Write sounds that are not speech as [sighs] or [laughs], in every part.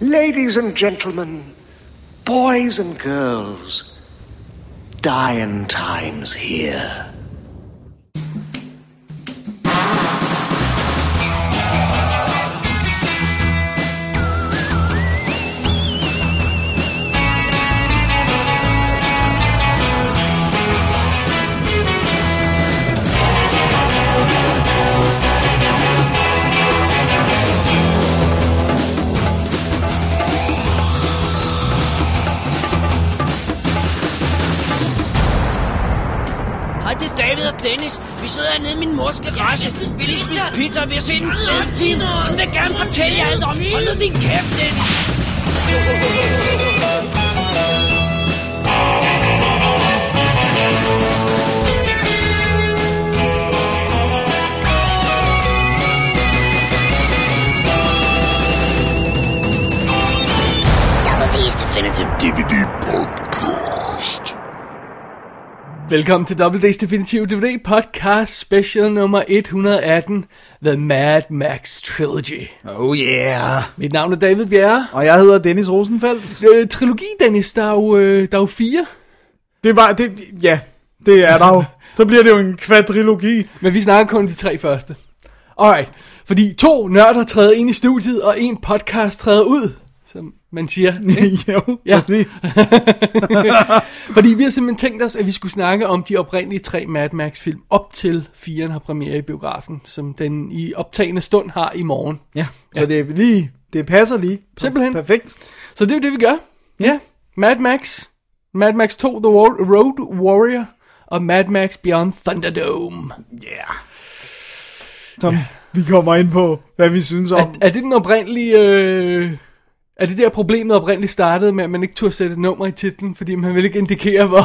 Ladies and gentlemen, boys and girls, dying times here. Peter spise pizza, og vi har en fed film. Vil gerne fortælle jer alt om. Hold nu din kæft, Dennis. Double D's Definitive DVD Podcast. Velkommen til Double D's Definitive DVD Podcast Special nummer 118, The Mad Max Trilogy. Oh yeah. Mit navn er David Bjerre. Og jeg hedder Dennis Rosenfeldt. Øh, trilogi, Dennis, der er jo, øh, der er jo fire, Det var, det, ja, det er der jo. [laughs] Så bliver det jo en kvadrilogi. men vi snakker kun de tre første. Alright, fordi to nørder træder ind i studiet, og en podcast træder ud, som man siger. [laughs] jo, Ja. præcis. [laughs] Fordi vi har simpelthen tænkt os, at vi skulle snakke om de oprindelige tre Mad Max film, op til firen har premiere i biografen, som den i optagende stund har i morgen. Ja, så det er lige, det passer lige. Simpelthen. Perfekt. Så det er jo det, vi gør. Ja. Mad Max. Mad Max 2, The Road Warrior. Og Mad Max Beyond Thunderdome. Yeah. Som vi kommer ind på, hvad vi synes om. Er, er det den oprindelige... Øh, er det der problemet oprindeligt startede med, at man ikke turde sætte et nummer i titlen, fordi man ville ikke indikere, hvor...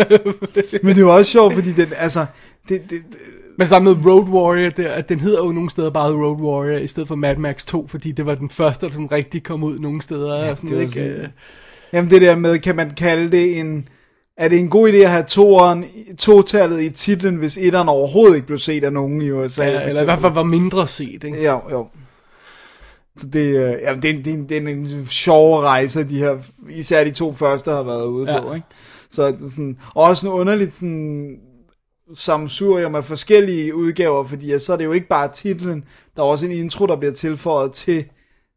[laughs] Men det er jo også sjovt, fordi den, altså, det, det, det, Men sammen med Road Warrior, der, at den hedder jo nogle steder bare Road Warrior, i stedet for Mad Max 2, fordi det var den første, der sådan rigtig kom ud nogle steder. Ja, og sådan, det var ikke? sådan- Øh, jamen det der med, kan man kalde det en, er det en god idé at have toeren, totallet i titlen, hvis etteren overhovedet ikke blev set af nogen i USA? ja, eller i hvert fald var mindre set, ikke? Jo, jo. Så det, øh, ja, det, det, det er en sjov rejse, de her, især de to første har været ude Ja. på, ikke? Så sådan, og også en underligt sådan, samsurium af forskellige udgaver, fordi så er det jo ikke bare titlen, der er også en intro, der bliver tilføjet til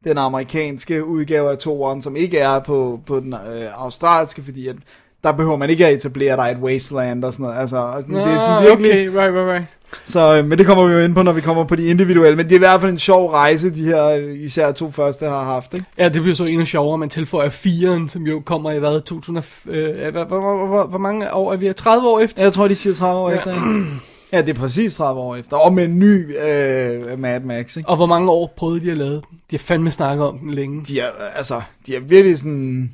den amerikanske udgave af toeren, som ikke er på, på den øh, australske, fordi at der behøver man ikke at etablere, er et wasteland og sådan noget. Altså, altså, det er sådan virkelig, okay, right, right, right. Så, øh, men det kommer vi jo ind på, når vi kommer på de individuelle. Men det er i hvert fald en sjov rejse, de her øh, især to første har haft. Ikke? Ja, det bliver så endnu sjovere, man tilføjer 4'eren, som jo kommer i hvad, 2000, øh, hvor, hvor, hvor, hvor, mange år er vi? 30 år efter? Jeg tror, de siger 30 år Ja. ja. efter. Ikke? Ja, det er præcis 30 år efter. Og med en ny øh, Mad Max. Ikke? Og hvor mange år prøvede de at lave den? De har fandme snakket om den længe. De er, altså, de er virkelig sådan...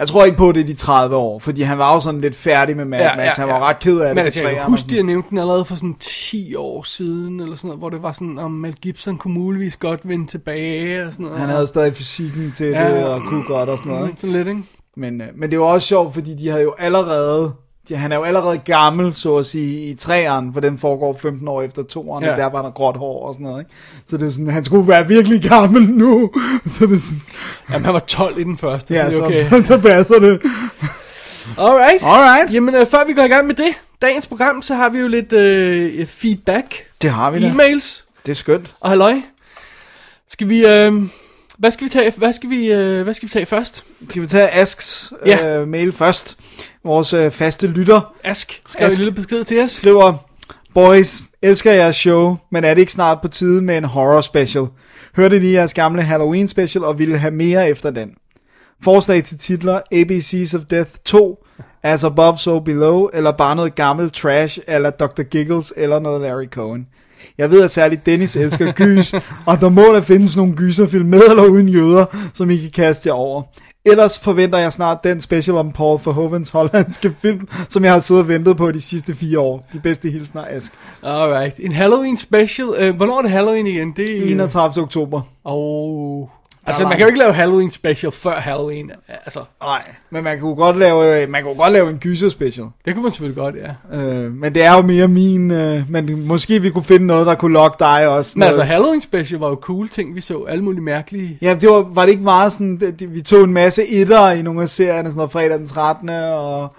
Jeg tror ikke på, at det er de 30 år, fordi han var jo sådan lidt færdig med Mad Ja, Max. ja, Han var ret ked af det Men altså, jeg kan huske, de sådan. har nævnt den allerede for sådan 10 år siden, eller sådan noget, hvor det var sådan, om Mel Gibson kunne muligvis godt vende tilbage, og sådan noget. Han havde stadig fysikken til Ja. det, og kunne godt og sådan noget. Mm, Ikke? Sådan lidt, ikke? Men, øh, men det var også sjovt, fordi de havde jo allerede, han er jo allerede gammel, så at sige, i træerne, for den foregår 15 år efter toeren, Ja. og der var der gråt hår og sådan noget, ikke? Så det er sådan, han skulle være virkelig gammel nu, [laughs] så det er sådan, Jamen, han var 12 i den første, ja, så så, det er okay. [laughs] der passer det. Alright. Alright. Jamen, øh, før vi går i gang med det, dagens program, så har vi jo lidt øh, feedback, Det har vi da. e-mails Det er skønt. og halløj. Skal vi, øh, hvad skal vi tage, hvad skal vi, øh, hvad skal vi tage først? Skal vi tage Asks Ja. øh, mail først? Vores øh, faste lytter Ask, skrev en Ask. lille besked til os. skriver, Boys, elsker jeres show, men er det ikke snart på tide med en horror special? Hørte lige jeres gamle Halloween special og ville have mere efter den. Forslag til titler ABCs of Death 2, As Above So Below, eller bare noget gammelt trash, eller Dr. Giggles, eller noget Larry Cohen. Jeg ved, at særligt Dennis elsker gys, og der må der findes nogle gyserfilm med eller uden jøder, som I kan kaste jer over. Ellers forventer jeg snart den special om Paul Verhovens hollandske film, som jeg har siddet og ventet på de sidste fire år. De bedste hilsner, Ask. Alright, en Halloween special. Øh, hvornår er det Halloween igen? Det er... 31. oktober. Og Altså, man kan jo ikke lave Halloween special før Halloween. Altså, Nej, men man kunne godt lave, man kunne godt lave en gyser special. det kunne man selvfølgelig godt, ja. Øh, men det er jo mere min, øh, men måske vi kunne finde noget, der kunne lokke dig også. Men altså, Noget- Halloween special var jo cool ting, vi så. Alle mulige mærkelige... Ja, det var, var det ikke meget sådan, det, vi tog en masse etter i nogle af serierne, sådan noget fredag den 13. og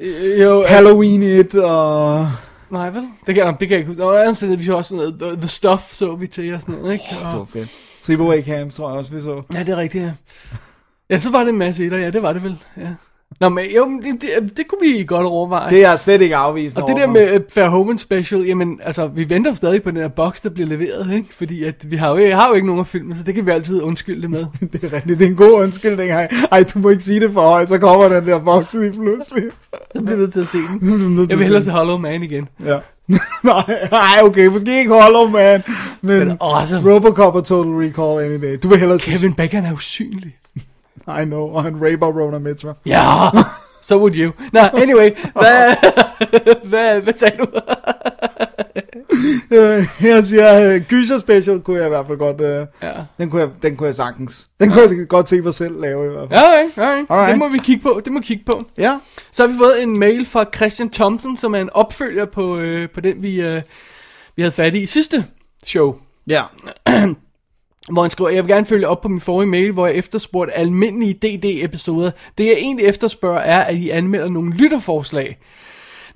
Øh, Jo, Halloween 1, og Nej, vel? Det kan, det kan jeg ikke huske. Andet vi så også sådan noget, The, Stuff så vi til og sådan noget, ikke? det var Og, fedt. Sleepaway Camp, tror jeg også, vi så. ja, det er rigtigt, ja. Ja, så var det en masse etter, ja, det var det vel, ja. Nå, men jo, men det, det, det kunne vi godt overveje. Det er jeg slet ikke afvist og det der med uh, Fairhoven Special, jamen, altså, vi venter stadig på den her boks, der bliver leveret, ikke? Fordi at vi har jo, har jo ikke nogen af filmene, så det kan vi altid undskylde det med. [laughs] Det er rigtigt, det er en god undskyldning. Ej, ej, du må ikke sige det for højt, så kommer den der boks lige pludselig. Så bliver vi nødt til at se den. Jeg vil hellere se Hollow Man igen. Ja. [laughs] nej, nej, okay, måske ikke Hollow Man, men, Men awesome. Robocop og Total Recall any day. Du vil hellere se... Kevin Bacon er usynlig. I know, og han raper Rona Mitra. Ja, so would you. Nå, anyway, hvad, [laughs] hvad, hvad sagde du? Øh, jeg siger, uh, Gyser Special kunne jeg i hvert fald godt... Uh, ja. den, kunne jeg, den kunne jeg sagtens. Den kunne jeg godt se mig selv lave i hvert fald. Ja, alright, alright. Alright. Det må vi kigge på, det må vi kigge på. Ja. Så har vi fået en mail fra Christian Thompson, som er en opfølger på, øh, på den, vi, øh, vi havde fat i i sidste show. Ja. [clears throat] Hvor han skriver, jeg vil gerne følge op på min forrige mail, hvor jeg efterspurgte almindelige DD-episoder. Det jeg egentlig efterspørger er, at I anmelder nogle lytterforslag.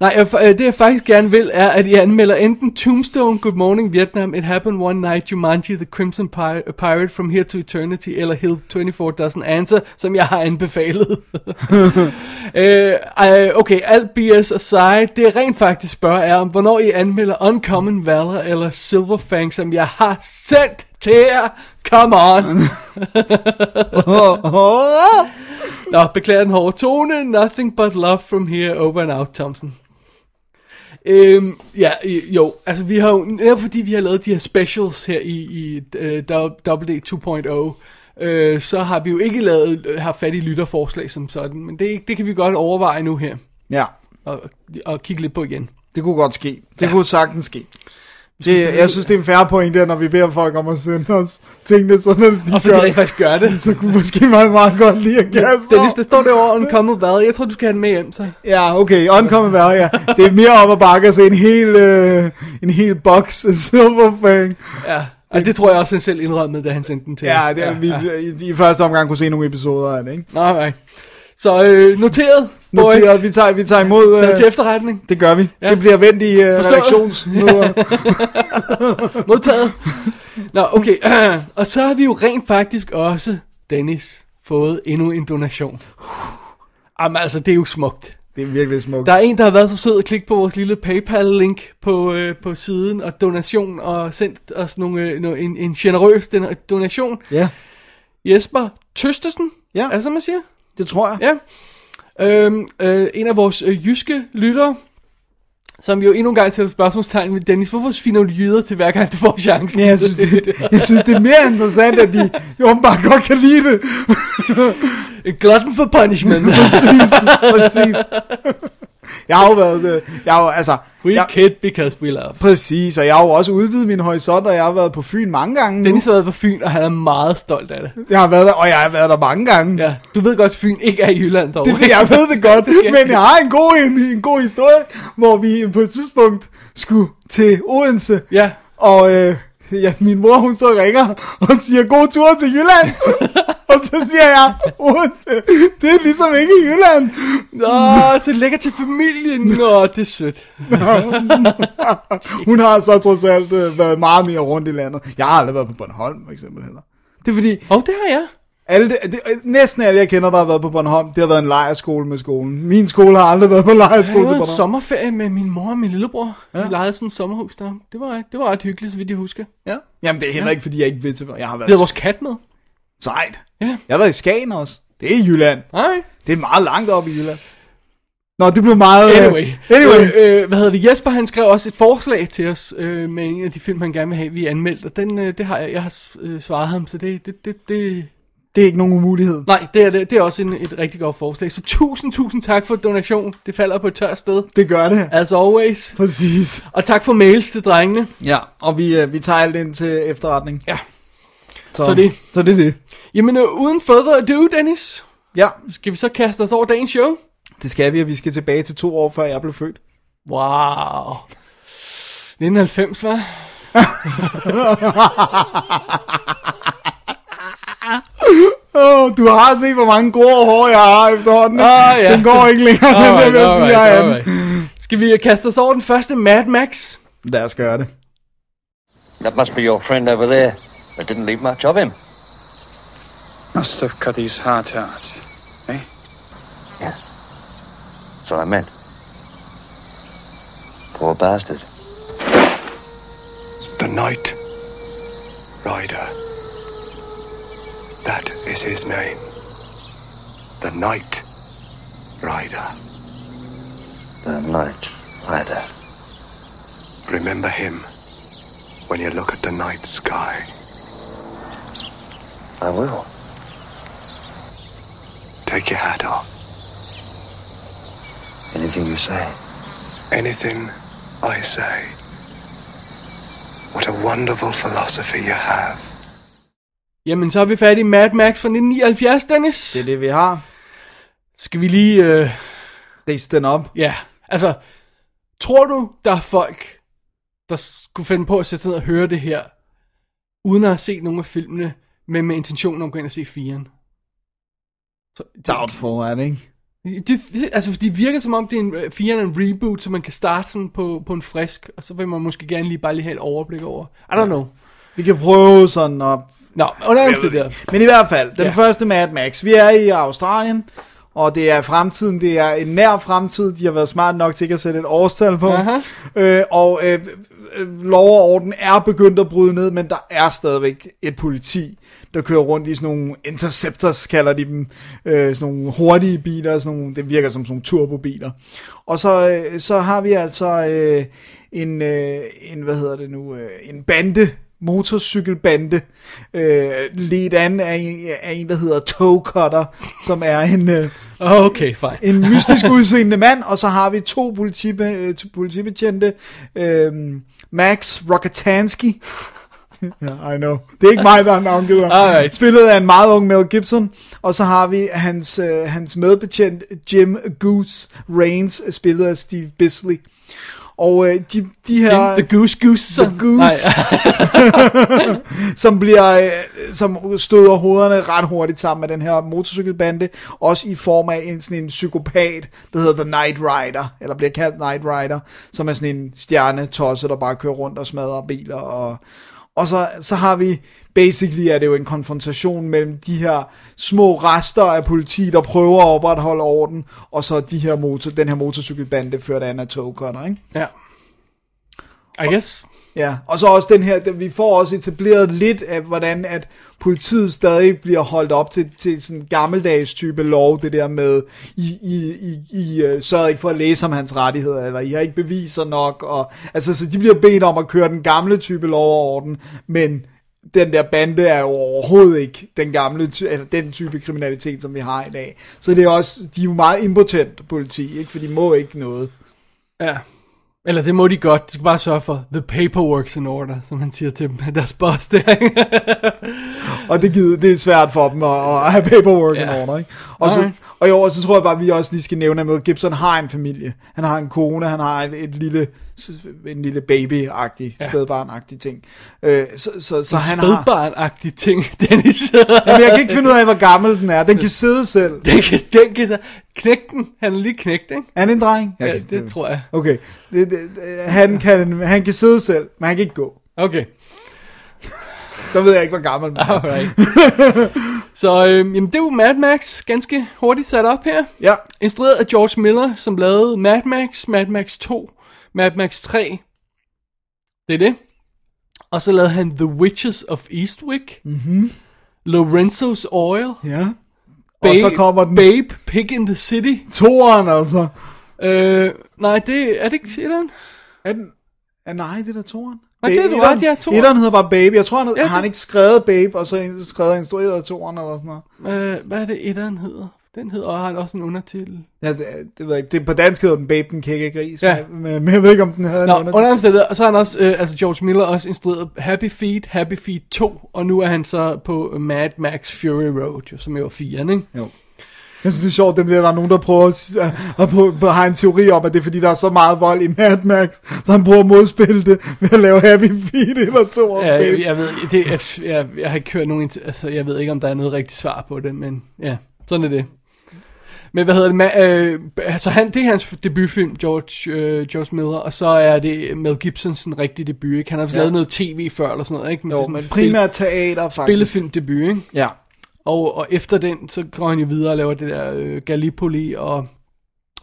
Nej, jeg, øh, det jeg faktisk gerne vil, er, at I anmelder enten Tombstone, Good Morning Vietnam, It Happened One Night, Jumanji, The Crimson Pir- Pirate, From Here to Eternity, eller Hill 24 Doesn't Answer, som jeg har anbefalet. [laughs] øh, øh, okay, alt BS aside, det jeg rent faktisk spørger er, om hvornår I anmelder Uncommon Valor eller Silverfang, som jeg har sendt jer. Come on! [laughs] Nå, beklager den hårde tone. Nothing but love from here, over and out, Thompson. Øhm, ja, jo, altså vi har jo, netop fordi vi har lavet de her specials her i, i uh, WD 2.0, øh, så har vi jo ikke lavet, øh, haft fat i lytterforslag som sådan, men det, det kan vi godt overveje nu her, Ja, og, og kigge lidt på igen. det kunne godt ske. Det ja. kunne sagtens ske. Det, jeg synes, det er en færre point der, når vi beder folk om at sende os tingene, så når de Og så gør, rent faktisk gøre det. så kunne måske meget, meget godt lide at kaste Dennis, der står derovre Uncommon Valor, jeg tror du skal have den med hjem, så. Ja, okay, Uncommon Valor, ja. Det er mere op ad bakke at se en hel, øh, en hel box af Silverfang. Ja, og det tror jeg også, han selv indrømmede, da han sendte den til Ja, det, ja, vi I, i første omgang kunne se nogle episoder af det, ikke? Nej, nej. Så øh, noteret. Noteret, vi tager, vi tager imod... Øh, til efterretning. det gør vi. Ja. Det bliver vendt i øh, redaktionsmøder. [laughs] [laughs] Modtaget. Nå, okay. [clears throat] og så har vi jo rent faktisk også, Dennis, fået endnu en donation. [sighs] Jamen altså, det er jo smukt. det er virkelig smukt. Der er en, der har været så sød at klikke på vores lille PayPal-link på, øh, på siden, og donation, og sendt os nogle, øh, en, en generøs donation. Ja, Jesper Tøstesen, Ja. er det så, man siger? Det tror jeg. Ja. Øhm, øh, en af vores øh, jyske lyttere, som jo endnu en gang sætter spørgsmålstegn med Dennis, hvorfor finder du jyder til hver gang du får chancen? Ja, jeg synes, det, jeg synes, det er mere interessant, at de åbenbart godt kan lide det. En glutton for punishment. [laughs] præcis, præcis. Jeg har jo været, øh, jeg har jo, altså, We jeg, kid because we love. præcis, og jeg har jo også udvidet min horisont, og jeg har været på Fyn mange gange nu. Dennis har været på Fyn, og han er meget stolt af det. Jeg har været der, og jeg har været der mange gange. Ja, du ved godt, at Fyn ikke er i Jylland dog. Det, jeg ved det godt, [laughs] Det men jeg har en god, en, en god historie, hvor vi på et tidspunkt skulle til Odense, Ja, og øh, ja, min mor hun så ringer og siger, god tur til Jylland. [laughs] og så siger jeg, Odense, det er ligesom ikke i Jylland. Nå, så lækker til familien. Nå, det er sødt. Hun har så trods alt øh, været meget mere rundt i landet. Jeg har aldrig været på Bornholm, for eksempel heller. Det er fordi, Og oh, det har jeg. alle det, det, næsten alle jeg kender, der har været på Bornholm, det har været en lejerskole med skolen. Min skole har aldrig været på Jeg lejerskole til havde en sommerferie med min mor og min lillebror. Ja. Ja. Vi lejede sådan et sommerhus der. Det var, det var ret hyggeligt, så vidt jeg husker. Ja. Jamen, det er heller ikke, fordi jeg ikke ved til, jeg har Vi været havde vores kat med. sejt. Ja. Jeg har været i Skagen også. Det er i Jylland. Nej. Det er meget langt op i Jylland. Nå, det blev meget... øh, Anyway. Anyway. Øh, øh, hvad hedder det? Jesper, han skrev også et forslag til os øh, med en af de film, han gerne vil have, vi anmeldt. Og den, øh, det har jeg, jeg har øh, svaret ham, så det, det, det, det, Det er ikke nogen umulighed. Nej, det er, det, det er også en, et rigtig godt forslag. Så tusind, tusind tak for donation. Det falder på et tørt sted. Det gør det. As always. Præcis. Og tak for mails til drengene. Ja, og vi, øh, vi tager alt ind til efterretning. Ja. Så, Så det- så det er det. Jamen, øh, uden further ado, Dennis, Ja, skal vi så kaste os over dagens show? det skal vi, og vi skal tilbage til to år, før jeg blev født. Wow. 1990, hva'? Åh, oh, du har set, hvor mange grå hår jeg har efterhånden. Ah, ja. Den går ikke længere, den der, vil jeg sige, jeg er. Skal vi kaste os over den første Mad Max? Lad os gøre det. That must be your friend over there. That didn't leave much of him. Must have cut his heart out. Eh? Yes. That's what I meant. Poor bastard. The Night Rider. That is his name. The Night Rider. The night rider. Remember him when you look at the night sky. I will. Take your hat off. Anything you say. Anything I say. What a wonderful philosophy you have. Jamen, så er vi færdige i Mad Max fra 1979, Dennis. Det er det, vi har. Skal vi lige... Øh, Ris den op. ja, altså... Tror du, der er folk, der skulle finde på at sætte sig ned og høre det her, uden at have set nogle af filmene, men med intentionen om at gå ind og se firen? Så, det, Doubtful, er det ikke? Det, det, altså, de virker som om, det er en, øh, firen er en reboot, så man kan starte sådan på, på en frisk, og så vil man måske gerne lige bare lige have et overblik over. I don't know. Vi kan prøve sådan at... Nå, under det der. Men i hvert fald, den Ja. ja. første Mad Max. Vi er i Australien, og det er fremtiden, det er en nær fremtid. De har været smart nok til ikke at sætte et årstal på. Aha. Øh, og øh, øh, lov og orden er begyndt at bryde ned, men der er stadigvæk et politi, der kører rundt i sådan nogle interceptors, kalder de dem. Øh, sådan nogle hurtige biler, sådan nogle, det virker som sådan nogle turbobiler. Og så, øh, så har vi altså øh, en, øh, en, hvad hedder det nu, øh, en bande, motorcykelbande, øh, ledt an af en, af en, der hedder Toe Cutter, som er en, øh, Okay, fine. en mystisk udseende mand, og så har vi to politibe, øh, politibetjente, øh, Max Rokatansky, [laughs] ja, I know. Det er ikke mig, der har navngivet. Alright. Spillet af en meget ung Mel Gibson. Og så har vi hans, øh, hans medbetjent Jim Goose Reigns, spillet af Steve Bisley. Og øh, de, de her... Jim, the Goose Goose. The Goose. [laughs] som bliver øh, som støder hovederne ret hurtigt sammen med den her motorcykelbande, også i form af en sådan en psykopat, der hedder The Night Rider, eller bliver kaldt Night Rider, som er sådan en stjerne tosse, der bare kører rundt og smadrer biler og og så, så har vi, basically er det jo en konfrontation mellem de her små rester af politi, der prøver at opretholde orden, og så de her motor, den her motorcykelbande ført af Anna Togcutter, ikke? Ja. I guess. Ja, og så også den her, vi får også etableret lidt af, hvordan at politiet stadig bliver holdt op til, til sådan en gammeldags type lov, det der med, I, I, I, I uh, sørger ikke for at læse om hans rettigheder, eller I har ikke beviser nok, og altså, så de bliver bedt om at køre den gamle type lov og orden, men den der bande er jo overhovedet ikke den gamle, ty- eller den type kriminalitet, som vi har i dag. Så det er også, de er jo meget impotent politi, ikke? for de må ikke noget. Ja. Eller det må de godt. De skal bare sørge for the paperwork's in order, som han siger til dem. [laughs] Deres boss der. Og det, gider, det er svært for dem at, at have paperwork yeah. order, ikke? Og, så, Alright. Og år, så tror jeg bare, at vi også lige skal nævne, at Mel Gibson har en familie. Han har en kone, han har et, et lille, en lille baby-agtig, Ja. spædbarn-agtig ting. Øh, så, så, så han har... Spædbarn-agtig ting, [laughs] Dennis. Jamen, jeg kan ikke finde ud af, hvor gammel den er. Den kan sidde selv. den kan, den kan, knække den. Han er lige knægt, ikke? Er han en dreng? Jeg Ja, kan- det tror jeg. Okay. Det, det, han, kan, han kan sidde selv, men han kan ikke gå. Okay. Så ved jeg ikke, hvor gammel den er. Alright. [laughs] Så øhm, jamen, det er jo Mad Max ganske hurtigt sat op her. Ja. Instrueret af George Miller, som lavede Mad Max, Mad Max 2, Mad Max 3. Det er det. Og så lavede han The Witches of Eastwick. Mm-hmm. Lorenzo's Oil. Ja. Og så kommer den Babe, Pig in the City. toeren, altså. Øh, nej, det er det ikke etteren? Er den... Ja, nej, det er da toeren. Nej, det er du ret, ja, toeren. Etteren hedder bare Baby. Jeg tror, han, Ja, har han ikke skrevet Babe, og så skrevet og instrueret toeren eller sådan noget. Øh, hvad er det etteren hedder? Den hedder, og har også en undertitel. Ja, det, det, ved jeg ikke. Det, på dansk hedder den Babe den kække gris, ja. men, men jeg ved ikke, om den havde Nå, en undertitel. under omstændigheder, og så har han også, øh, altså George Miller også instrueret Happy Feet, Happy Feet 2, og nu er han så på Mad Max Fury Road, jo, som jo er 4, ikke? Jo. Jeg synes, det er sjovt, dem der, der er nogen, der prøver at, at, på, på, har en teori om, at det er fordi, der er så meget vold i Mad Max, så han prøver at modspille det ved at lave Happy Feet eller to Ja, det. jeg, jeg ved, det, jeg, jeg, jeg har ikke hørt nogen, altså jeg ved ikke, om der er noget rigtigt svar på det, men ja, sådan er det. Men hvad hedder det, ma- øh, altså han, det er hans debutfilm, George, øh, George Miller, og så er det Mel Gibsons en rigtig debut, ikke? Han har ja. Lavet noget tv før eller sådan noget, ikke? det er Jo, sådan men en primært teater, faktisk. spillefilmdebut, ikke? Ja. Og, og efter den, så går han jo videre og laver det der øh, Gallipoli og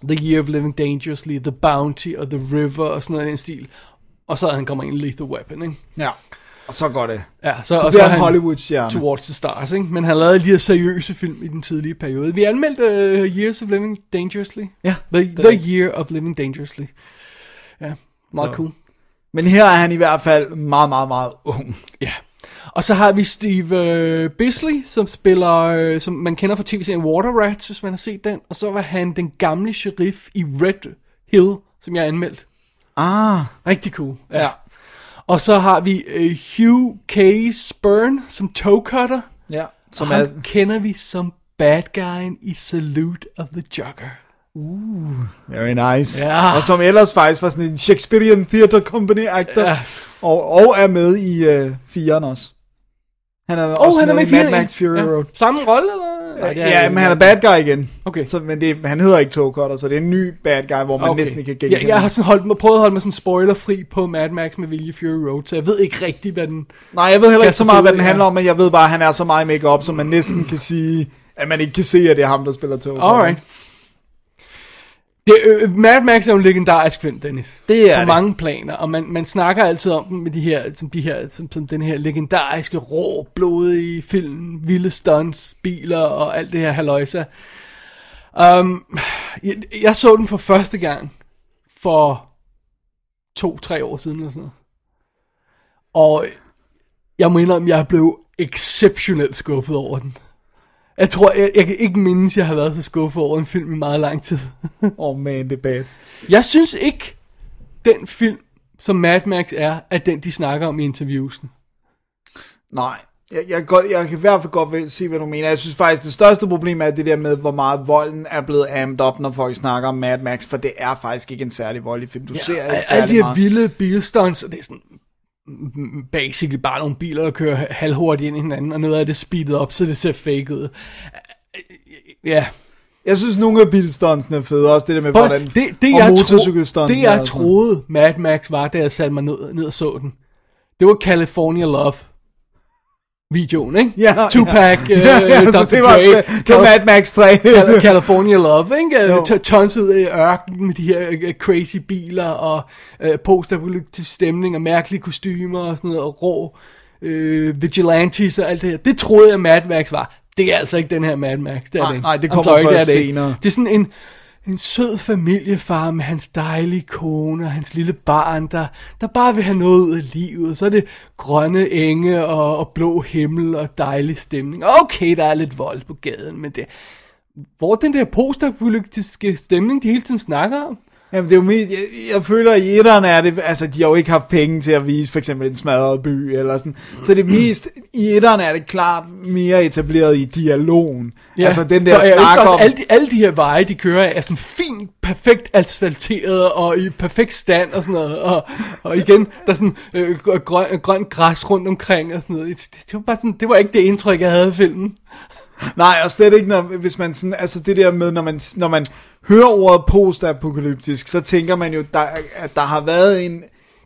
The Year of Living Dangerously, The Bounty og The River og sådan noget i den stil. Og så han kommer ind i Lethal Weapon, ikke? Ja. Og så går det. Ja, så, Så og det så han Hollywood-stjerne. Towards the Stars, ikke? Men han lavede de her seriøse film i den tidlige periode. Vi anmeldte uh, Years of Living Dangerously. Ja, The, the er- Year of Living Dangerously. Ja, meget Så- cool. Men her er han i hvert fald meget, meget, meget ung. Ja. Og så har vi Steve øh, Bisley, som spiller, øh, som man kender fra tv-serien Water Rats, hvis man har set den. Og så var han den gamle sheriff i Red Hill, som jeg anmeldt. Ah, Rigtig cool. ja. Og så har vi øh, Hugh K. Spurn som toe cutter. Ja, som Ham er... kender vi som bad guyen i Salute of the Jugger. Very nice. Ja. Og som ellers faktisk var sådan en Shakespearean Theatre Company actor. Ja. Og, og er med i øh, firen også. Han er Åh, også han er med i i Mad Max Fury ja. Road. Samme rolle, eller? Nej, Ja, men han er bad guy igen. Okay. Så, men det, han hedder ikke Toe Cutter, så det er en ny bad guy, hvor man okay. næsten ikke kan genkende ja, jeg har sådan holdt, mig- prøvet at holde mig sådan spoilerfri på Mad Max med Vilje Fury Road, så jeg ved ikke rigtigt, hvad den... Nej, jeg ved heller ikke så meget, hvad den handler om, men jeg ved bare, at han er så meget make-up, så man næsten kan sige, at man ikke kan se, at det er ham, der spiller Toe Cutter. Alright. Det, øh, Mad Max er jo en legendarisk film, Dennis. Det er På det. mange planer, og man, man snakker altid om den med de her, som, de her, som, som den her legendariske, rå, blodige film, vilde stunts, biler og alt det her halløjsa. Um, jeg, jeg så den for første gang for to-tre år siden eller sådan noget. Og jeg må indrømme, jeg blev exceptionelt skuffet over den. Jeg tror, jeg, jeg kan ikke mindes, jeg har været så skuffet over en film i meget lang tid. Åh, [laughs] oh, man, det er bad. Jeg synes ikke, den film, som Mad Max er, er den, de snakker om i interviewsen. Nej, jeg, jeg, kan godt, jeg kan i hvert fald godt se, hvad du mener. Jeg synes faktisk, det største problem er det der med, hvor meget volden er blevet amped op, når folk snakker om Mad Max, for det er faktisk ikke en særlig voldelig film. Du ja, ser ikke Alle særlig de her meget. vilde bilstunts, og det er sådan basically bare nogle biler, der kører halvhurtigt ind i hinanden, og noget af det speedet op, så det ser fake ud. Ja, Jeg synes, nogle af bilstuntsene er fede, også det der med, Prøv, hvordan... det, det, og jeg, tro, det jeg troede Mad Max var, da jeg satte mig ned, ned og så den, det var California Love videoen, ikke? Ja, Tupac, [laughs] ja. øh, ja, ja, Dr. det var, Dre, det, det var Mad Max 3. Cal- California Love, ikke? Tons ud i ørkenen med de her øh, crazy biler og øh, postapokalyptisk stemning og mærkelige kostymer og sådan noget, og rå øh, vigilantes og alt det her. Det troede jeg Mad Max var. Det er altså ikke den her Mad Max. Det er Nej, det ikke. nej, det kommer først er senere. Det er sådan en, en sød familiefar med hans dejlige kone og hans lille barn, der, der bare vil have noget ud af livet. Så er det grønne enge og, og blå himmel og dejlig stemning. Okay, der er lidt vold på gaden, men det... Hvor den der postapokalyptiske stemning, de hele tiden snakker om? Jamen, det er jo mest, jeg, jeg føler, at i etteren er det, altså, de har jo ikke haft penge til at vise for eksempel en smadret by, eller sådan. Så det mest, i etteren er det klart mere etableret i dialogen. Ja, altså, den der for jeg snak også, om... alle de, alle de her veje, de kører af, er sådan fint, perfekt asfalteret, og i perfekt stand og sådan noget. Og, og igen, der er sådan øh, grøn, grøn græs rundt omkring og sådan noget. Det, det, var bare sådan, det var ikke det indtryk, jeg havde af filmen. Nej, og slet ikke, når, hvis man sådan, altså det der med, når man, når man hører ordet postapokalyptisk, så tænker man jo, der, at der har været en,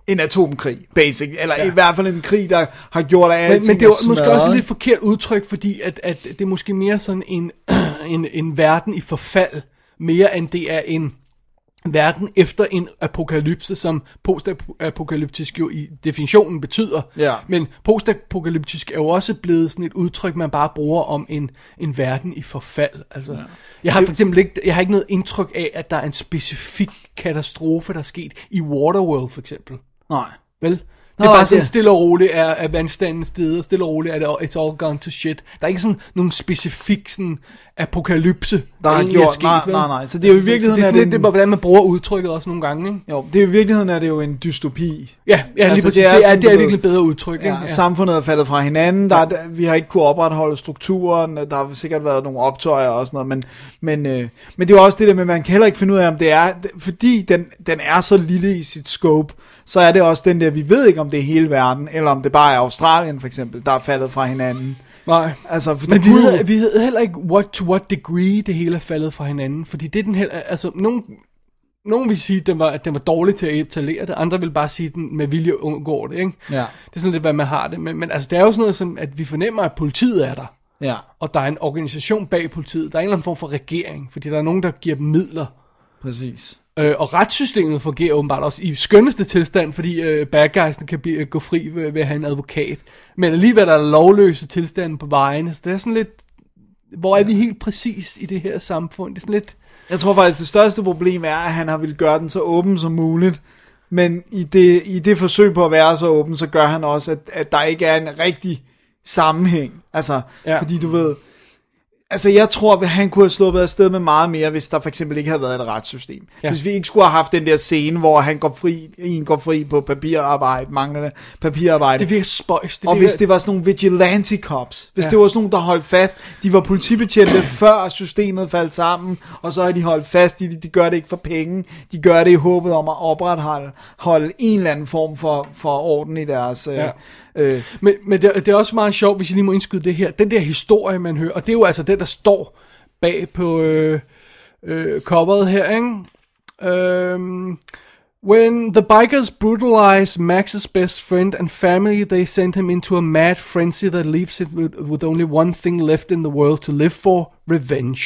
en atomkrig, basic, eller ja. i hvert fald en krig, der har gjort, at Men, men det er måske også et lidt forkert udtryk, fordi at, at det er måske mere sådan en, [clears throat] en, en verden i forfald, mere end det er en verden efter en apokalypse, som postapokalyptisk jo i definitionen betyder. Ja. Men postapokalyptisk er jo også blevet sådan et udtryk, man bare bruger om en, en verden i forfald. Altså, ja. Jeg har for eksempel ikke, jeg har ikke noget indtryk af, at der er en specifik katastrofe, der er sket i Waterworld for eksempel. Nej. Vel? Det er bare det- sådan stille og roligt er, er vandstanden stedet, og stille og roligt er det, it's all gone to shit. Der er ikke sådan nogen specifik sådan apokalypse, Der er gjort- sket, nej, nej, nej. Så det er jo i Altså, virkeligheden, det er er sådan det lidt, det en- er, hvordan man bruger udtrykket også nogle gange, ikke? Jo, det er jo i virkeligheden er det jo en dystopi. Ja, ja Altså, lige præcis. det Det er er, det er, det er virkelig bedre udtryk, ikke? Ja, samfundet er faldet fra hinanden, der, er, vi har ikke kunne opretholde strukturen, der har sikkert været nogle optøjer og sådan noget, men, men, øh, men det er jo også det der med, at man kan heller ikke finde ud af, om det er, fordi den, den er så lille i sit scope, så er det også den der, vi ved ikke, om det er hele verden, eller om det bare er Australien for eksempel, der er faldet fra hinanden. Nej. Altså, for Men vi jo- ved, vi ved heller ikke, what, to what degree det hele er faldet fra hinanden. Fordi det er den heller, altså, nogen, nogen vil sige, at den var, at den var dårlig til at etablere det, andre vil bare sige, at den med vilje undgår det, ikke? Ja, Det er sådan lidt, hvad man har det. Men, men altså, det er jo sådan noget som, at vi fornemmer, at politiet er der. ja, Og der er en organisation bag politiet. Der er en eller anden form for regering, fordi der er nogen, der giver dem midler. præcis. Øh, og retssystemet fungerer åbenbart også i skønneste tilstand, fordi øh, bad guysene kan blive, øh, gå fri ved, ved at have en advokat. Men alligevel er der lovløse tilstande på vejene, så det er sådan lidt, hvor er vi helt præcis i det her samfund? Det er sådan lidt, Jeg tror faktisk, det største problem er, at han har ville gøre den så åben som muligt. Men i det, i det forsøg på at være så åben, så gør han også, at, at der ikke er en rigtig sammenhæng. Altså, Ja. ja. fordi du ved... Altså, jeg tror, at han kunne have sluppet afsted med meget mere, hvis der for eksempel ikke havde været et retssystem. Ja. Hvis vi ikke skulle have haft den der scene, hvor han går fri, en går fri på papirarbejde, manglende papirarbejde. det virker spøjs. Det Og virker, hvis det var sådan nogle vigilante cops, hvis Ja. ja. det var sådan nogle, der holdt fast, de var politibetjente [clears throat] før systemet faldt sammen, og så har de holdt fast i det, de gør det ikke for penge, de gør det i håbet om at opretholde holde en eller anden form for, for orden i deres... Ja. Øh, øh, Men, men det, det er også meget sjovt, hvis jeg lige må indskyde det her. Den der historie, man hører, og det er jo altså den, der står bag på øh, øh, coveret her, ikke? Øhm, When the bikers brutalize Max's best friend and family, they send him into a mad frenzy that leaves him with, with only one thing left in the world to live for, revenge.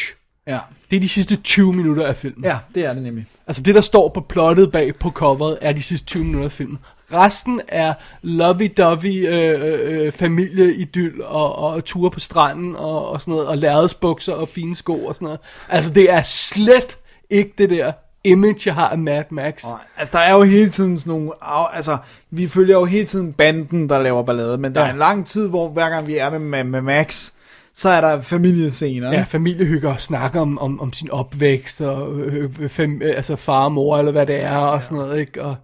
ja. Det er de sidste 20 minutter af filmen. ja, det er det nemlig. Altså det, der står på plottet bag på coveret, er de sidste 20 minutter af filmen. Resten er lovey-dovey øh, øh, øh, familieidyl og, og ture på stranden og, og sådan noget, og lærredsbukser og fine sko og sådan noget. Altså det er slet ikke det der image, jeg har af Mad Max. Og, altså, der er jo hele tiden sådan nogle... Altså, vi følger jo hele tiden banden, der laver ballade, men der Ja. er en lang tid, hvor hver gang vi er med, med, med Max, så er der familiescener. Ja, ikke? familiehygge og snakke om, om, om sin opvækst, og øh, øh, fam, altså far og mor, eller hvad det er, og sådan noget, ikke? Og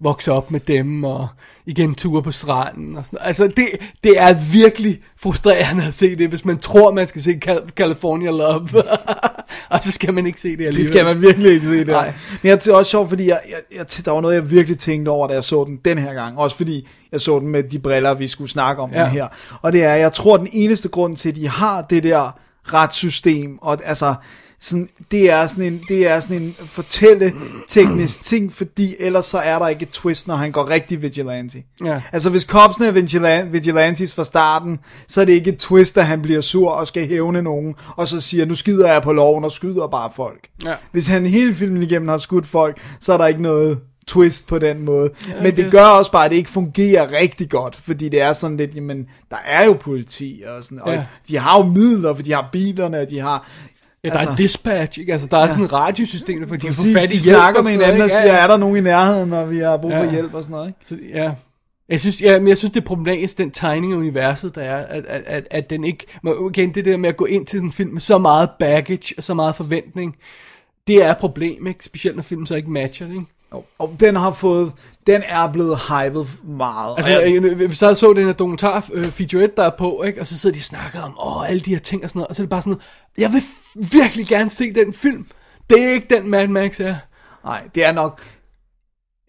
vokse op med dem, og igen ture på stranden, og sådan noget. Altså, det, det er virkelig frustrerende at se det, hvis man tror, man skal se Cal- California Love, [laughs] og så skal man ikke se det alligevel. Det skal man virkelig ikke se der. Nej. Men jeg, det er også sjovt, fordi jeg, jeg, jeg, der var noget, jeg virkelig tænkte over, da jeg så den den her gang. Også fordi jeg så den med de briller, vi skulle snakke om ja. den her. Og det er, jeg tror, den eneste grund til, at de har det der retssystem, og altså, sådan, det er sådan en, det er sådan en fortælle-teknisk ting, fordi ellers så er der ikke et twist, når han går rigtig vigilante. Ja. Altså hvis copsene er vigilan- vigilantes fra starten, så er det ikke et twist, at han bliver sur og skal hævne nogen, og så siger, nu skider jeg på loven og skyder bare folk. Ja. Hvis han hele filmen igennem har skudt folk, så er der ikke noget twist på den måde. Ja, Men det gør også bare, at det ikke fungerer rigtig godt, fordi det er sådan lidt, jamen, der er jo politi, og, sådan, og Ja. de har jo midler, for de har bilerne, og de har... Ja, der er dispatch, ikke? Altså, der er sådan et radiosystem, for de kan få Præcis, fat i de snakker med hinanden og siger? Ja, ja. er der nogen i nærheden, når vi har brug for Ja. hjælp og sådan noget, ikke? Så, ja. Jeg synes, ja, men jeg synes, det er problematisk, den tegning af universet, der er, at, at, at, at den ikke, må- igen, det der med at gå ind til sådan en film med så meget baggage og så meget forventning, det er et problem, ikke? Specielt når filmen så ikke matcher det, ikke? Og den har fået, den er blevet hypet meget. Altså, jeg, hvis jeg så den her dokumentar øh, featurette, der er på, ikke? og så sidder de og snakker om, åh, alle de her ting og sådan noget, og så er det bare sådan noget, jeg vil virkelig gerne se den film. Det er ikke den Mad Max er. nej, det er nok,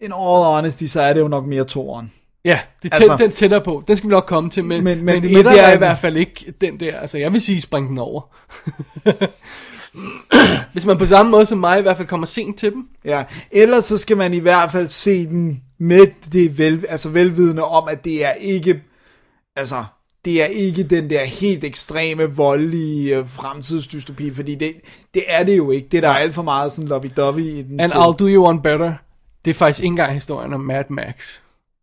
in all honesty, så er det jo nok mere toren. Ja, det er Altså- den tættere på. Den skal vi nok komme til, men, Men- men, men- men, det er- er i hvert fald ikke den der. Altså, jeg vil sige, spring den over. [laughs] [clears throat] Hvis man på samme måde som mig i hvert fald kommer sent til dem. Ja, ellers så skal man i hvert fald se den med det vel, altså velvidende om, at det er ikke, altså, det er ikke den der helt ekstreme, voldelige øh, fremtidsdystopi, fordi det, det er det jo ikke. Det er der alt for meget sådan lovey-dovey i den. And til. I'll do you one better. Det er faktisk ikke engang historien om Mad Max.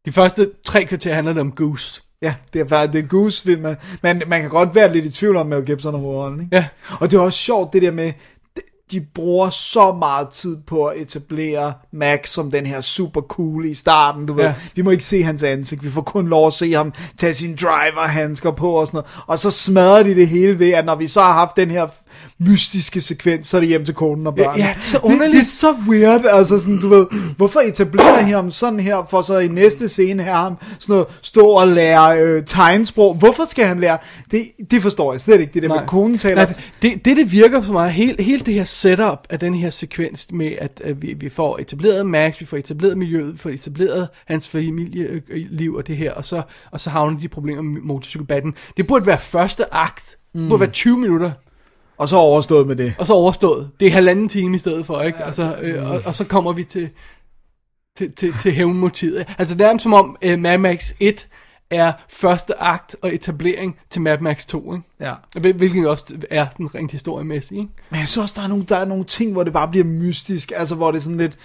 De første tre kvarter handler det om Goose. Ja, det er faktisk det er Goose film. Man, man, man kan godt være lidt i tvivl om Mel Gibson og hovedrollen, ikke? Ja. Og det er også sjovt det der med, de bruger så meget tid på at etablere Max som den her super cool i starten, du ved. Ja. Vi må ikke se hans ansigt, vi får kun lov at se ham tage sine driver-handsker på og sådan noget. Og så smadrer de det hele ved, at når vi så har haft den her mystiske sekvens, så er det hjem til konen og børn. Ja, ja, det er så det, underligt. det er så weird, altså sådan, du ved, hvorfor etablerer I ham sådan her, for så i næste scene her ham sådan noget, stå og lære øh, tegnsprog. Hvorfor skal han lære? Det, det forstår jeg slet ikke, det der med konen taler. Nej, det, det, det virker så meget, hele, hele det her setup af den her sekvens med, at, at vi, vi får etableret Max, vi får etableret miljøet, vi får etableret hans familieliv og det her, og så, og så havner de problemer med motorcykelbatten. Det burde være første akt, det Mm. burde være 20 minutter, Og så overstået med det. og så overstået. Det er halvanden time i stedet for, ikke? Altså, øh, og, og så kommer vi til, til, til, til hævnmotivet. Altså det er som om uh, Mad Max 1 er første akt og etablering til Mad Max 2, ikke? Ja. Hvil- Hvilket jo også er sådan rent historiemæssigt, ikke? Men jeg synes også, der er, nogle, der er nogle ting, hvor det bare bliver mystisk, altså hvor det er sådan lidt...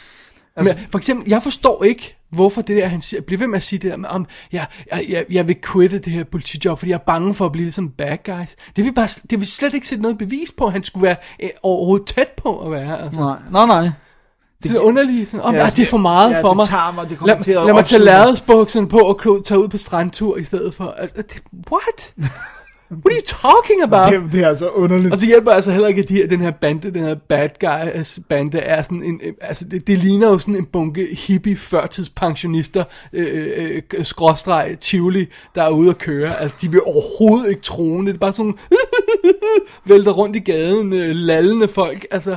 Altså, Men for eksempel, jeg forstår ikke, hvorfor det der, han siger, bliver ved med at sige det der med, om, jeg, jeg, jeg, jeg vil quitte det her politijob, fordi jeg er bange for at blive ligesom bad guys. Det vil, bare, det vil slet ikke sætte noget bevis på, at han skulle være øh, overhovedet tæt på at være. Altså. nej, nej, nej. Det er underligt. Sådan, om, Ja, ja, det er for meget ja, for det mig. tager mig, det lad, til at lad mig tage lærredsbukserne på og tage ud på strandtur i stedet for. Altså, det, what? [laughs] What are you talking about? Det, det er altså underligt. Og så hjælper altså heller ikke, at de her, den her bande, den her bad guys bande, er sådan en, altså det, det ligner jo sådan en bunke hippie førtidspensionister, øh, øh, øh, skråstreg, tivoli, der er ude at køre. Altså de vil overhovedet ikke trone, det er bare sådan, [laughs] vælter rundt i gaden, øh, lallende folk, altså,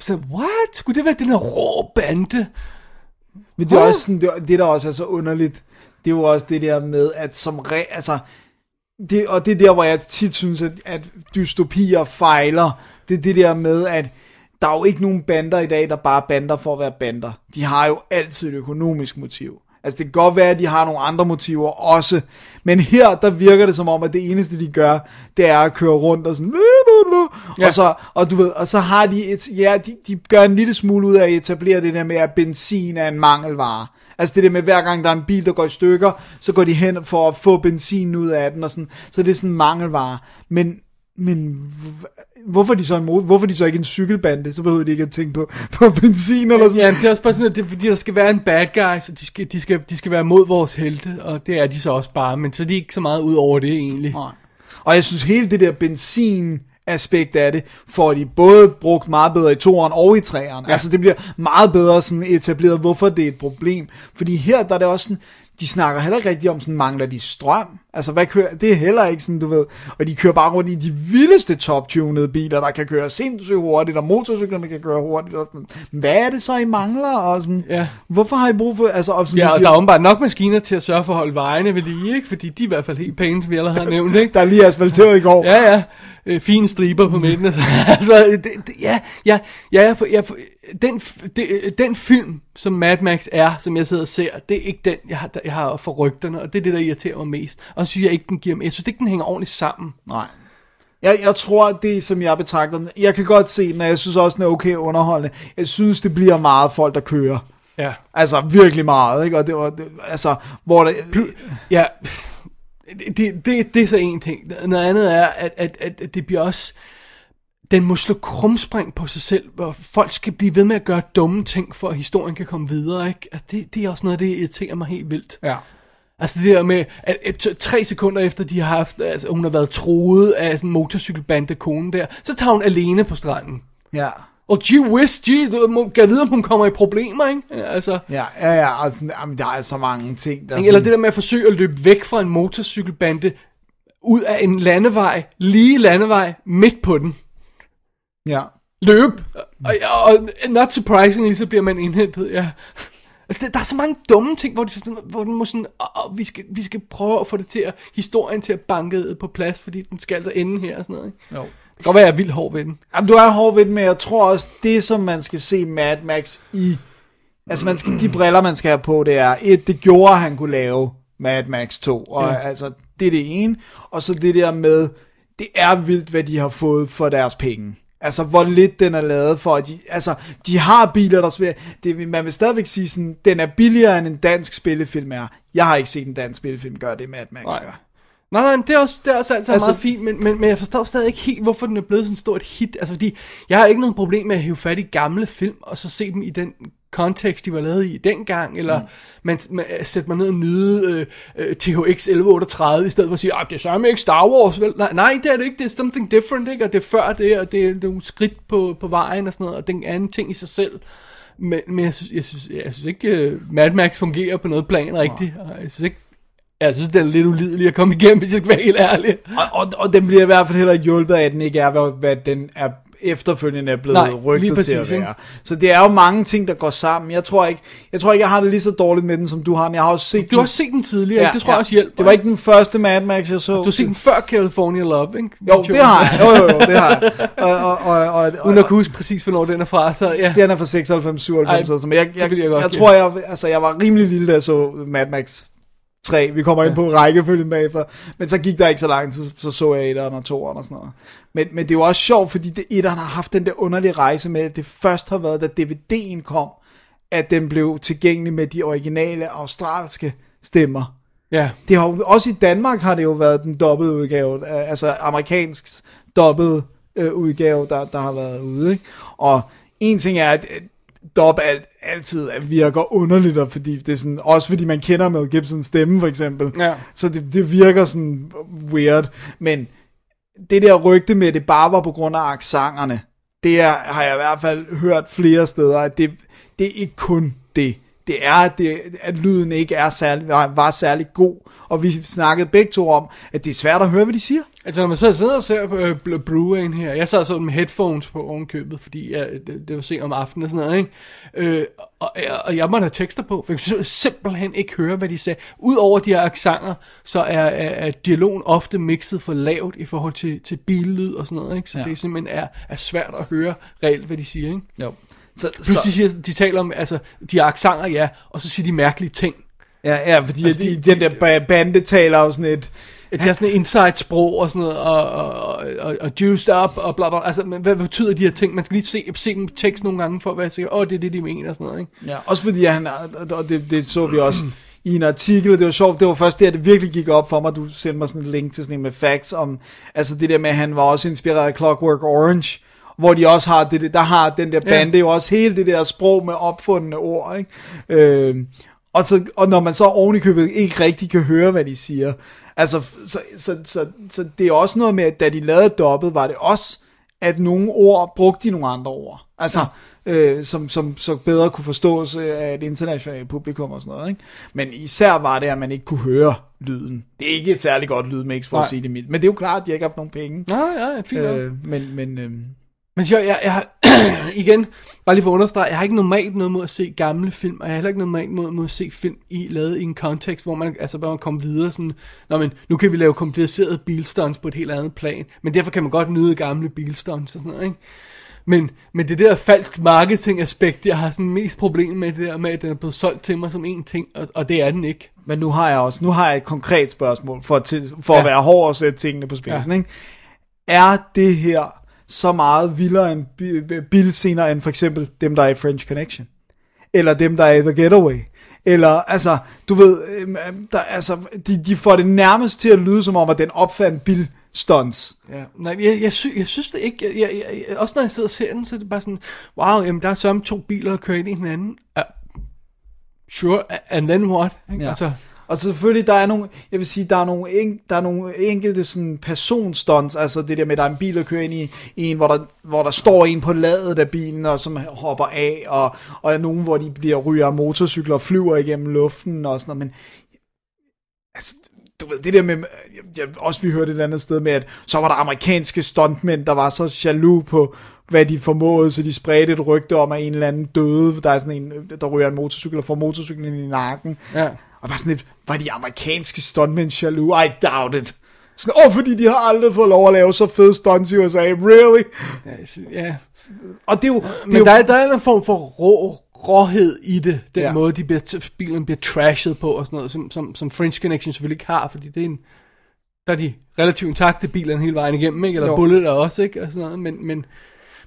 så what? Skulle det være den her rå bande? Men det er også sådan, det, det der også er så underligt, det er jo også det der med, at som re, altså, det, og det er der, hvor jeg tit synes, at, at dystopier fejler, det er det der med, at der er jo ikke nogen bander i dag, der bare er bander for at være bander. De har jo altid et økonomisk motiv. Altså det kan godt være, at de har nogle andre motiver også, men her, der virker det som om, at det eneste, de gør, det er at køre rundt og sådan, ja. og, så, og du ved, og så har de, et, ja, de, de gør en lille smule ud af at etablere det der med, at benzin er en mangelvare. Altså det der med, hver gang der er en bil, der går i stykker, så går de hen for at få benzin ud af den, og sådan, så det er sådan en mangelvare. Men, men hvorfor er de så en mod, hvorfor er de så ikke en cykelbande? Så behøver de ikke at tænke på, [laughs] på benzin eller sådan. Ja, det er også bare sådan, at det er fordi, der skal være en bad guy, så de skal, de skal, de skal være mod vores helte, og det er de så også bare, men så er de ikke så meget ud over det egentlig. Nej. Og jeg synes hele det der benzin aspekt af det, får de både brugt meget bedre i toeren og i treeren. Ja. Altså det bliver meget bedre sådan etableret, hvorfor det er et problem. Fordi her der er det også sådan, de snakker heller ikke rigtig om sådan, mangler de strøm? Altså hvad kører, det er heller ikke sådan, du ved. Og de kører bare rundt i de vildeste top-tunede biler, der kan køre sindssygt hurtigt, og motorcyklerne kan køre hurtigt. Og sådan. Hvad er det så, I mangler? Og sådan, Ja. Hvorfor har I brug for, altså, og sådan, Ja, og siger- der er åbenbart nok maskiner til at sørge for at holde vejene ved lige, ikke? Fordi de er i hvert fald helt pæne, som vi allerede har nævnt, ikke? der er lige asfalteret i går. Ja, ja. Øh, fine striber på midten. [laughs] altså, det, det, ja, ja, ja, jeg, for, jeg, for, den, det, øh, den film, som Mad Max er, som jeg sidder og ser, det er ikke den, jeg har, jeg har for rygterne, og det er det, der irriterer mig mest. Og så synes jeg ikke, den giver Jeg synes ikke, den hænger ordentligt sammen. Nej. Jeg, jeg tror, det som jeg betragter den, jeg kan godt se den, og jeg synes også, den er okay underholdende. Jeg synes, det bliver meget folk, der kører. Ja. Altså virkelig meget, ikke? Og det var, det, altså, hvor det... Ja, det, det, det, det er så en ting. Noget andet er, at, at, at, at det bliver også... Den må slå krumspring på sig selv, hvor folk skal blive ved med at gøre dumme ting, for at historien kan komme videre, ikke? Altså, det, det er også noget, det irriterer mig helt vildt. Ja. Altså det der med, at, at tre sekunder efter de har haft, altså hun har været troet af sådan en motorcykelbande kone der, så tager hun alene på stranden. Ja. Og gee whiz, gee, kan vide, om hun kommer i problemer, ikke? Altså, Ja, ja, ja, altså, jamen, der er så mange ting, der er Eller det der med at forsøge at løbe væk fra en motorcykelbande ud af en landevej, lige landevej, midt på den. Ja. Løb! Og, og not surprisingly, så bliver man indhentet, ja. Altså, Der er så mange dumme ting, hvor, det, hvor den må sådan, og, og vi, skal, vi skal prøve at få det til at, historien til at banke på plads, fordi den skal altså ende her og sådan noget. Ikke? Jo. Det kan godt være, jeg er vildt hård ved den. Jamen, du er hård ved den, men jeg tror også, det som man skal se Mad Max i, altså man skal, de briller, man skal have på, det er, et, det gjorde, at han kunne lave Mad Max 2, og ja. altså, det er det ene, og så det der med, det er vildt, hvad de har fået for deres penge. Altså, hvor lidt den er lavet for, at de, altså, de har biler, der spiller, det, man vil stadigvæk sige sådan, den er billigere end en dansk spillefilm er. Jeg har ikke set en dansk spillefilm gøre det, Mad Max Nej. gør. Nej, nej, men det er også, det er også altså, Altså- meget fint, men, men, men jeg forstår stadig ikke helt, hvorfor den er blevet sådan et stort hit. Altså, fordi jeg har ikke noget problem med at hive fat i gamle film, og så se dem i den kontekst, de var lavet i dengang, eller mm. man, man, sætte mig ned og nyde øh, øh, THX 1138, i stedet for at sige, at det er sørme ikke Star Wars, vel? Nej, nej, det er det ikke, det er something different, ikke? Og det er før det, og det er, nogle skridt på, på vejen og sådan noget, og den er en ting i sig selv. Men, men jeg, synes, jeg, synes, jeg synes ikke, uh, Mad Max fungerer på noget plan rigtigt, og jeg synes ikke, jeg synes, den er lidt ulidelig at komme igennem, hvis jeg skal være helt ærlig. Og, og, og den bliver i hvert fald heller ikke hjulpet af, at den ikke er, hvad, hvad den er efterfølgende er blevet Nej, rygtet præcis, til at ikke? være. Så det er jo mange ting, der går sammen. Jeg tror ikke, jeg tror ikke, jeg har det lige så dårligt med den, som du har. Jeg har også set Du har den. også set den tidligere, ja, det tror jeg også hjælper. Det var ikke den første Mad Max, jeg så. Du har set den før California Love, ikke? Jo, det har jeg. Jo, jo, jo, det har jeg. Og, og, og, og, Uden at kunne huske præcis, hvornår den er fra, så ja. Den er fra 96, 97 Ej, men jeg, jeg, jeg jeg, jeg tror, jeg, altså, jeg var rimelig lille, da jeg så Mad Max 3. Vi kommer ind på rækkefølgen bagefter. Men så gik der ikke så lang tid, så så jeg etteren og toeren og sådan noget. Men, men det er jo også sjovt, fordi det, etteren har haft den der underlige rejse med, at det først har været, da DVD'en kom, at den blev tilgængelig med de originale australske stemmer. Ja, Det har jo, også i Danmark har det jo været den dobbede udgave, øh, altså amerikansk dobbede øh, udgave, der, der har været ude. Ikke? Og en ting er, at dub alt, altid virker underligt, og fordi det er sådan, også fordi man kender Mel Gibsons stemme for eksempel, Ja. så det, det virker sådan weird, men det der rygte med, at det bare var på grund af accenterne, det er, har jeg i hvert fald hørt flere steder, at det, det er ikke kun det. Det er, at, det, at lyden ikke er særlig, var, var særlig god, og vi snakkede begge to om, at det er svært at høre, hvad de siger. altså når man så sidder og ser øh, Bruin her, jeg sad så med headphones på ovenkøbet, fordi jeg, det, det var sent om aftenen og sådan noget, ikke? Øh, og, og jeg måtte have tekster på, for jeg kunne simpelthen ikke høre, hvad de sagde. Udover de her accenter, så er, er, er dialogen ofte mixet for lavt i forhold til, til billyd og sådan noget, ikke? Så. Ja. det simpelthen er, er svært at høre reelt, hvad de siger, ikke? Jo. Så, Plus de, siger, de taler om, altså, de har accenter, ja, og så siger de mærkelige ting. ja, ja, fordi Altså, de- de, den der ba- bande taler jo sådan et, Det er sådan et inside-sprog og sådan noget, og, og, og, og juiced up, og bla bla. Altså, men hvad betyder de her ting? Man skal lige se, se dem tekst nogle gange, for at være sikker, åh, oh, det er det, de mener, og sådan noget, ikke? Ja, også fordi han, og det, det så vi også i en artikel, og det var sjovt, det var først der, det virkelig gik op for mig, du sendte mig sådan et link til sådan en med facts om, altså det der med, at han var også inspireret af Clockwork Orange, hvor de også har det, der har den der bande jo også hele det der sprog med opfundne ord, ikke? Øh, og, så, og når man så oven i købet ikke rigtig kan høre, hvad de siger, altså, så, så, så, så det er også noget med, at da de lavede dobbelt, var det også, at nogle ord brugte de nogle andre ord. Altså, ja. øh, som, som så bedre kunne forstås øh, af et internationalt publikum og sådan noget. Ikke? Men især var det, at man ikke kunne høre lyden. Det er ikke et særligt godt lydmix, for Nej. at sige det mildt. Men det er jo klart, at de ikke har haft nogen penge. Nå, ja, fint nok. Øh, men, men øh, Men jeg, jeg, jeg [clears throat] igen, bare lige for at understrege, jeg har ikke normalt noget mod at se gamle film, og jeg har heller ikke normalt mod, mod at se film i, lavet i en kontekst, hvor man, altså, hvor man kommer videre sådan, Nå, men nu kan vi lave komplicerede bilstunts på et helt andet plan, men derfor kan man godt nyde gamle bilstunts og sådan noget, ikke? Men, men det der falsk marketing aspekt, jeg har sådan mest problem med det der med, at den er blevet solgt til mig som en ting, og, og det er den ikke. men nu har jeg også nu har jeg et konkret spørgsmål, for, til, for. Ja. at være hård og sætte tingene på spidsen. Ja. Ikke? Er det her så meget vildere end bi- bi- bilscener, end for eksempel dem, der er i French Connection? Eller dem, der er i The Getaway? Eller, altså, du ved, øhm, øhm, der, altså, de, de får det nærmest til at lyde som om, at den opfandt Bill Stunts. Ja, nej, jeg, jeg, sy, jeg synes det ikke. Jeg, jeg, jeg, også når jeg sidder og ser den, så er det bare sådan, wow, jamen der er så to biler, der kører ind i hinanden. Uh, sure, and then what? Ikke? Ja. Altså, og så selvfølgelig, der er nogle, jeg vil sige, der er nogle, en, der er nogle enkelte sådan personstunts, altså det der med, at der er en bil, der kører ind i, i en, hvor der, hvor der står en på ladet af bilen, og som hopper af, og, og nogen, hvor de bliver ryger motorcykler og flyver igennem luften og sådan noget, men altså, du ved, det der med, jeg, jeg, også vi hørte et andet sted med, at så var der amerikanske stuntmænd, der var så jaloux på, hvad de formåede, så de spredte et rygte om, at en eller anden døde, der er sådan en, der ryger en motorcykel og får motorcyklen i nakken. Ja. Og bare sådan lidt, var de amerikanske stuntmænd jaloux? I doubt it. Sådan, åh, fordi de har aldrig fået lov at lave så fede stunts i USA. Really? ja, ja. Og det er jo... Det er Men jo der, er, der er en form for rå, råhed i det, den Ja. måde, de bliver, bilen bliver trashet på og sådan noget, som, som, som French Connection selvfølgelig ikke har, fordi det er en, der er de relativt intakte bilerne hele vejen igennem, ikke? Eller Jo. Bullet er også, ikke? Og sådan noget, men, men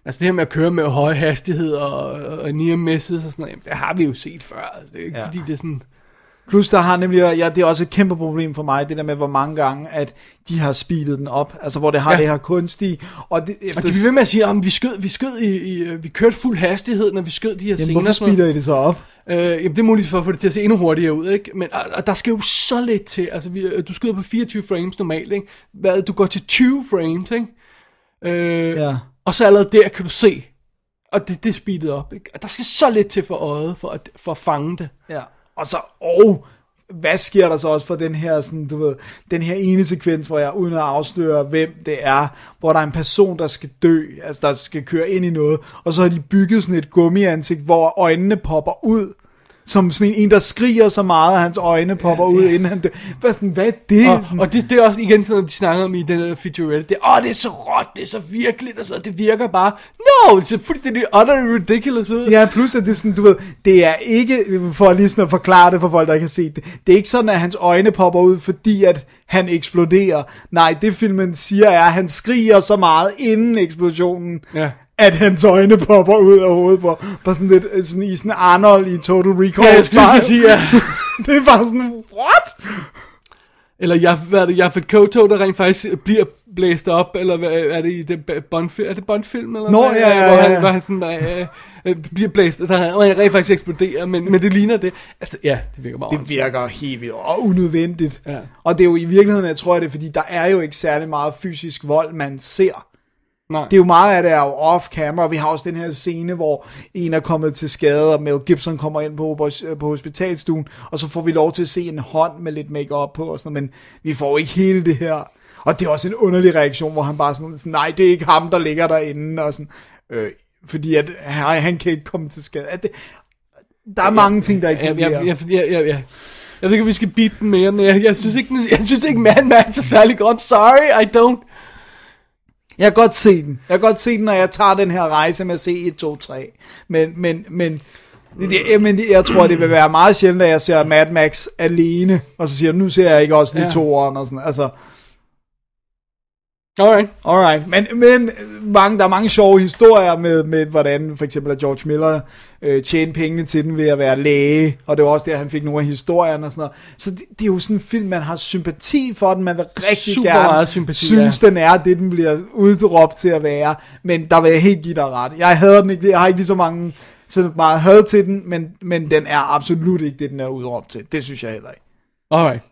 altså det her med at køre med høje hastigheder og, og near misses og sådan noget, jamen, det har vi jo set før, altså, det er ikke ja. fordi det er sådan, Plus der har nemlig, ja, det er også et kæmpe problem for mig, det der med, hvor mange gange, at de har speedet den op. Altså, hvor det har Ja. det her kunstige, og det, Og efter, de bliver ved med at sige, at vi skød, vi skød i, i, vi kørte fuld hastighed, når vi skød de her jamen, scener. hvorfor og speeder I det så op? Øh, jamen, det er muligt for at få det til at se endnu hurtigere ud, ikke? Men og, og der skal jo så lidt til. Altså, vi, øh, du skyder på 24 frames normalt, ikke? Hvad, du går til 20 frames, ikke? Øh, Ja. Og så allerede der kan du se, og det, det er speedet op, ikke? Og der skal så lidt til for øjet, for at, for at fange det. Ja, og så, og hvad sker der så også for den her, sådan, du ved, den her ene sekvens, hvor jeg, uden at afsløre, hvem det er, hvor der er en person, der skal dø, altså der skal køre ind i noget, og så har de bygget sådan et gummiansigt, hvor øjnene popper ud, som sådan en, en der skriger så meget, at hans øjne popper ud, inden han dør. Hvad, sådan, hvad er det? Og, Sådan, og det, det er også igen sådan, de snakker om i den der featurette. Det åh, det er så råt, det er så virkeligt, og så, det virker bare, no, det ser fuldstændig utterly ridiculous ud. Ja, plus at det er sådan, du ved, det er ikke, for lige sådan at forklare det for folk, der ikke har set det, det er ikke sådan, at hans øjne popper ud, fordi at han eksploderer. Nej, det filmen siger er, at han skriger så meget inden eksplosionen, Ja. At hans øjne popper ud af hovedet på, på sådan lidt, øh, sådan i sådan Arnold i Total Recall. Ja, jeg skulle sige, ja. [laughs] det er bare sådan, what? Eller jeg, hvad er det, jeg Koto, der rent faktisk bliver blæst op, eller hvad er det i det Bond-film? Er det Bond-film? Eller Nå, hvad? ja, ja, Hvor han, ja. hvor han sådan, øh, øh, bliver blæst, der han rent faktisk eksploderer, men, men det ligner det. Altså, ja, det virker bare Det virker helt vildt og unødvendigt. Ja. Og det er jo i virkeligheden, jeg tror, det er, fordi der er jo ikke særlig meget fysisk vold, man ser. Nej. Det er jo meget af det er jo off-camera, og vi har også den her scene, hvor en er kommet til skade, og Mel Gibson kommer ind på, på hospitalstuen, og så får vi lov til at se en hånd med lidt makeup på, og sådan noget, men vi får jo ikke hele det her. Og det er også en underlig reaktion, hvor han bare sådan, sådan nej, det er ikke ham, der ligger derinde, og sådan, øh, fordi at, han, han kan ikke komme til skade. At det, der er mange ting, der ikke Ja, ja, ja, ja, ja, ja. Jeg ved ikke, om vi skal beat den mere, men jeg, jeg synes ikke, jeg synes ikke Mad Max er særlig godt. Sorry, I don't. Jeg kan godt se den. Jeg kan godt se den, når jeg tager den her rejse med at se 1, 2, 3. Men, men, men, det, men jeg tror, det vil være meget sjældent, at jeg ser Mad Max alene, og så siger nu ser jeg ikke også de Ja. ja. to år, og sådan, altså, Alright. alright. Men, men mange, der er mange sjove historier med, med hvordan for eksempel at George Miller øh, tjente pengene til den ved at være læge, og det var også der, han fik nogle af historierne og sådan noget. Så det, det er jo sådan en film, man har sympati for den, man vil rigtig Super gerne meget sympati, synes, den er det, den bliver udråbt til at være. Men der vil jeg helt give dig ret. Jeg hader den ikke, jeg har ikke lige så mange så meget had til den, men, men den er absolut ikke det, den er udråbt til. Det synes jeg heller ikke. Alright.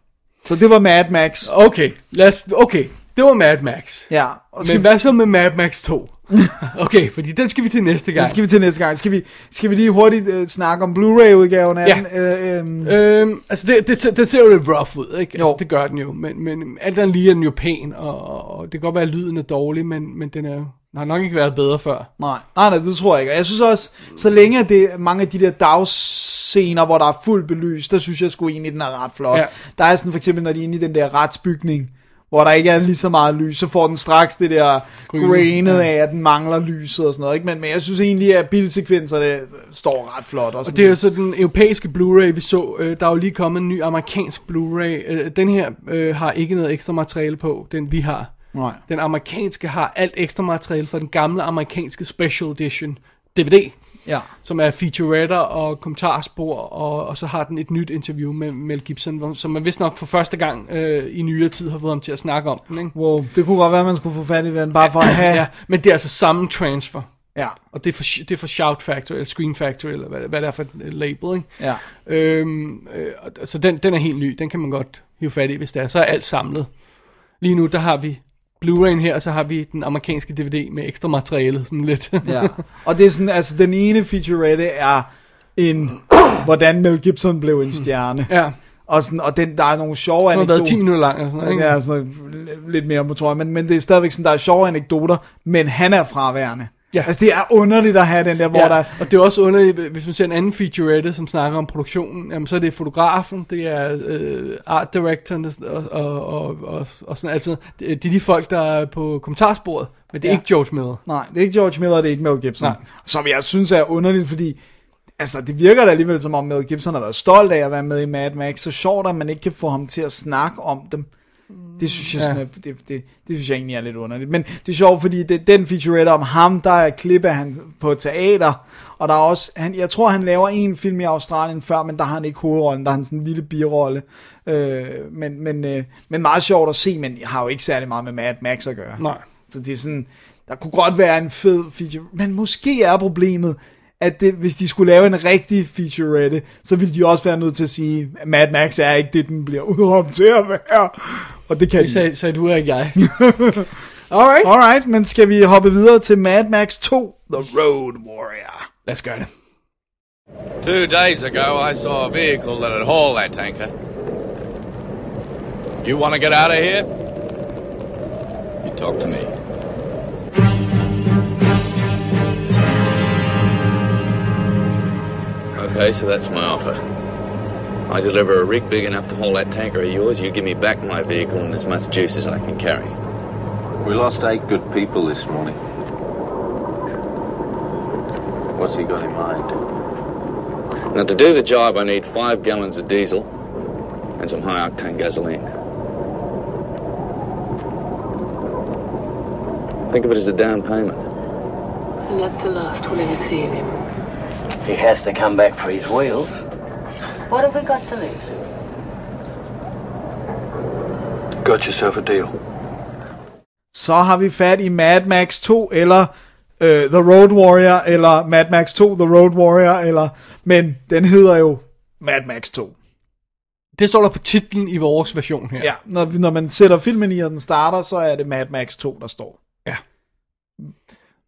Så det var Mad Max. Okay, lad os, okay. Det var Mad Max. Ja, og Men hvad så med Mad Max 2? [laughs] okay, fordi den skal vi til næste gang. Den skal vi til næste gang. Skal vi, skal vi lige hurtigt øh, snakke om Blu-ray-udgaven af Ja. den? Øh, øhm, Øhm, altså, det, det, det ser jo lidt rough ud, ikke? Jo. Altså, det gør den jo. Men, men alt andet lige er den jo pæn, og, og, det kan godt være, at lyden er dårlig, men, men den er den har nok ikke været bedre før. nej, nej, nej, det tror jeg ikke. Og Jeg synes også, så længe det mange af de der dagsscener, hvor der er fuld belys, der synes jeg sgu egentlig, den er ret flot. Ja. Der er sådan for eksempel, når de er inde i den der retsbygning, hvor der ikke er lige så meget lys, så får den straks det der grainet ja. af, at den mangler lyset og sådan noget. Ikke? Men, men jeg synes egentlig, at bildsekvenserne står ret flot. Og, Og sådan det er jo så den europæiske Blu-ray, vi så. Øh, der er jo lige kommet en ny amerikansk Blu-ray. Øh, den her øh, har ikke noget ekstra materiale på, den vi har. Nej. Den amerikanske har alt ekstra materiale fra den gamle amerikanske Special Edition DVD. Ja. som er featuretter og kommentarspor, og, og så har den et nyt interview med Mel Gibson, som man vist nok for første gang øh, i nyere tid har fået ham til at snakke om den. Ikke? Wow, det kunne godt være, at man skulle få fat i den, bare for at have... Ja, men det er altså samme transfer, ja. og det er for, det er for Shout Factory, eller Screen Factory, eller hvad, hvad det er for et øh, label. Ikke? ja. Øhm, øh, så den, den er helt ny, den kan man godt hive fat i, hvis det er. Så er alt samlet. Lige nu, der har vi Blu-ray'en her, og så har vi den amerikanske DVD med ekstra materiale, sådan lidt. [laughs] Ja, og det er sådan, altså den ene featurette er en, [clears throat] hvordan Mel Gibson blev en stjerne. ja, Og, sådan, og den, der er nogle sjove den har været 10 anekdoter. minutter lang. Og sådan, ikke? er sådan lidt mere, tror jeg, men, men det er stadigvæk sådan, der er sjove anekdoter, men han er fraværende. Ja. Altså det er underligt at have den der, hvor ja, der... og det er også underligt, hvis man ser en anden featurette, som snakker om produktionen, jamen så er det fotografen, det er øh, art directoren og, og, og, og, og sådan alt sådan. Det, det er de folk, der er på kommentarsporet, men det er ja. ikke George Miller. Nej, det er ikke George Miller, det er ikke Mel Gibson. Nej. Som jeg synes er underligt, fordi altså, det virker da alligevel som om Mel Gibson har været stolt af at være med i Mad Max. Så sjovt, at man ikke kan få ham til at snakke om dem. Det synes jeg, Ja. sådan, er, det, det, det, synes jeg egentlig er lidt underligt. Men det er sjovt, fordi det, den featurette om ham, der er klip af han på teater, Og der er også, han, jeg tror han laver en film i Australien før, men der har han ikke hovedrollen, der har han sådan en lille birolle. Øh, men, men, øh, men meget sjovt at se, men jeg har jo ikke særlig meget med Mad Max at gøre. Nej. Så det er sådan, der kunne godt være en fed feature, men måske er problemet, at det, hvis de skulle lave en rigtig featurette, så ville de også være nødt til at sige, at Mad Max er ikke det, den bliver udråbt til at være. Og det kan Det de. sagde, sagde du og ikke jeg. [laughs] Alright. Alright, men skal vi hoppe videre til Mad Max 2, The Road Warrior. Lad os gøre det. Two days ago, I saw a vehicle that had hauled that tanker. You want to get out of here? You talk to me. Okay, so that's my offer. I deliver a rig big enough to haul that tanker of yours. You give me back my vehicle and as much juice as I can carry. We lost eight good people this morning. What's he got in mind? Now, to do the job, I need five gallons of diesel and some high octane gasoline. Think of it as a down payment. And that's the last we'll ever see of him. He has to come back for his wheels. What have we got to lose? Got yourself a deal. Så har vi fat i Mad Max 2, eller øh, The Road Warrior, eller Mad Max 2, The Road Warrior, eller, men den hedder jo Mad Max 2. Det står der på titlen i vores version her. Ja, når, når man sætter filmen i, og den starter, så er det Mad Max 2, der står.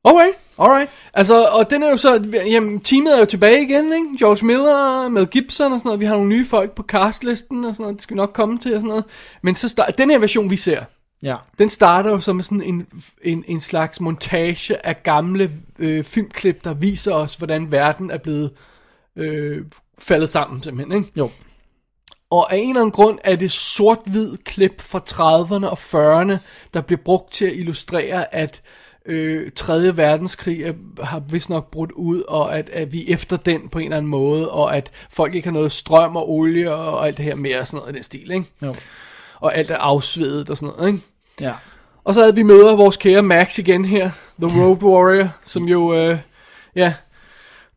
Okay. Alright. Altså, og den er jo så, jamen, teamet er jo tilbage igen, ikke? George Miller med Gibson og sådan noget. Vi har nogle nye folk på castlisten og sådan noget. Det skal vi nok komme til og sådan noget. Men så start, den her version, vi ser, Ja. den starter jo som sådan en, en, en slags montage af gamle øh, filmklip, der viser os, hvordan verden er blevet øh, faldet sammen, simpelthen, ikke? Jo. Og af en eller anden grund er det sort-hvid klip fra 30'erne og 40'erne, der bliver brugt til at illustrere, at øh, 3. verdenskrig er, har vist nok brudt ud, og at, at vi er efter den på en eller anden måde, og at folk ikke har noget strøm og olie og alt det her mere, sådan noget i den stil, ikke? Jo. Og alt er afsvedet og sådan noget, ikke? Ja. Og så havde vi møder vores kære Max igen her, The Road Warrior, som jo, øh, ja,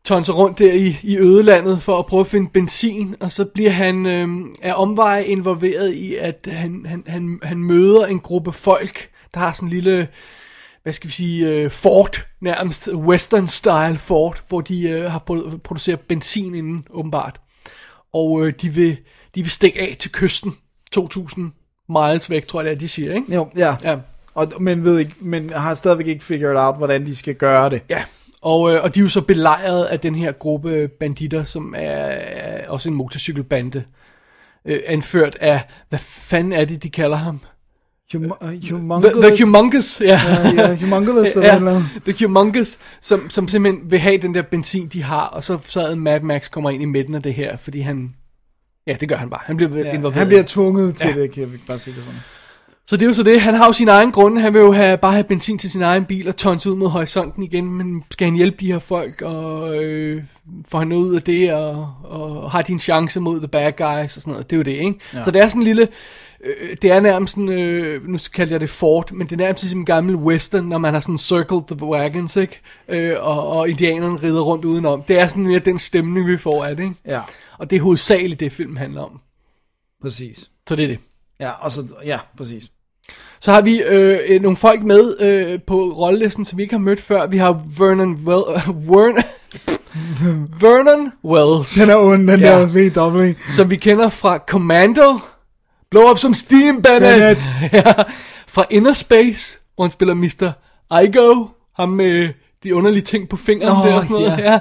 tonser rundt der i, i ødelandet for at prøve at finde benzin, og så bliver han øh, af omveje involveret i, at han, han, han, han møder en gruppe folk, der har sådan en lille, hvad skal vi sige, øh, fort, nærmest western-style fort, hvor de øh, har produ- produceret benzin inden, åbenbart. Og øh, de, vil, de vil stikke af til kysten, 2000 miles væk, tror jeg det er, de siger, ikke? Jo, ja. Ja. Og, men, ved ikke, men har stadigvæk ikke figured out, hvordan de skal gøre det. Ja, og, øh, og de er jo så belejret af den her gruppe banditter, som er, er også en motorcykelbande, øh, anført af, hvad fanden er det, de kalder ham? Hum, uh, The, humongous. the Humongous, ja. Ja, ja, [laughs] humongous, eller ja, eller. The Humongous, som, som simpelthen vil have den der benzin, de har, og så, så Mad Max kommer ind i midten af det her, fordi han, ja, det gør han bare. Han bliver Ja, involveret. han bliver tvunget til Ja. det, kan jeg bare sige det sådan. Så det er jo så det, han har jo sin egen grund, han vil jo have, bare have benzin til sin egen bil og tonse ud mod horisonten igen, men skal han hjælpe de her folk, og øh, får han noget ud af det, og, og har de en chance mod the bad guys og sådan noget, det er jo det, ikke? Ja. Så det er sådan en lille, øh, det er nærmest sådan, øh, nu kalder jeg det fort, men det er nærmest ligesom en gammel western, når man har sådan circled the wagons, ikke? Øh, og, og indianerne rider rundt udenom. Det er sådan lidt den stemning, vi får af det, ikke? Ja, Og det er hovedsageligt det, filmen handler om. præcis. Så det er det. Ja, og så, ja, præcis. Så har vi øh, øh, nogle folk med øh, på rollelisten, som vi ikke har mødt før. Vi har Vernon Well, uh, Vernon, Vernon Wells, Den er ond, den Ja. der VW. som vi kender fra Commando, Blow Up Some Steam Bennett, Bennett. [laughs] ja, fra Inner Space, hvor han spiller Mr. Igo, ham med de underlige ting på fingeren Nå, der og sådan noget, ja. ja.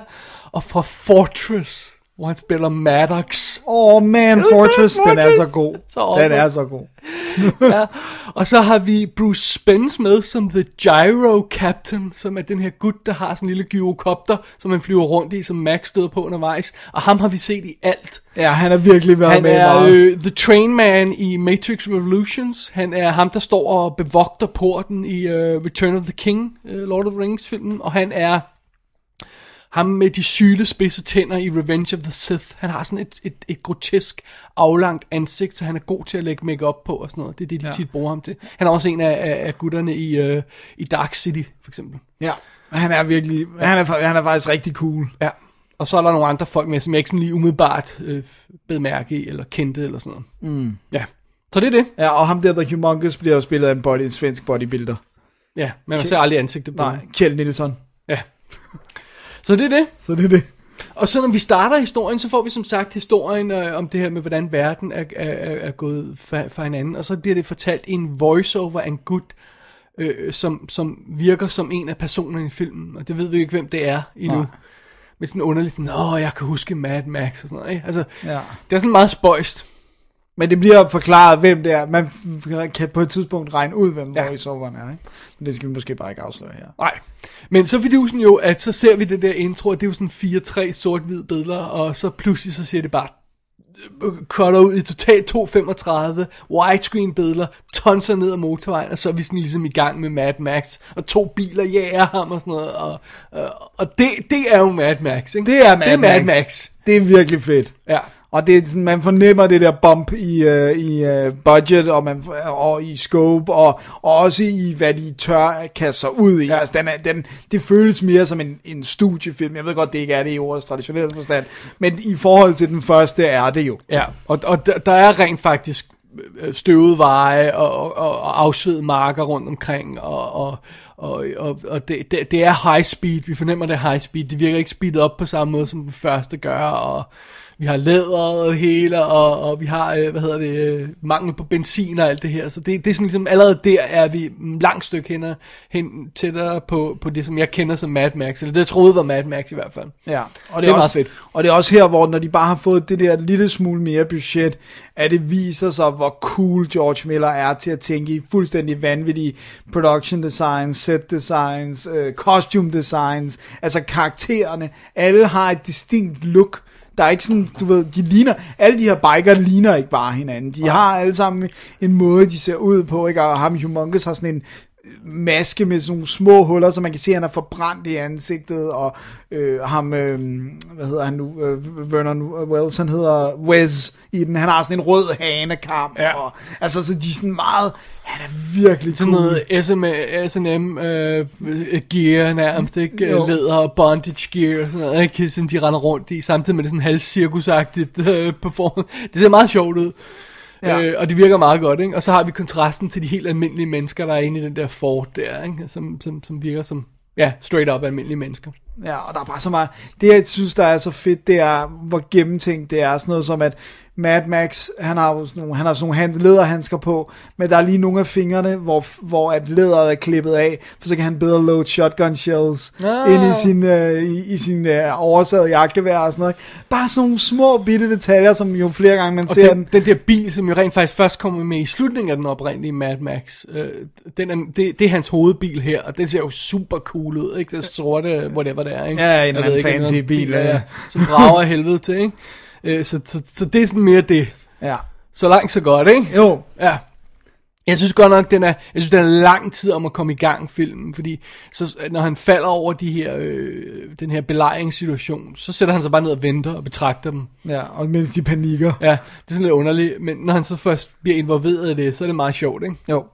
Og fra Fortress, hvor han spiller Maddox. Åh, oh, man, Fortress, den er så god. [laughs] Så. Den er så god. [laughs] ja. Og så har vi Bruce Spence med som The Gyro Captain, som er den her gut, der har sådan en lille gyrokopter, som han flyver rundt i, som Max støder på undervejs. Og ham har vi set i alt. Ja, han har virkelig været Han med er meget. øh, The Train Man i Matrix Revolutions. Han er ham, der står og bevogter porten i uh, Return of the King, uh, Lord of the Rings filmen. Og han er ham med de syle spidse tænder i Revenge of the Sith, han har sådan et, et, et grotesk, aflangt ansigt, så han er god til at lægge makeup på og sådan noget. Det er det, de Ja. ja. tit bruger ham til. Han er også en af, af, af gutterne i, uh, i Dark City, for eksempel. Ja, han er virkelig, han er, han er faktisk rigtig cool. Ja. Og så er der nogle andre folk med, som jeg ikke sådan lige umiddelbart øh, bed mærke i, eller kendte, eller sådan noget. Mm. Ja. Så det er det. Ja, og ham der, The Humongous, bliver jo spillet af en, body, en svensk bodybuilder. Ja, men man ser aldrig ansigtet på Nej. Kjeld Nielsen. Ja. Så det er det. Så det er det. Og så når vi starter historien, så får vi som sagt historien øh, om det her med, hvordan verden er, er, er, gået fra, fra hinanden. Og så bliver det fortalt i en voiceover af en gut, øh, som, som virker som en af personerne i filmen. Og det ved vi jo ikke, hvem det er endnu. Nej. Med sådan underligt sådan, åh, jeg kan huske Mad Max og sådan noget. Ikke? Altså, Ja. det er sådan meget spøjst. Men det bliver forklaret, hvem det er. Man kan på et tidspunkt regne ud, hvem ja. Voiceoveren er. Ikke? Men det skal vi måske bare ikke afsløre her. Nej. Men så fidusen jo, at så ser vi det der intro, og det er jo sådan 4-3 sort-hvid billeder, og så pludselig så ser det bare øh, cutter ud i totalt 2.35 widescreen billeder, tonser ned ad motorvejen, og så er vi sådan ligesom i gang med Mad Max, og to biler jager ham og sådan noget, og, og, og det, det er jo Mad Max, ikke? Det er Mad, det er Mad Max. Max. Det er virkelig fedt. Ja. Og det er sådan, man fornemmer det der bump i, uh, i uh, budget, og, man, og i scope, og, og også i, hvad de tør kaste sig ud i. Ja. Altså, den er, den, det føles mere som en, en studiefilm. Jeg ved godt, det ikke er det i ordets traditionelle forstand, men i forhold til den første er det jo. Ja, og, og der, der er rent faktisk øh, støvede veje og, og, og afsvedede marker rundt omkring, og, og, og, og, og det, det, det er high speed, vi fornemmer det er high speed, det virker ikke speedet op på samme måde som den første gør, og vi har læder og det hele, og, og vi har, øh, hvad hedder det, øh, mangel på benzin og alt det her, så det, det er sådan ligesom, allerede der er vi langt stykke hen, hen tættere på, på det, som jeg kender som Mad Max, eller det jeg troede var Mad Max i hvert fald. Ja, og det, Det er er, meget også, fedt. Og det er også her, hvor når de bare har fået det der lille smule mere budget, at det viser sig, hvor cool George Miller er til at tænke i fuldstændig vanvittige production designs, set designs, øh, costume designs, altså karaktererne. Alle har et distinkt look. Der er ikke sådan, du ved, de ligner, alle de her biker ligner ikke bare hinanden. De har alle sammen en måde, de ser ud på, ikke? Og ham Humongous har sådan en maske med sådan nogle små huller, så man kan se, at han er forbrændt i ansigtet, og øh, ham, øh, hvad hedder han nu, øh, Vernon Wells, han hedder Wes i den, han har sådan en rød hanekam, ja. og, altså så de er sådan meget, han er virkelig Sådan cool. noget SM, S&M øh, gear nærmest, ikke? Jo. Læder og bondage gear og sådan noget, ikke? Som de render rundt i, samtidig med det sådan halvcirkusagtigt øh, performance. Det ser meget sjovt ud. Ja. Øh, og det virker meget godt, ikke? Og så har vi kontrasten til de helt almindelige mennesker, der er inde i den der fort der, ikke? Som, som, som virker som, ja, straight up almindelige mennesker. Ja, og der er bare så meget, det jeg synes, der er så fedt, det er, hvor gennemtænkt det er, sådan noget som, at Mad Max, han har jo sådan nogle, han har sådan nogle hand, læderhandsker på, men der er lige nogle af fingrene, hvor, hvor at læderet er klippet af, for så kan han bedre load shotgun shells Ah. ind i sin, øh, i, i sin øh, oversaget jakkevær og sådan noget. Bare sådan nogle små bitte detaljer, som jo flere gange man Og ser den, den der bil, som jo rent faktisk først kommer med i slutningen af den oprindelige Mad Max, øh, den er, det, det er hans hovedbil her, og den ser jo super cool ud, ikke? Den sorte, whatever det er, ikke? Ja, en eller anden ikke, fancy noget bil, ja, ja. brager af helvede til, ikke? Øh, så, så, så det er sådan mere det. Ja. Så langt, så godt, ikke? Jo. Ja. Jeg synes godt nok, den er, jeg synes, den er lang tid om at komme i gang, filmen, fordi så, når han falder over de her, øh, den her belejringssituation, så sætter han sig bare ned og venter og betragter dem. Ja, og mens de panikker. Ja, det er sådan lidt underligt, men når han så først bliver involveret i det, så er det meget sjovt, ikke? Jo,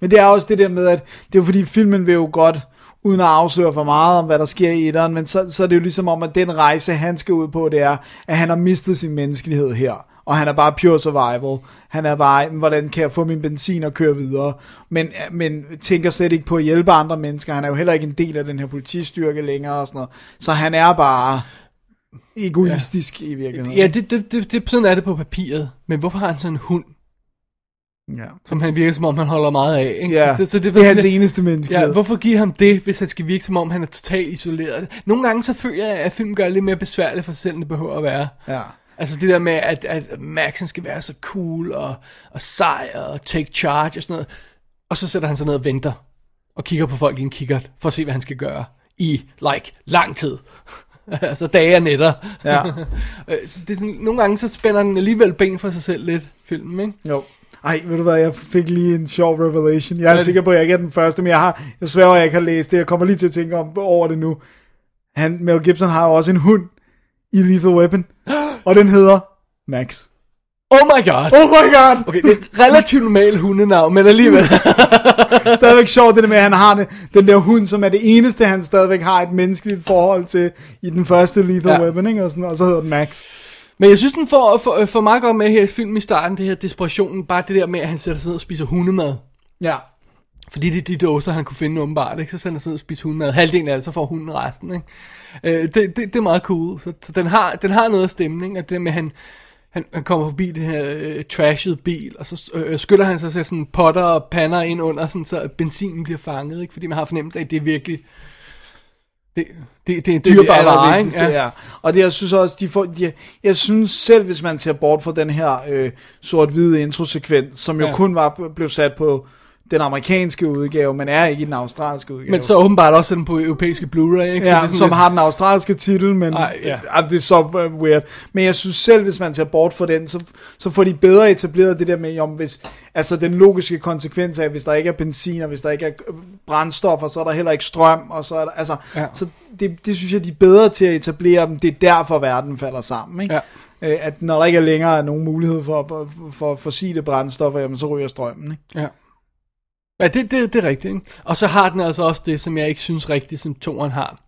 men det er også det der med, at det er fordi filmen vil jo godt, uden at afsløre for meget om, hvad der sker i etteren, men så, så er det jo ligesom om, at den rejse, han skal ud på, det er, at han har mistet sin menneskelighed her. Og han er bare pure survival. Han er bare, hvordan kan jeg få min benzin og køre videre? Men, men tænker slet ikke på at hjælpe andre mennesker. Han er jo heller ikke en del af den her politistyrke længere og sådan noget. Så han er bare egoistisk ja. i virkeligheden. Ja, det, det, det, det, sådan er det på papiret, men hvorfor har han sådan en hund, ja. som han virker som om, han holder meget af? Ikke? Ja, så det er hans eneste menneskelighed. Ja, hvorfor give ham det, hvis han skal virke som om, han er totalt isoleret? Nogle gange så føler jeg, at film gør det lidt mere besværligt for sig selv, end det behøver at være. Ja. Altså det der med, at, at Max han skal være så cool og, og sej og take charge og sådan noget. Og så sætter han sig ned og venter og kigger på folk i en kikkert for at se, hvad han skal gøre i, like, lang tid. [laughs] altså dage og nætter. Ja. [laughs] så det er sådan, nogle gange så spænder den alligevel ben for sig selv lidt, filmen, ikke? Jo. Ej, ved du hvad, jeg fik lige en sjov revelation. Jeg er er sikker på, at jeg ikke er den første, men jeg har, jeg sværger, at jeg ikke har læst det. Jeg kommer lige til at tænke om, over det nu. Han, Mel Gibson har jo også en hund i Lethal Weapon, [gasps] og den hedder Max. Oh my god. Oh my god! Okay, det er et relativt normalt hundenavn, men alligevel. [laughs] stadigvæk sjovt det der med, at han har det, den der hund, som er det eneste, han stadigvæk har et menneskeligt forhold til i den første Lethal ja. Weapon, ikke? Og, sådan, og så hedder den Max. Men jeg synes, den får, får, får meget godt med her i filmen i starten, det her desperationen, bare det der med, at han sætter sig ned og spiser hundemad. Ja. Fordi det er de dåser, han kunne finde åbenbart, ikke? Så sætter han sig ned og spiser hundemad. Halvdelen af det, så får hunden resten, ikke? Øh, det, det, det, er meget cool. Så, så den, har, den har noget af stemning, og det der med, at han, han, han kommer forbi det her øh, trashed bil, og så øh, skyller han sig så sådan potter og pander ind under, sådan, så benzinen bliver fanget, ikke? Fordi man har fornemt, at det er virkelig... Det, det, det er en Det er det ikke? ja. Og det, jeg synes også, de får, de, jeg synes selv, hvis man ser bort fra den her øh, sort-hvide introsekvens, som jo ja. kun var blev sat på den amerikanske udgave, men er ikke i den australske udgave. Men så åbenbart også den på europæiske Blu-ray, ikke? Så Ja, det som lidt- har den australske titel, men Ej, ja. ja. det er så øh, weird. Men jeg synes selv, hvis man ser bort fra den, så, så får de bedre etableret det der med, om hvis, altså den logiske konsekvens af, hvis der ikke er benzin, og hvis der ikke er øh, brændstoffer, så er der heller ikke strøm, og så er der, altså, Ja. ja. så det, det synes jeg, de er bedre til at etablere dem. Det er derfor, verden falder sammen, ikke? Ja. Øh, At når der ikke er længere nogen mulighed for, for, for fossile brændstoffer, jamen så ryger strømmen, ikke? Ja. Ja, det, det, det er rigtigt, ikke? Og så har den altså også det, som jeg ikke synes rigtigt, som toren har.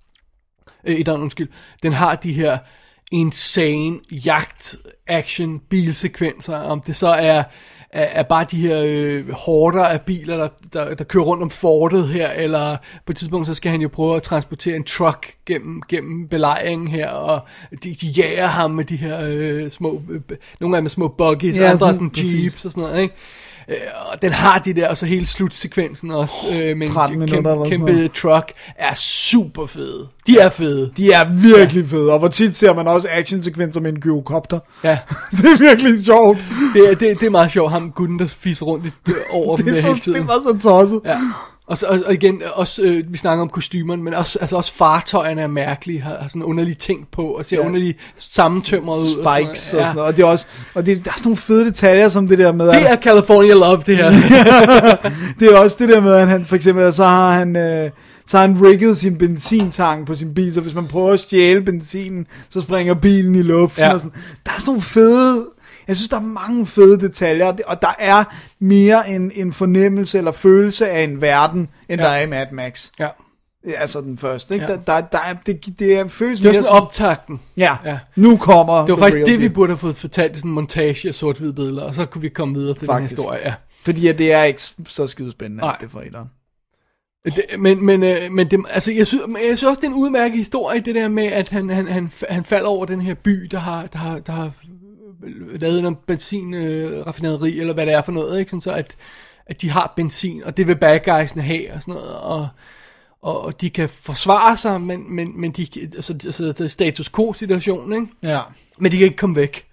Øh, et undskyld. Den har de her insane jagt action bilsekvenser om det så er, er, er bare de her øh, horder af biler der, der, der kører rundt om fortet her eller på et tidspunkt så skal han jo prøve at transportere en truck gennem, gennem belejringen her og de, de jager ham med de her øh, små øh, nogle af dem er små buggies Ja, andre er sådan- præcis. jeeps og sådan noget ikke Øh, og den har de der, og så hele slutsekvensen også, øh, med 13 en kæmpe, kæmpe truck, er super fede. De er fede. De er virkelig ja. fede, og hvor tit ser man også actionsekvenser med en gyrokopter. Ja, [laughs] det er virkelig sjovt. det, er- det, det er meget sjovt, ham gutten, der fiser rundt i, over [laughs] dem Det, så, hele tiden. det var så tosset. Ja. Og, så, og, og igen, også, øh, vi snakker om kostymerne, men også, altså også fartøjerne er mærkelige, har, har sådan underlige ting på, og ser Ja. ja. underligt sammentømret ud. Spikes og Ja. sådan noget. Og det er også, og det, der er sådan nogle fede detaljer som det der med, Det er California Love, det her. [laughs] det er også det der med, at han for eksempel, så har han, øh, så har han rigget sin benzintank på sin bil, så hvis man prøver at stjæle benzinen, så springer bilen i luften Ja. og sådan. Der er sådan nogle fede, jeg synes, der er mange fede detaljer, og der er mere en, en fornemmelse eller følelse af en verden, end Ja. der er i Mad Max. ja. Altså den første, ikke? Ja. Der, der, der er, det, det er, føles Det var mere sådan optakten. Ja, Ja. nu kommer Det var faktisk det, vi burde have fået fortalt i sådan en montage af sort-hvide billeder, og så kunne vi komme videre til Faktisk. den historie. Ja. Fordi det er ikke så skide spændende, Nej. det for etteren. Det, men, men, øh, men det, altså, jeg, synes, jeg synes også, det er en udmærket historie, det der med, at han, han, han, han falder over den her by, der har, der har, der har lavet en benzinraffinaderi, øh, eller hvad det er for noget, ikke? Sådan så at, at de har benzin, og det vil bad guysene have, og sådan noget, og, og, og de kan forsvare sig, men, men, men de, altså, altså, det er status quo-situation, ikke? Ja. Men de kan ikke komme væk.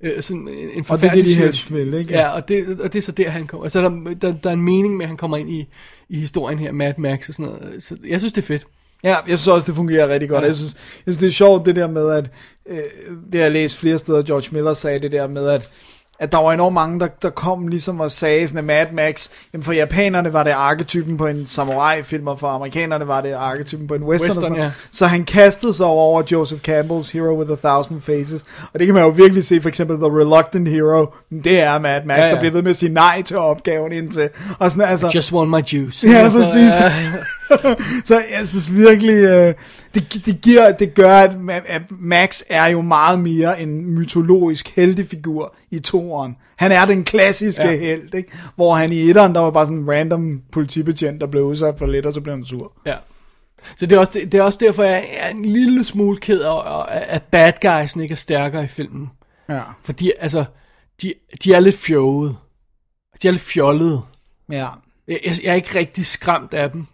Øh, sådan en, en Og det er det, de situation. helst vil, ikke? Ja, og det, og det er så der, han kommer. Altså, der, der, der er en mening med, at han kommer ind i, i historien her, Mad Max og sådan noget. Så jeg synes, det er fedt. Ja, jeg synes også, det fungerer rigtig godt. Ja. Jeg, synes, jeg synes, det er sjovt det der med, at øh, det har jeg læst flere steder, George Miller sagde det der med, at at der var enormt mange, der, der kom ligesom og sagde sådan, at Mad Max, jamen for japanerne var det arketypen på en samurai-film, og for amerikanerne var det arketypen på en western. Western, og sådan. ja. Så han kastede sig over, over Joseph Campbell's Hero with a Thousand Faces, og det kan man jo virkelig se, for eksempel The Reluctant Hero, det er Mad Max, Ja, ja, der bliver ved med at sige nej til opgaven indtil, og sådan, altså, Just want my juice. Ja, præcis. ja. [laughs] så jeg synes virkelig, øh, det, det, giver, det gør, at, Ma- at Max er jo meget mere en mytologisk heltefigur i toeren. Han er den klassiske Ja. held, ikke? hvor han i etteren, der var bare sådan en random politibetjent, der blev udsat for lidt, og så blev han sur. Ja. Så det er, også, det er også derfor, jeg er en lille smule ked af, at bad guys ikke er stærkere i filmen. Ja. Fordi, altså, de, de er lidt fjolede. De er lidt fjollede. Ja. Jeg, jeg, jeg er ikke rigtig skræmt af dem.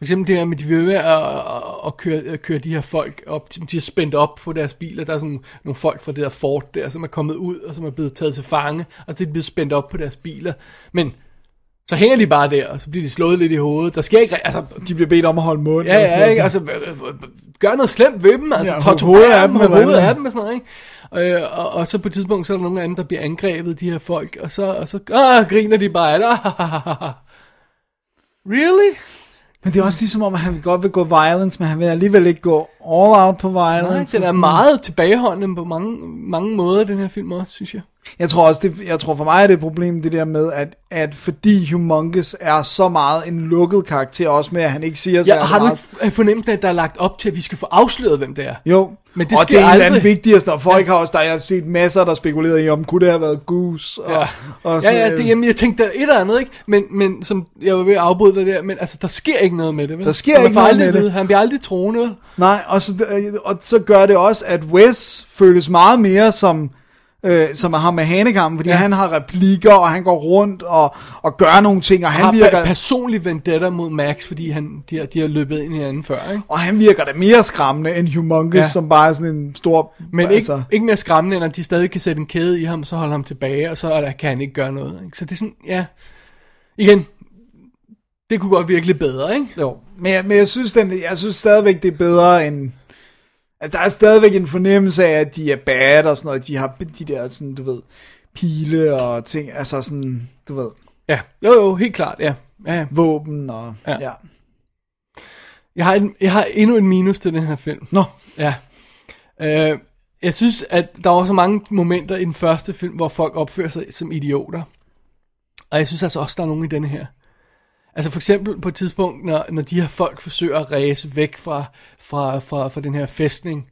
For eksempel det her med, de vil med at, at, at, køre, at køre de her folk op. De er spændt op på deres biler. Der er sådan nogle folk fra det der fort der, som er kommet ud, og som er blevet taget til fange. Og så er de blevet spændt op på deres biler. Men så hænger de bare der, og så bliver de slået lidt i hovedet. Der sker ikke... Altså, De bliver bedt om at holde mund. Ja, ja, ikke? Altså, gør noget slemt ved dem, altså, Ja, torturer hovedet af dem, hovedet af dem og sådan noget, ikke? Øh, og, og, så på et tidspunkt, så er der nogle af dem, der bliver angrebet, de her folk, og så, og så ah, griner de bare, eller, really? Men det er også ligesom om, at han godt vil gå violence, men han vil alligevel ikke gå all out på Nej, violence. den og er meget tilbageholdende på mange, mange måder, den her film også, synes jeg. Jeg tror også, det, jeg tror for mig er det et problem, det der med, at, at fordi Humongous er så meget en lukket karakter, også med, at han ikke siger så Ja, har du meget. ikke fornemmelsen af, at der er lagt op til, at vi skal få afsløret, hvem det er? Jo, Men det og det er en eller anden aldrig. vigtigste, og folk har også, der jeg har set masser, der spekulerede i, om kunne det have været Goose, og, Ja, og ja, sådan, ja øh, det, jamen, jeg tænkte der er et eller andet, ikke? Men, men som jeg var ved at afbryde dig der, men altså, der sker ikke noget med det, vel? Der sker ikke noget aldrig med det. Han bliver aldrig troende? Nej, og så, og så gør det også, at Wes føles meget mere som, øh, som ham med hanekammen, fordi ja. han har replikker, og han går rundt og, og gør nogle ting, og Han har virker... personlig vendetta mod Max, fordi han, de, har, de har løbet ind i hinanden før, ikke? Og han virker da mere skræmmende end Humongous, ja. Som bare er sådan en stor... Men altså, ikke, ikke mere skræmmende, end at de stadig kan sætte en kæde i ham, så holde ham tilbage, og så kan han ikke gøre noget. Ikke? Så det er sådan, ja... Igen, det kunne godt virke lidt bedre, ikke? Jo, men jeg, men jeg synes, den, jeg synes stadigvæk, det er bedre end... Altså, der er stadigvæk en fornemmelse af, at de er bad og sådan noget. De har de der, sådan, du ved, pile og ting, altså sådan, du ved, Ja, jo jo, helt klart, ja. ja. ja. våben og... Ja. Ja. ja. Jeg, har en, jeg har endnu en minus til den her film. Nå, Ja. Øh, jeg synes, at der var så mange momenter i den første film, hvor folk opfører sig som idioter. Og jeg synes altså også, der er nogen i denne her. Altså for eksempel på et tidspunkt, når, når de her folk forsøger at ræse væk fra, fra, fra, fra den her fæstning.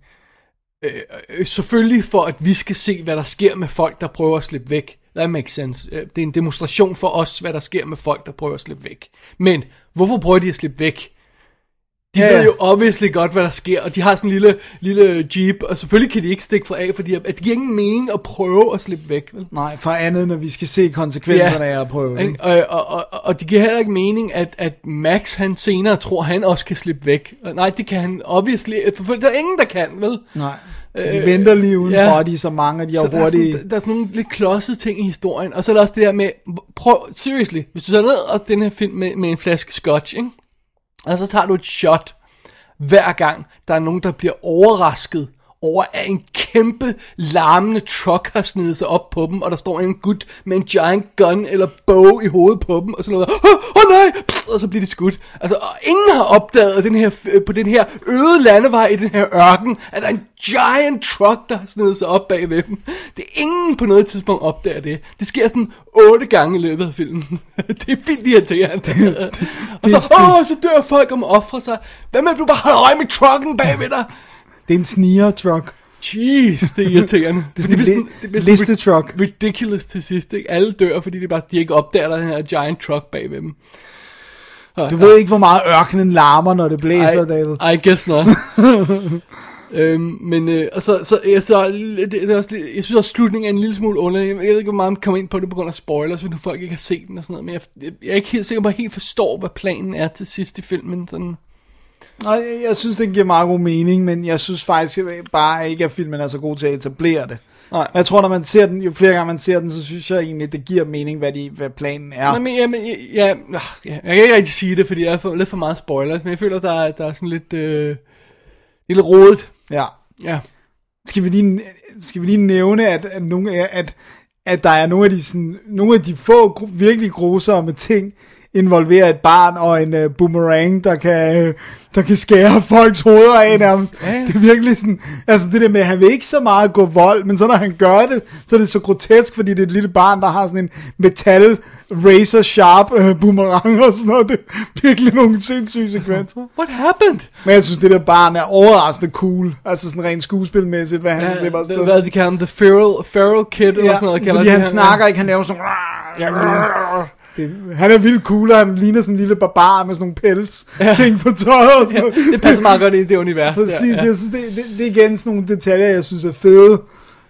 Øh, øh, selvfølgelig for, at vi skal se, hvad der sker med folk, der prøver at slippe væk. That makes sense. Øh, det er en demonstration for os, hvad der sker med folk, der prøver at slippe væk. Men hvorfor prøver de at slippe væk? De ja. ved jo obviously godt, hvad der sker, og de har sådan en lille, lille jeep, og selvfølgelig kan de ikke stikke fra af, fordi at det giver ingen mening at prøve at slippe væk, vel? nej, for andet, når vi skal se konsekvenserne af at prøve. Ikke? Og, og, og, og det giver heller ikke mening, at, at Max han senere tror, han også kan slippe væk. Og Nej, det kan han obviously, for der er ingen, der kan, vel? Nej, de venter lige udenfor, ja. de er så mange, og de Så har der er, sådan, der er sådan nogle lidt klodsede ting i historien, og så er der også det der med, prøv, seriously, hvis du tager ned og den her film med, med en flaske scotch, ikke? Og så tager du et shot, hver gang der er nogen, der bliver overrasket over, at en kæmpe larmende truck har snedet sig op på dem, og der står en gut med en giant gun eller bow i hovedet på dem, og sådan noget, åh oh, oh, nej, og så bliver de skudt. Altså, og ingen har opdaget den her, øh, på den her øde landevej i den her ørken, at der er en giant truck, der har snedet sig op bag ved dem. Det er ingen på noget tidspunkt opdager det. Det sker sådan otte gange i løbet af filmen. [laughs] det er vildt irriterende. og så, åh, så dør folk om at ofre sig. Hvad med, at du bare holder øje med trucken bag ved dig? Det er en sniger truck. Jeez, det er irriterende. Det er sådan en li- det bliver sådan listetruck. ri- Ridiculous til sidst, ikke? Alle dør, fordi de bare de ikke opdager, der er den her giant truck bag ved dem. Du ved ikke, hvor meget ørkenen larmer, når det blæser, David. I guess not. [laughs] øhm, men øh, og så, så, jeg, så det, det er også, jeg synes også, slutningen er en lille smule underlig. Jeg ved ikke, hvor meget man kommer ind på det på grund af spoilers, hvis nu folk ikke har set den og sådan noget. Men jeg, jeg, jeg er ikke helt sikker på, at jeg helt forstår, hvad planen er til sidst i filmen. Sådan. Nej, jeg- jeg synes, det giver meget god mening, men jeg synes faktisk bare ikke, at filmen er så god til at etablere det. Nej. Jeg tror, når man ser den, jo flere gange man ser den, så synes jeg egentlig, det giver mening, hvad, de, hvad planen er. Nej, men, ja, men, ja, ja, ja, jeg kan ikke rigtig sige det, fordi jeg er for, lidt for meget spoilers, men jeg føler, der er, der er sådan lidt, øh, lidt rodet. Ja. Ja. Skal vi lige, skal vi lige nævne, at, at, nogle, at, at der er nogle af de, sådan, nogle af de få virkelig grusomme ting, involverer et barn og en uh, boomerang, der kan, uh, der kan skære [laughs] folks hoveder af nærmest. Ja, ja. Det er virkelig sådan, altså det der med, at han vil ikke så meget gå vold, men så når han gør det, så er det så grotesk, fordi det er et lille barn, der har sådan en metal razor sharp uh, boomerang og sådan noget. Det er virkelig nogle sindssyge sekvenser. What happened? Men jeg synes, det der barn er overraskende cool. Altså sådan rent skuespilmæssigt, hvad han ja, slipper afsted. det, hvad de kalder ham, the feral, feral kid, eller sådan noget. fordi han ham, snakker ikke, han laver sådan... Det, han er vildt cool, og han ligner sådan en lille barbar med sådan nogle pels ja. ting på tøjet og sådan noget. det passer meget godt ind i det univers. der, Præcis, ja. jeg synes, det, det, det er igen sådan nogle detaljer, jeg synes er fede.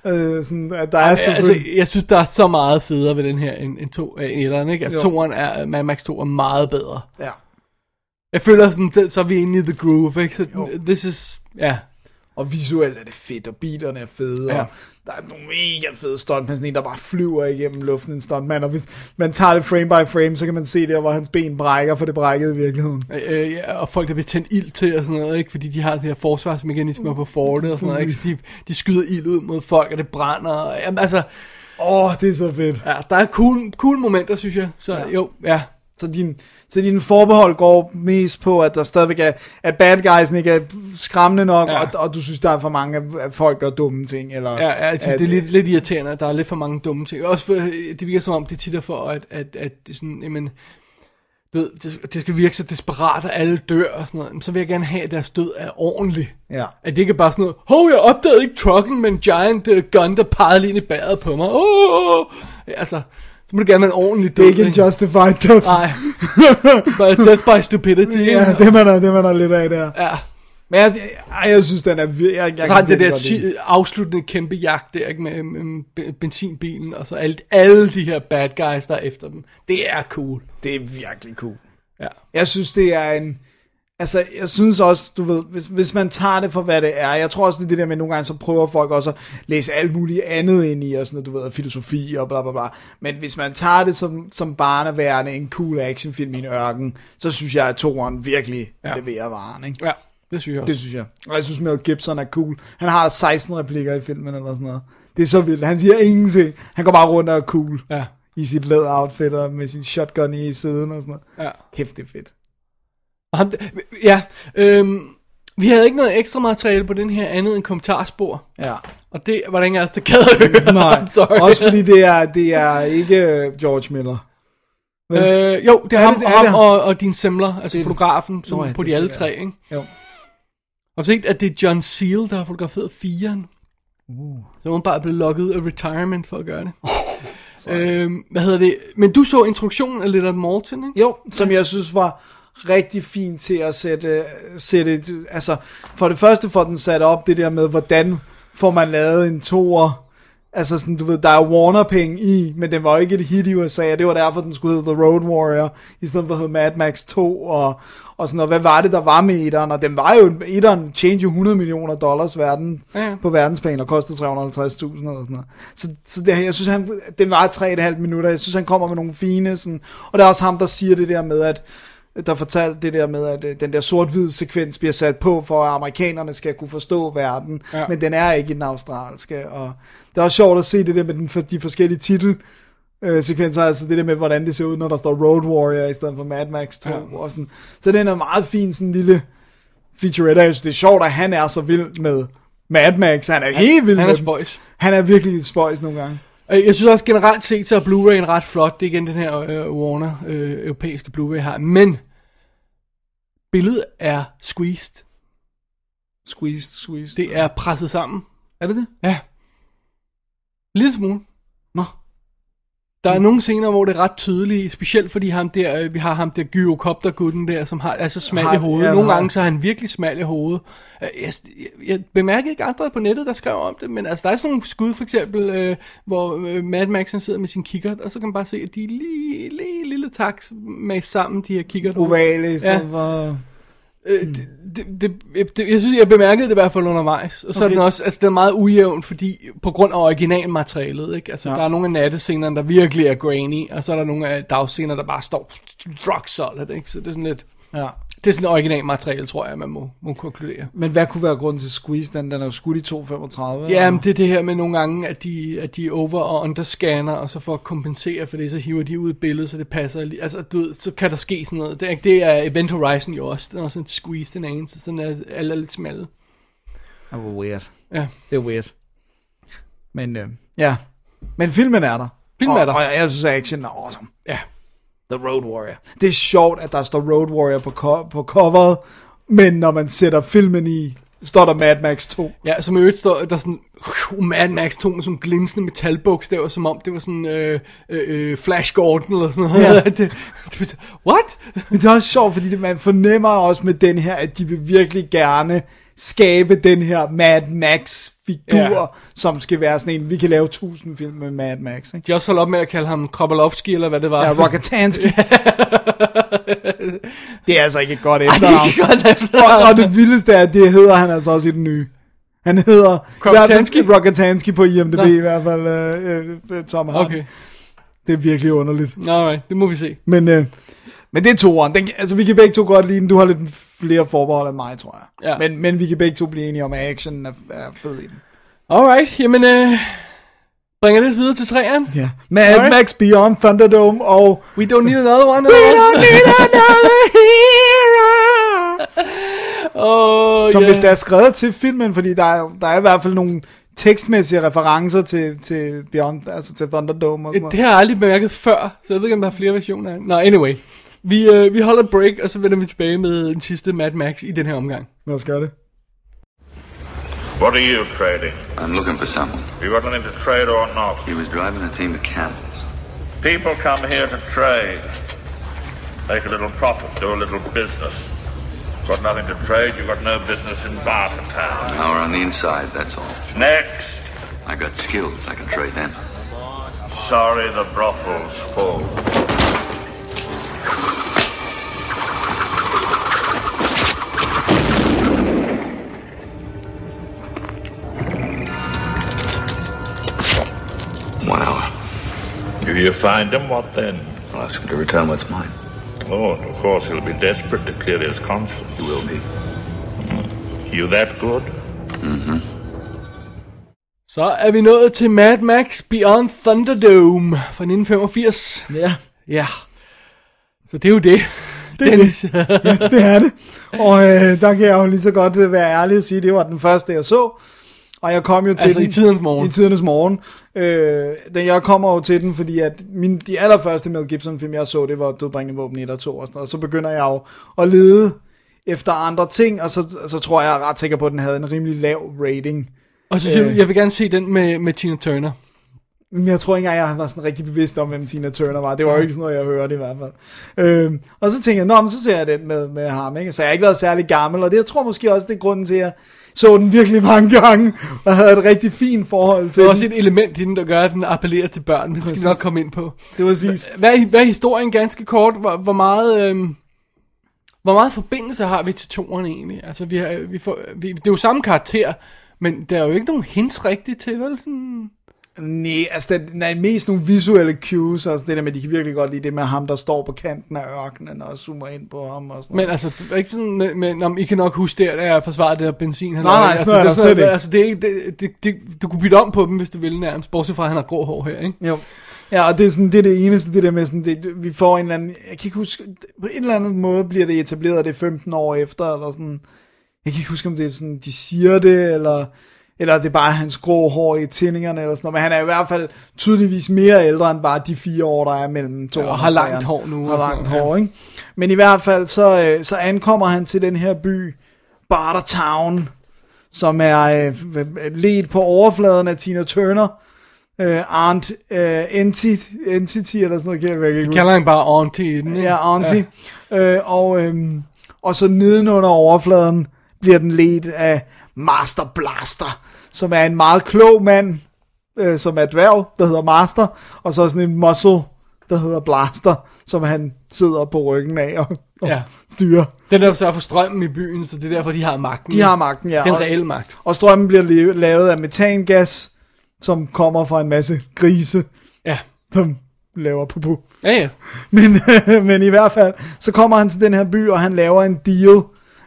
Øh, sådan, at der er Altså, selvfølgelig... jeg synes, der er så meget federe ved den her, end, end to, øh, etteren, ikke? Altså, Jo. toeren er, Mad Max 2 er meget bedre. Ja. Jeg føler sådan, det- så er vi inde i the groove, ikke? Så this is, ja. Og visuelt er det fedt, og bilerne er fede, Ja. og der er nogle mega fede stuntmænd, sådan en, der bare flyver igennem luften, en stuntmand, og hvis man tager det frame by frame, så kan man se der, hvor hans ben brækker, for det brækkede i virkeligheden. Øh, ja, og folk, der bliver tændt ild til og sådan noget, ikke? Fordi de har de her forsvarsmekanismer på fortet og sådan noget, ikke? Så de, de skyder ild ud mod folk, og det brænder. Og, jamen, altså, Åh, oh, det er så fedt. ja, der er cool, cool momenter, synes jeg. Så ja. jo, ja. Så din, så din forbehold går mest på, at der stadigvæk er, at bad guys ikke er skræmmende nok, Ja. og, og du synes, der er for mange, at folk gør dumme ting, eller... Ja, ja altså, at, det er lidt, lidt irriterende, at der er lidt for mange dumme ting. Også for, det virker som om, det tit er for, at, at, at det sådan, jamen, du ved, det, det skal virke så desperat, at alle dør og sådan noget. Men så vil jeg gerne have, at deres død er ordentlig. Ja. At det ikke er bare sådan noget, hov, jeg opdagede ikke trucken med en giant uh, gun, der pegede lige ind i bæret på mig. Oh! Altså, så må det gerne være en ordentlig død. Det er ikke en justified death. Nej, but death by stupidity. Ja, det man er, det man er lidt af der. Ja. Men jeg, jeg, jeg synes, den er jeg, jeg Så har virkelig der den. si- afsluttende kæmpe jagt der, ikke, med, med be- benzinbilen, og så alle, alle de her bad guys, der er efter dem. Det er cool. Det er virkelig cool. Ja. Jeg synes, det er en... Altså, jeg synes også, du ved, hvis, hvis man tager det for, hvad det er, jeg tror også, det er det der med, at nogle gange så prøver folk også at læse alt muligt andet ind i, og sådan noget, du ved, filosofi og bla bla bla. Men hvis man tager det som, som barneværende en cool actionfilm i en ørken, så synes jeg, at toeren virkelig Ja. leverer varen, ikke? Ja, det synes jeg også. Det synes jeg. Og jeg synes, Mel Gibson er cool. Han har 16 replikker i filmen eller sådan noget. Det er så vildt. Han siger ingenting. Han går bare rundt og er cool. Ja. I sit læder-outfit og med sin shotgun i siden og sådan noget. Ja. Kæft, det er fedt. Og ham, ja, øhm, vi havde ikke noget ekstra materiale på den her andet end kommentarspor. Ja. Og det var der ingen af os, der gad at høre. [laughs] Nej, sorry. også fordi det er, det er ikke George Miller. Vel? Øh, jo, det er, Er ham, det- er ham det ham? og, og din Semler, altså Det fotografen, som ja, på det de er alle det, tre, ikke? Jo. Og så ikke, at det er John Seal, der har fotograferet firen. Uh. Så hun bare blev lukket af retirement for at gøre det. [laughs] øhm, hvad hedder det? Men du så introduktionen af Leonard Maltin, ikke? Jo, som jeg synes var rigtig fint til at sætte, sætte, altså for det første får den sat op det der med, hvordan får man lavet en toer, altså sådan, du ved, der er Warner-penge i, men den var jo ikke et hit i USA, og det var derfor, den skulle hedde The Road Warrior, i stedet for at hedde Mad Max 2, og, og sådan noget, hvad var det, der var med etteren, og den var jo, etteren tjente jo 100 millioner dollars verden, Ja. på verdensplan, og kostede 350.000 eller sådan noget. Så, så det, jeg synes, han, den var 3,5 minutter, jeg synes, han kommer med nogle fine, sådan, og det er også ham, der siger det der med, at der fortalte det der med, at øh, den der sort-hvid sekvens bliver sat på, for at amerikanerne skal kunne forstå verden, Ja. men den er ikke i den australske, og det er også sjovt at se det der med den, for de forskellige titel, øh, sekvenser, altså det der med, hvordan det ser ud, når der står Road Warrior i stedet for Mad Max 2, Ja. og sådan. Så den er meget fin, sådan en lille featurette. Jeg synes, det er sjovt, at han er så vild med Mad Max. Han er helt vild Han med er spøjs. Han er virkelig spøjs nogle gange. Øh, Jeg synes også generelt set, så er Blu-ray ret flot. Det er igen den her øh, Warner øh, europæiske Blu-ray her. Men billedet er squeezed. Squeezed, squeezed. Det er presset sammen. Er det det? Ja. Lille smule. Der er nogle scener, hvor det er ret tydeligt, specielt fordi ham der, øh, vi har ham der gyrokoptergutten der, som har, er så smal i hovedet. nogle gange så er han virkelig smal i hovedet. Øh, Jeg, jeg, jeg bemærkede ikke andre på nettet, der skrev om det, men altså der er sådan nogle skud for eksempel, øh, hvor Mad Max han sidder med sin kikkert, og så kan man bare se, at de er lige, lige lille taks med sammen, de her kikkert. Ovale i stedet ja. for... Øh, det, det, det, det, jeg synes, jeg bemærkede det i hvert fald undervejs. Og så okay. er den også, altså den er meget ujævn, fordi på grund af originalmaterialet, ikke? Altså. Ja. der er nogle af nattescenerne, der virkelig er grainy, og så er der nogle af dagscener, der bare står rock solid, ikke? Så det er sådan lidt, Ja. Det er sådan originalmateriale, tror jeg, man må, må konkludere. Men hvad kunne være grunden til Squeeze? Den, den er jo skudt i 235. Ja, men det er det her med nogle gange, at de, at de over- og underscanner, og så for at kompensere for det, så hiver de ud et billede, så det passer. Altså, du ved, så kan der ske sådan noget. Det er, det er Event Horizon jo også. Den er også en squeeze, den ene, så sådan er alle er lidt smalle. Det var weird. Ja. Det er weird. Men øh, ja. Men filmen er der. Filmen er der. Og jeg synes, at action er awesome. Ja. The Road Warrior. Det er sjovt, at der står Road Warrior på, co- på coveret, men når man sætter filmen i, står der Mad Max 2. Ja, som i øvrigt står der sådan, uh, Mad Max 2 med sådan glinsende metalbogstaver, som om det var sådan øh, øh, øh, Flash Gordon eller sådan noget. Ja. [laughs] det, det, what? Men det er også sjovt, fordi det, man fornemmer også med den her, at de vil virkelig gerne skabe den her Mad Max-figur, Ja. ja. som skal være sådan en, vi kan lave tusind film med Mad Max. Ikke? De også holdt op med at kalde ham Kropolovski, eller hvad det var. Ja, Rockatansky. [laughs] det er altså ikke et godt er efternavn. ikke godt efternavn. og, og det vildeste er, at det hedder han altså også i den nye. Han hedder Rockatansky? Rockatansky på IMDb Nå. i hvert fald, øh, øh, Tom Hardy. Okay, Det er virkelig underligt. alright, det må vi se. Men, øh, men det er toeren. Den, altså, vi kan begge to godt lide den. Du har lidt flere forbehold end mig, tror jeg. Ja. Men, men vi kan begge to blive enige om, at action er, er fed i den. Alright, jamen, øh, Bringer det videre til træerne? Ja. Mad Alright. Max Beyond Thunderdome og... We don't need another one. We don't [laughs] need another hero! [laughs] Oh, Som yeah. hvis det er skrevet til filmen, fordi der er, der er i hvert fald nogle tekstmæssige referencer til, til Beyond, altså til Thunderdome og sådan Det noget. har jeg aldrig bemærket før, så jeg ved ikke, om der er flere versioner af det. Nå, anyway. Vi, øh, vi holder break, og så vender vi tilbage med den sidste Mad Max i den her omgang. Lad os gøre det. What are you trading? I'm looking for someone. You got anything to trade or not? He was driving a team of camels. People come here to trade. Make a little profit, do a little business. Got nothing to trade, you got no business in Bartertown. Power on the inside, that's all. Next. I got skills, I can trade them. Sorry the brothel's full. You find him, what then? I'll ask him to return what's mine. Oh, and of course he'll be desperate to clear his conscience. He will be. You that good? Mm-hmm. Så er vi nået til Mad Max Beyond Thunderdome fra 1985. Ja. Ja. Så det er jo det. Det er Dennis. ja, det er det. Og øh, der kan jeg jo lige så godt øh, være ærlig og sige, at det var den første, jeg så. Og jeg kom jo til Altså den, i tidernes morgen. I tidernes morgen. Øh, den, jeg kommer jo til den, fordi at min, de allerførste Mel Gibson film, jeg så, det var Dødbringende Våben 1 og 2 og sådan noget. Og så begynder jeg jo at lede efter andre ting, og så, så tror jeg, jeg er ret sikker på, at den havde en rimelig lav rating. Og så siger du, Øh. jeg vil gerne se den med, med Tina Turner. Men jeg tror ikke engang, jeg var sådan rigtig bevidst om, hvem Tina Turner var. Det var jo ikke sådan noget, jeg hørte i hvert fald. Øhm, og så tænkte jeg, nå, men så ser jeg den med, med ham, ikke? Så jeg har ikke været særlig gammel, og det jeg tror måske også, det er grunden til, at så den virkelig mange gange, og havde et rigtig fint forhold til er også den. et element i den, der gør, at den appellerer til børn, men det skal vi nok komme ind på. Det var præcis. Hvad er, hvad er historien ganske kort? Hvor, hvor meget... Øhm, hvor meget forbindelse har vi til toren egentlig? Altså, vi har, vi får, vi, det er jo samme karakter, men der er jo ikke nogen hints rigtigt til, vel? Sådan... Nej, altså den er mest nogle visuelle cues, altså det der med, de kan virkelig godt lide det med ham, der står på kanten af ørkenen og zoomer ind på ham og sådan Men noget. altså, det er ikke sådan, men I kan nok huske der, da jeg forsvarede det der benzin. Han Nej, nej, altså, sådan er det sådan, ikke. Altså, det er ikke, det, det, det, du kunne bytte om på dem, hvis du ville nærmest, bortset fra, at han har grå hår her, ikke? Jo. Ja, og det er sådan, det er det eneste, det der med sådan, det, vi får en eller anden, jeg kan ikke huske, på en eller anden måde bliver det etableret, det er 15 år efter, eller sådan, jeg kan ikke huske, om det er sådan, de siger det, eller, eller det er bare hans grå hår i tændingerne, eller sådan noget, men han er i hvert fald tydeligvis mere ældre, end bare de fire år, der er mellem to Ja, og har langt hår nu, Har og langt hår, ikke? Men i hvert fald, så, øh, så ankommer han til den her by, Bartertown, som er øh, på overfladen af Tina Turner, øh, Aunt øh, Entity, Entity, eller sådan noget, kan jeg, jeg kan ikke De kalder han bare auntie den? Ja, Auntie. Ja. Øh, og, øhm, og så nedenunder overfladen bliver den ledt af Master Blaster, som er en meget klog mand, øh, som er dværg, der hedder Master, og så sådan en muscle, der hedder Blaster, som han sidder på ryggen af og, og Ja. styrer. Den der sørger for strømmen i byen, så det er derfor, de har magten. De har magten, ja. Den og- reelle magt. Og strømmen bliver lavet af metangas, som kommer fra en masse grise, Ja. som laver pupu. Ja, ja. Men, [laughs] men i hvert fald, så kommer han til den her by, og han laver en deal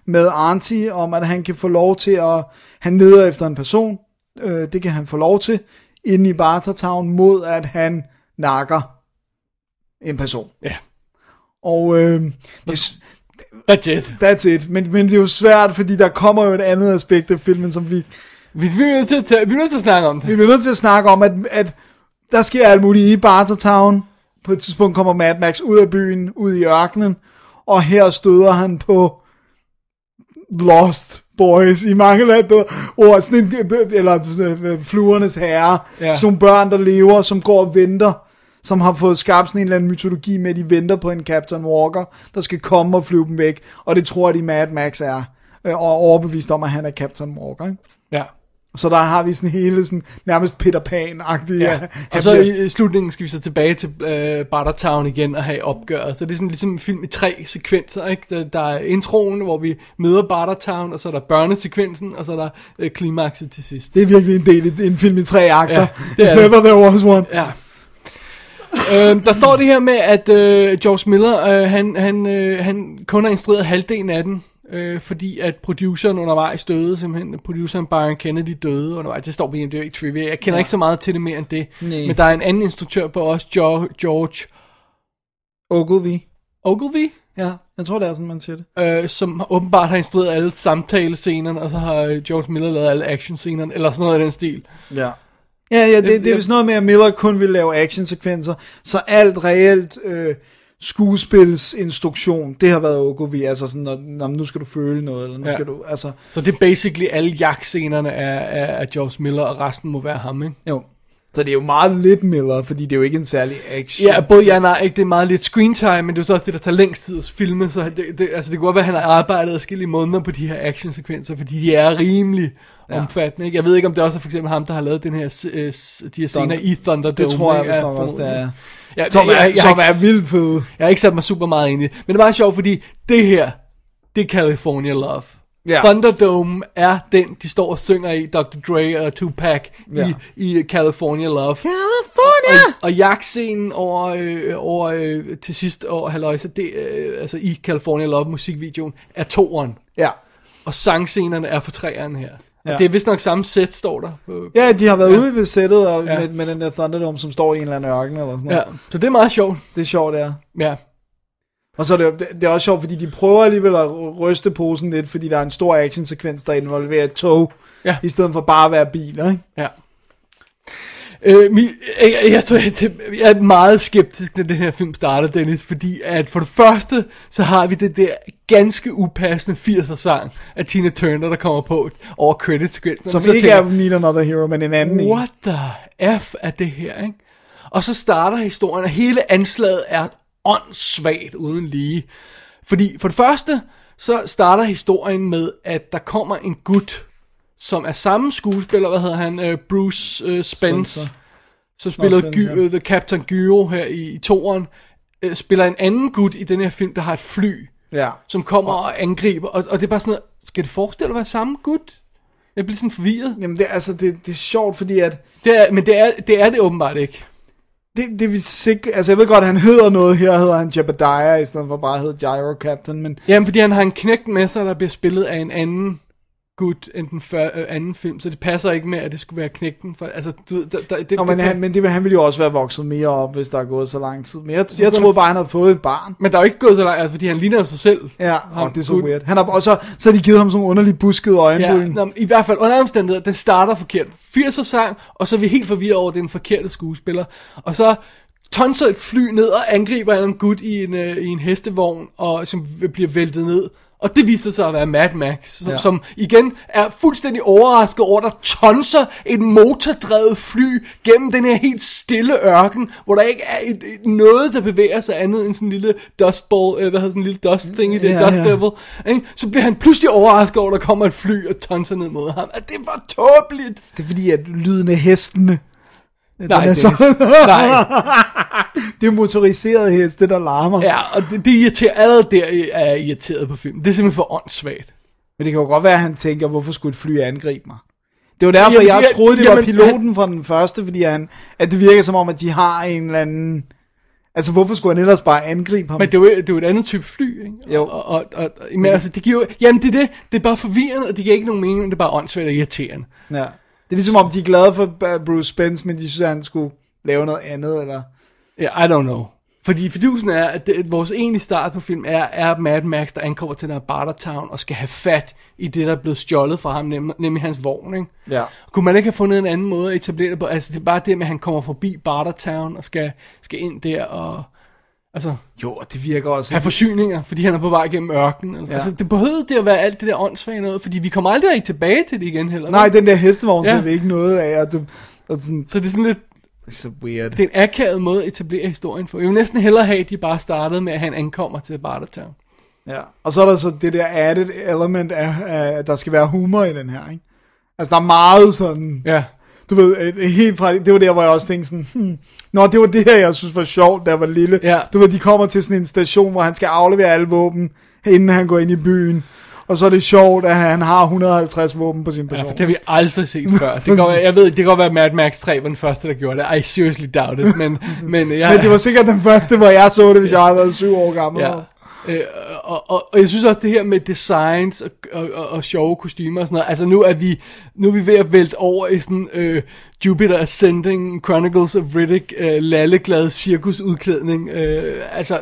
med Auntie, om at han kan få lov til at, han leder efter en person, øh, det kan han få lov til, inde i Bartertown, mod at han nakker en person. Ja. Og øh, det, That's it. that's it. Men, men det er jo svært, fordi der kommer jo et andet aspekt af filmen, som vi, Vi, vi, er nødt til at, tage- vi er nødt til at snakke om det. vi bliver nødt til at snakke om, at, at der sker alt muligt i Bartertown. På et tidspunkt kommer Mad Max ud af byen, ud i ørkenen, og her støder han på Lost Boys, i mange af bedre ord, sådan en, eller øh, fluernes herre, Ja. sådan nogle børn, der lever, som går og venter, som har fået skabt sådan en eller anden mytologi med, at de venter på en Captain Walker, der skal komme og flyve dem væk, og det tror de Mad Max er, øh, og er overbevist om, at han er Captain Walker, ikke? Ja. Så der har vi sådan hele sådan nærmest Peter Pan-agtige. Ja. Og så i, i slutningen skal vi så tilbage til øh, Bartertown igen og have opgøret. Så det er sådan ligesom en film i tre sekvenser. Ikke? Der, der er introen, hvor vi møder Bartertown, og så er der børnesekvensen, og så er der øh, klimakset til sidst. Det er virkelig en del af en film i tre akter. Ja, det er If [laughs] det. ever there was one. Ja. øh, der står det her med, at øh, George Miller, øh, han, han, øh, han kun har instrueret halvdelen af den. Øh, fordi at produceren undervejs døde, simpelthen produceren Byron Kennedy døde undervejs. Det står på IMDb i trivia. Jeg kender Ja. ikke så meget til det mere end det. Nej. Men der er en anden instruktør på os, George Ogilvy. Ogilvy, Ja, jeg tror, det er sådan, man siger det. øh, som åbenbart har instrueret alle samtalescenerne, og så har øh, George Miller lavet alle actionscenerne, eller sådan noget af den stil. Ja. Ja, ja, det, det er vist noget med, at Miller kun vil lave actionsekvenser, så alt reelt øh, skuespilsinstruktion, det har været Ogilvy, altså sådan, når, når, nu skal du føle noget, eller nu Ja. skal du, altså, Så det er basically alle jagtscenerne er, er, er George Miller, og resten må være ham, ikke? jo. Så det er jo meget lidt Miller, fordi det er jo ikke en særlig action. Ja, både ja og nej, ikke? det er meget lidt screen time, men det er så også det, der tager længst tid at filme, så det, det, altså det kunne godt være, at han har arbejdet adskillige måneder på de her actionsekvenser, fordi de er rimelig ja. omfattende, ikke? Jeg ved ikke, om det også er for eksempel ham, der har lavet den her, øh, de her scener i Thunderdome. Det tror jeg Ja, nok også, det er. Ja, Som jeg- er, jeg- jeg som er vildt fed. Jeg har ikke sat mig super meget ind i men det er meget sjovt, fordi det her, det er California Love. Ja. Thunderdome er den, de står og synger i, Dr. Dre og Tupac Ja. i, i California Love. California! Og, og jagtscenen over, øh, over øh, til sidst over halvøjse, det, øh, altså i California Love musikvideoen, er toeren. Ja. Og sangscenerne er for treeren her. Ja. Og det er vist nok samme sæt, står der. Ja, de har været Ja. ja. ude ved sættet og Ja. med, med den der Thunderdome, som står i en eller anden ørken eller sådan ja. noget. Så det er meget sjovt. Det er sjovt, er. Ja. Og så er det, det er også sjovt, fordi de prøver alligevel at ryste posen lidt, fordi der er en stor actionsekvens, der involverer et tog, Ja. i stedet for bare at være biler, ikke? Ja. Øh, mi, jeg, jeg, tror, jeg, jeg er meget skeptisk, når det her film starter, Dennis, fordi at for det første, så har vi det der ganske upassende 80'er sang af Tina Turner, der kommer på over credit sekvensen. Som ikke er Need Another Hero, men en anden en. What the F er det her, ikke? Og så starter historien, og hele anslaget er åndssvagt uden lige. Fordi for det første, så starter historien med, at der kommer en gut, som er samme skuespiller, hvad hedder han, uh, Bruce uh, Spence, Spencer. som spillede Spencer. Gy- uh, The Captain Gyro her i, i toeren, uh, spiller en anden gut i den her film, der har et fly, Ja. som kommer og angriber, og, og det er bare sådan noget, skal det forestille at være samme gut? Jeg bliver sådan forvirret. Jamen, det, altså, det, det er sjovt, fordi at... Det er, men det er, det er det åbenbart ikke. Det, det vil sikkert... Altså, jeg ved godt, at han hedder noget. Her hedder han Jebediah, i stedet for bare at hedde Gyro Captain, men... Jamen, fordi han har en knægt med sig, der bliver spillet af en anden gut end den før, øh, anden film, så det passer ikke med, at det skulle være knægten. For, altså, du, der, der, det, Nå, men, det, han, men det, han ville jo også være vokset mere op, hvis der er gået så lang tid. Men jeg, jeg troede bare, han havde fået et barn. men der er jo ikke gået så langt, altså, fordi han ligner jo sig selv. Ja, og det er så gut. weird. Han har, og så, så har de givet ham sådan nogle underlige buskede Ja, øjenbryn. nå, men i hvert fald under omstændigheder, den starter forkert. 80'er sang, og så er vi helt forvirret over, at det er den forkerte skuespiller. Og så tonser et fly ned og angriber en gut i en, øh, i en hestevogn, og som bliver væltet ned. Og det viser sig at være Mad Max, som, ja. Som igen er fuldstændig overrasket over, at der tonser et motordrevet fly gennem den her helt stille ørken, hvor der ikke er et, et, noget, der bevæger sig andet end sådan en lille dust ball, øh, hvad hedder sådan en lille dust thing i det, Ja, dust ja. devil. Ikke? Så bliver han pludselig overrasket over, at der kommer et fly og tonser ned mod ham. At det var tåbeligt. Det er fordi, at lyden af hestene... Nej, den er så. Nej. [laughs] det er motoriserede heste, der larmer. Ja, og det, det irriterer, allerede der er jeg irriteret på filmen. Det er simpelthen for åndssvagt. Men det kan jo godt være, at han tænker, hvorfor skulle et fly angribe mig? Det var derfor, Jamen, jeg det troede, det var jamen, piloten fra den første, fordi han, at det virker som om, at de har en eller anden... Altså, hvorfor skulle han ellers bare angribe ham? Men det er jo, det er jo et andet type fly, ikke? Jo. Og, og, og, og, men altså, det giver jamen det er det, det er bare forvirrende, og det giver ikke nogen mening, det er bare åndssvagt og irriterende. Ja. Det er ligesom om, de er glade for Bruce Spence, men de synes, at han skulle lave noget andet, eller... Ja, yeah, I don't know. Fordi fidusen er, at det, vores egentlige start på film er, er Mad Max, der ankommer til den her Bartertown og skal have fat i det, der er blevet stjålet fra ham, nem, nemlig hans vogn, ikke? Ja. Kunne man ikke have fundet en anden måde at etablere det på? Altså, det er bare det med, at han kommer forbi Bartertown og skal, skal ind der og... Altså, Jo, og det virker også... have forsyninger, fordi han er på vej gennem ørkenen. Altså, Ja. altså det behøvede det at være alt det der åndssvage noget, fordi vi kommer aldrig rigtig tilbage til det igen heller. Nej, vel? den der hestevogn Ja. ser vi ikke noget af, og det, og sådan, Så det er sådan lidt, det er så weird. det er en akavet måde at etablere historien på. Jeg vil næsten hellere have, at de bare startede med, at han ankommer til Bartertown. Ja. Og så er der så det der added element af at der skal være humor i den her, ikke? Altså, der er meget sådan... Ja. Du ved, et helt fra, det var der, hvor jeg også tænkte sådan, hmm, Nå, det var det her, jeg synes var sjovt, da jeg var lille. Ja. Du ved, de kommer til sådan en station, hvor han skal aflevere alle våben, inden han går ind i byen. Og så er det sjovt, at han har 150 våben på sin Ja, person. for det har vi aldrig set før. [laughs] Det være- jeg ved, det kan godt være, at Mad Max 3 var den første, der gjorde det. I seriously doubt it. Men, [laughs] men, jeg, Men det var sikkert den første, hvor jeg så det, hvis jeg havde været syv år gammel. Ja. Øh, og, og, og jeg synes også det her med designs og, og, og, og sjove kostymer og sådan noget, altså nu er vi, nu er vi ved at vælte over i sådan øh, Jupiter Ascending, Chronicles of Riddick, øh, lalleglad cirkusudklædning, øh, altså, øh,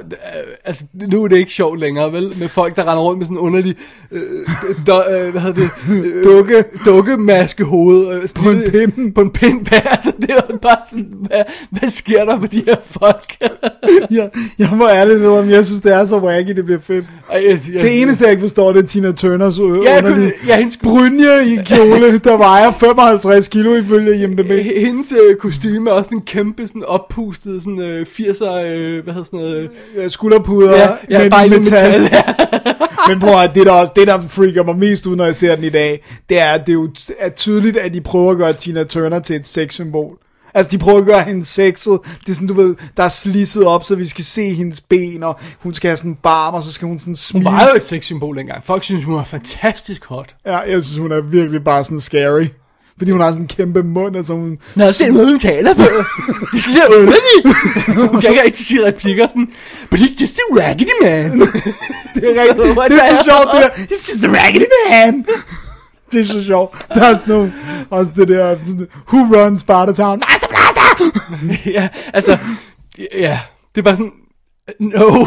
altså nu er det ikke sjovt længere, vel, med folk der render rundt med sådan en underlig, øh, do, øh, hvad hedder det, [laughs] øh, Dukke. dukkemaske hoved, øh, På en pind. på en pind, [laughs] altså det er jo bare sådan, hvad, hvad sker der med de her folk? [laughs] jeg, jeg må ærligt om jeg synes, det er så wacky, det bliver fedt. Ej, jeg, jeg, Det eneste, jeg ikke forstår, det er Tina Turners øh, Ja, underlige ja, hendes- brynje i kjole, der vejer 55 kilo ifølge IMDb. Hendes øh, kostyme er også en kæmpe sådan oppustet sådan øh, 80'er, øh, hvad hedder sådan noget, Øh, Skulderpuder Ja, ja, med bare i metal. metal, [laughs] Men prøv at det der også, det der freaker mig mest ud, når jeg ser den i dag, det er, det er jo er tydeligt, at de prøver at gøre Tina Turner til et sexsymbol. Altså, de prøver at gøre hende sexet. Det er sådan, du ved, der er slisset op, så vi skal se hendes ben, og hun skal have sådan en barm, og så skal hun sådan hun smile. var jo et sexsymbol dengang. Folk synes, hun var fantastisk hot. Ja, jeg synes, hun er virkelig bare sådan scary. Fordi hun har sådan en kæmpe mund, og så hun... Nå, se hun taler på. Det er sådan lidt underligt. Hun kan ikke rigtig sige replikker sådan, but it's just a raggedy man. [laughs] Det er rigtigt. What Det er så sjovt, det der. It's just a raggedy man. Det er så sjovt. Der er sådan nogle, også det der, sådan, who runs Sparta Town? Master Blaster! [laughs] ja, altså, ja, det er bare sådan, no.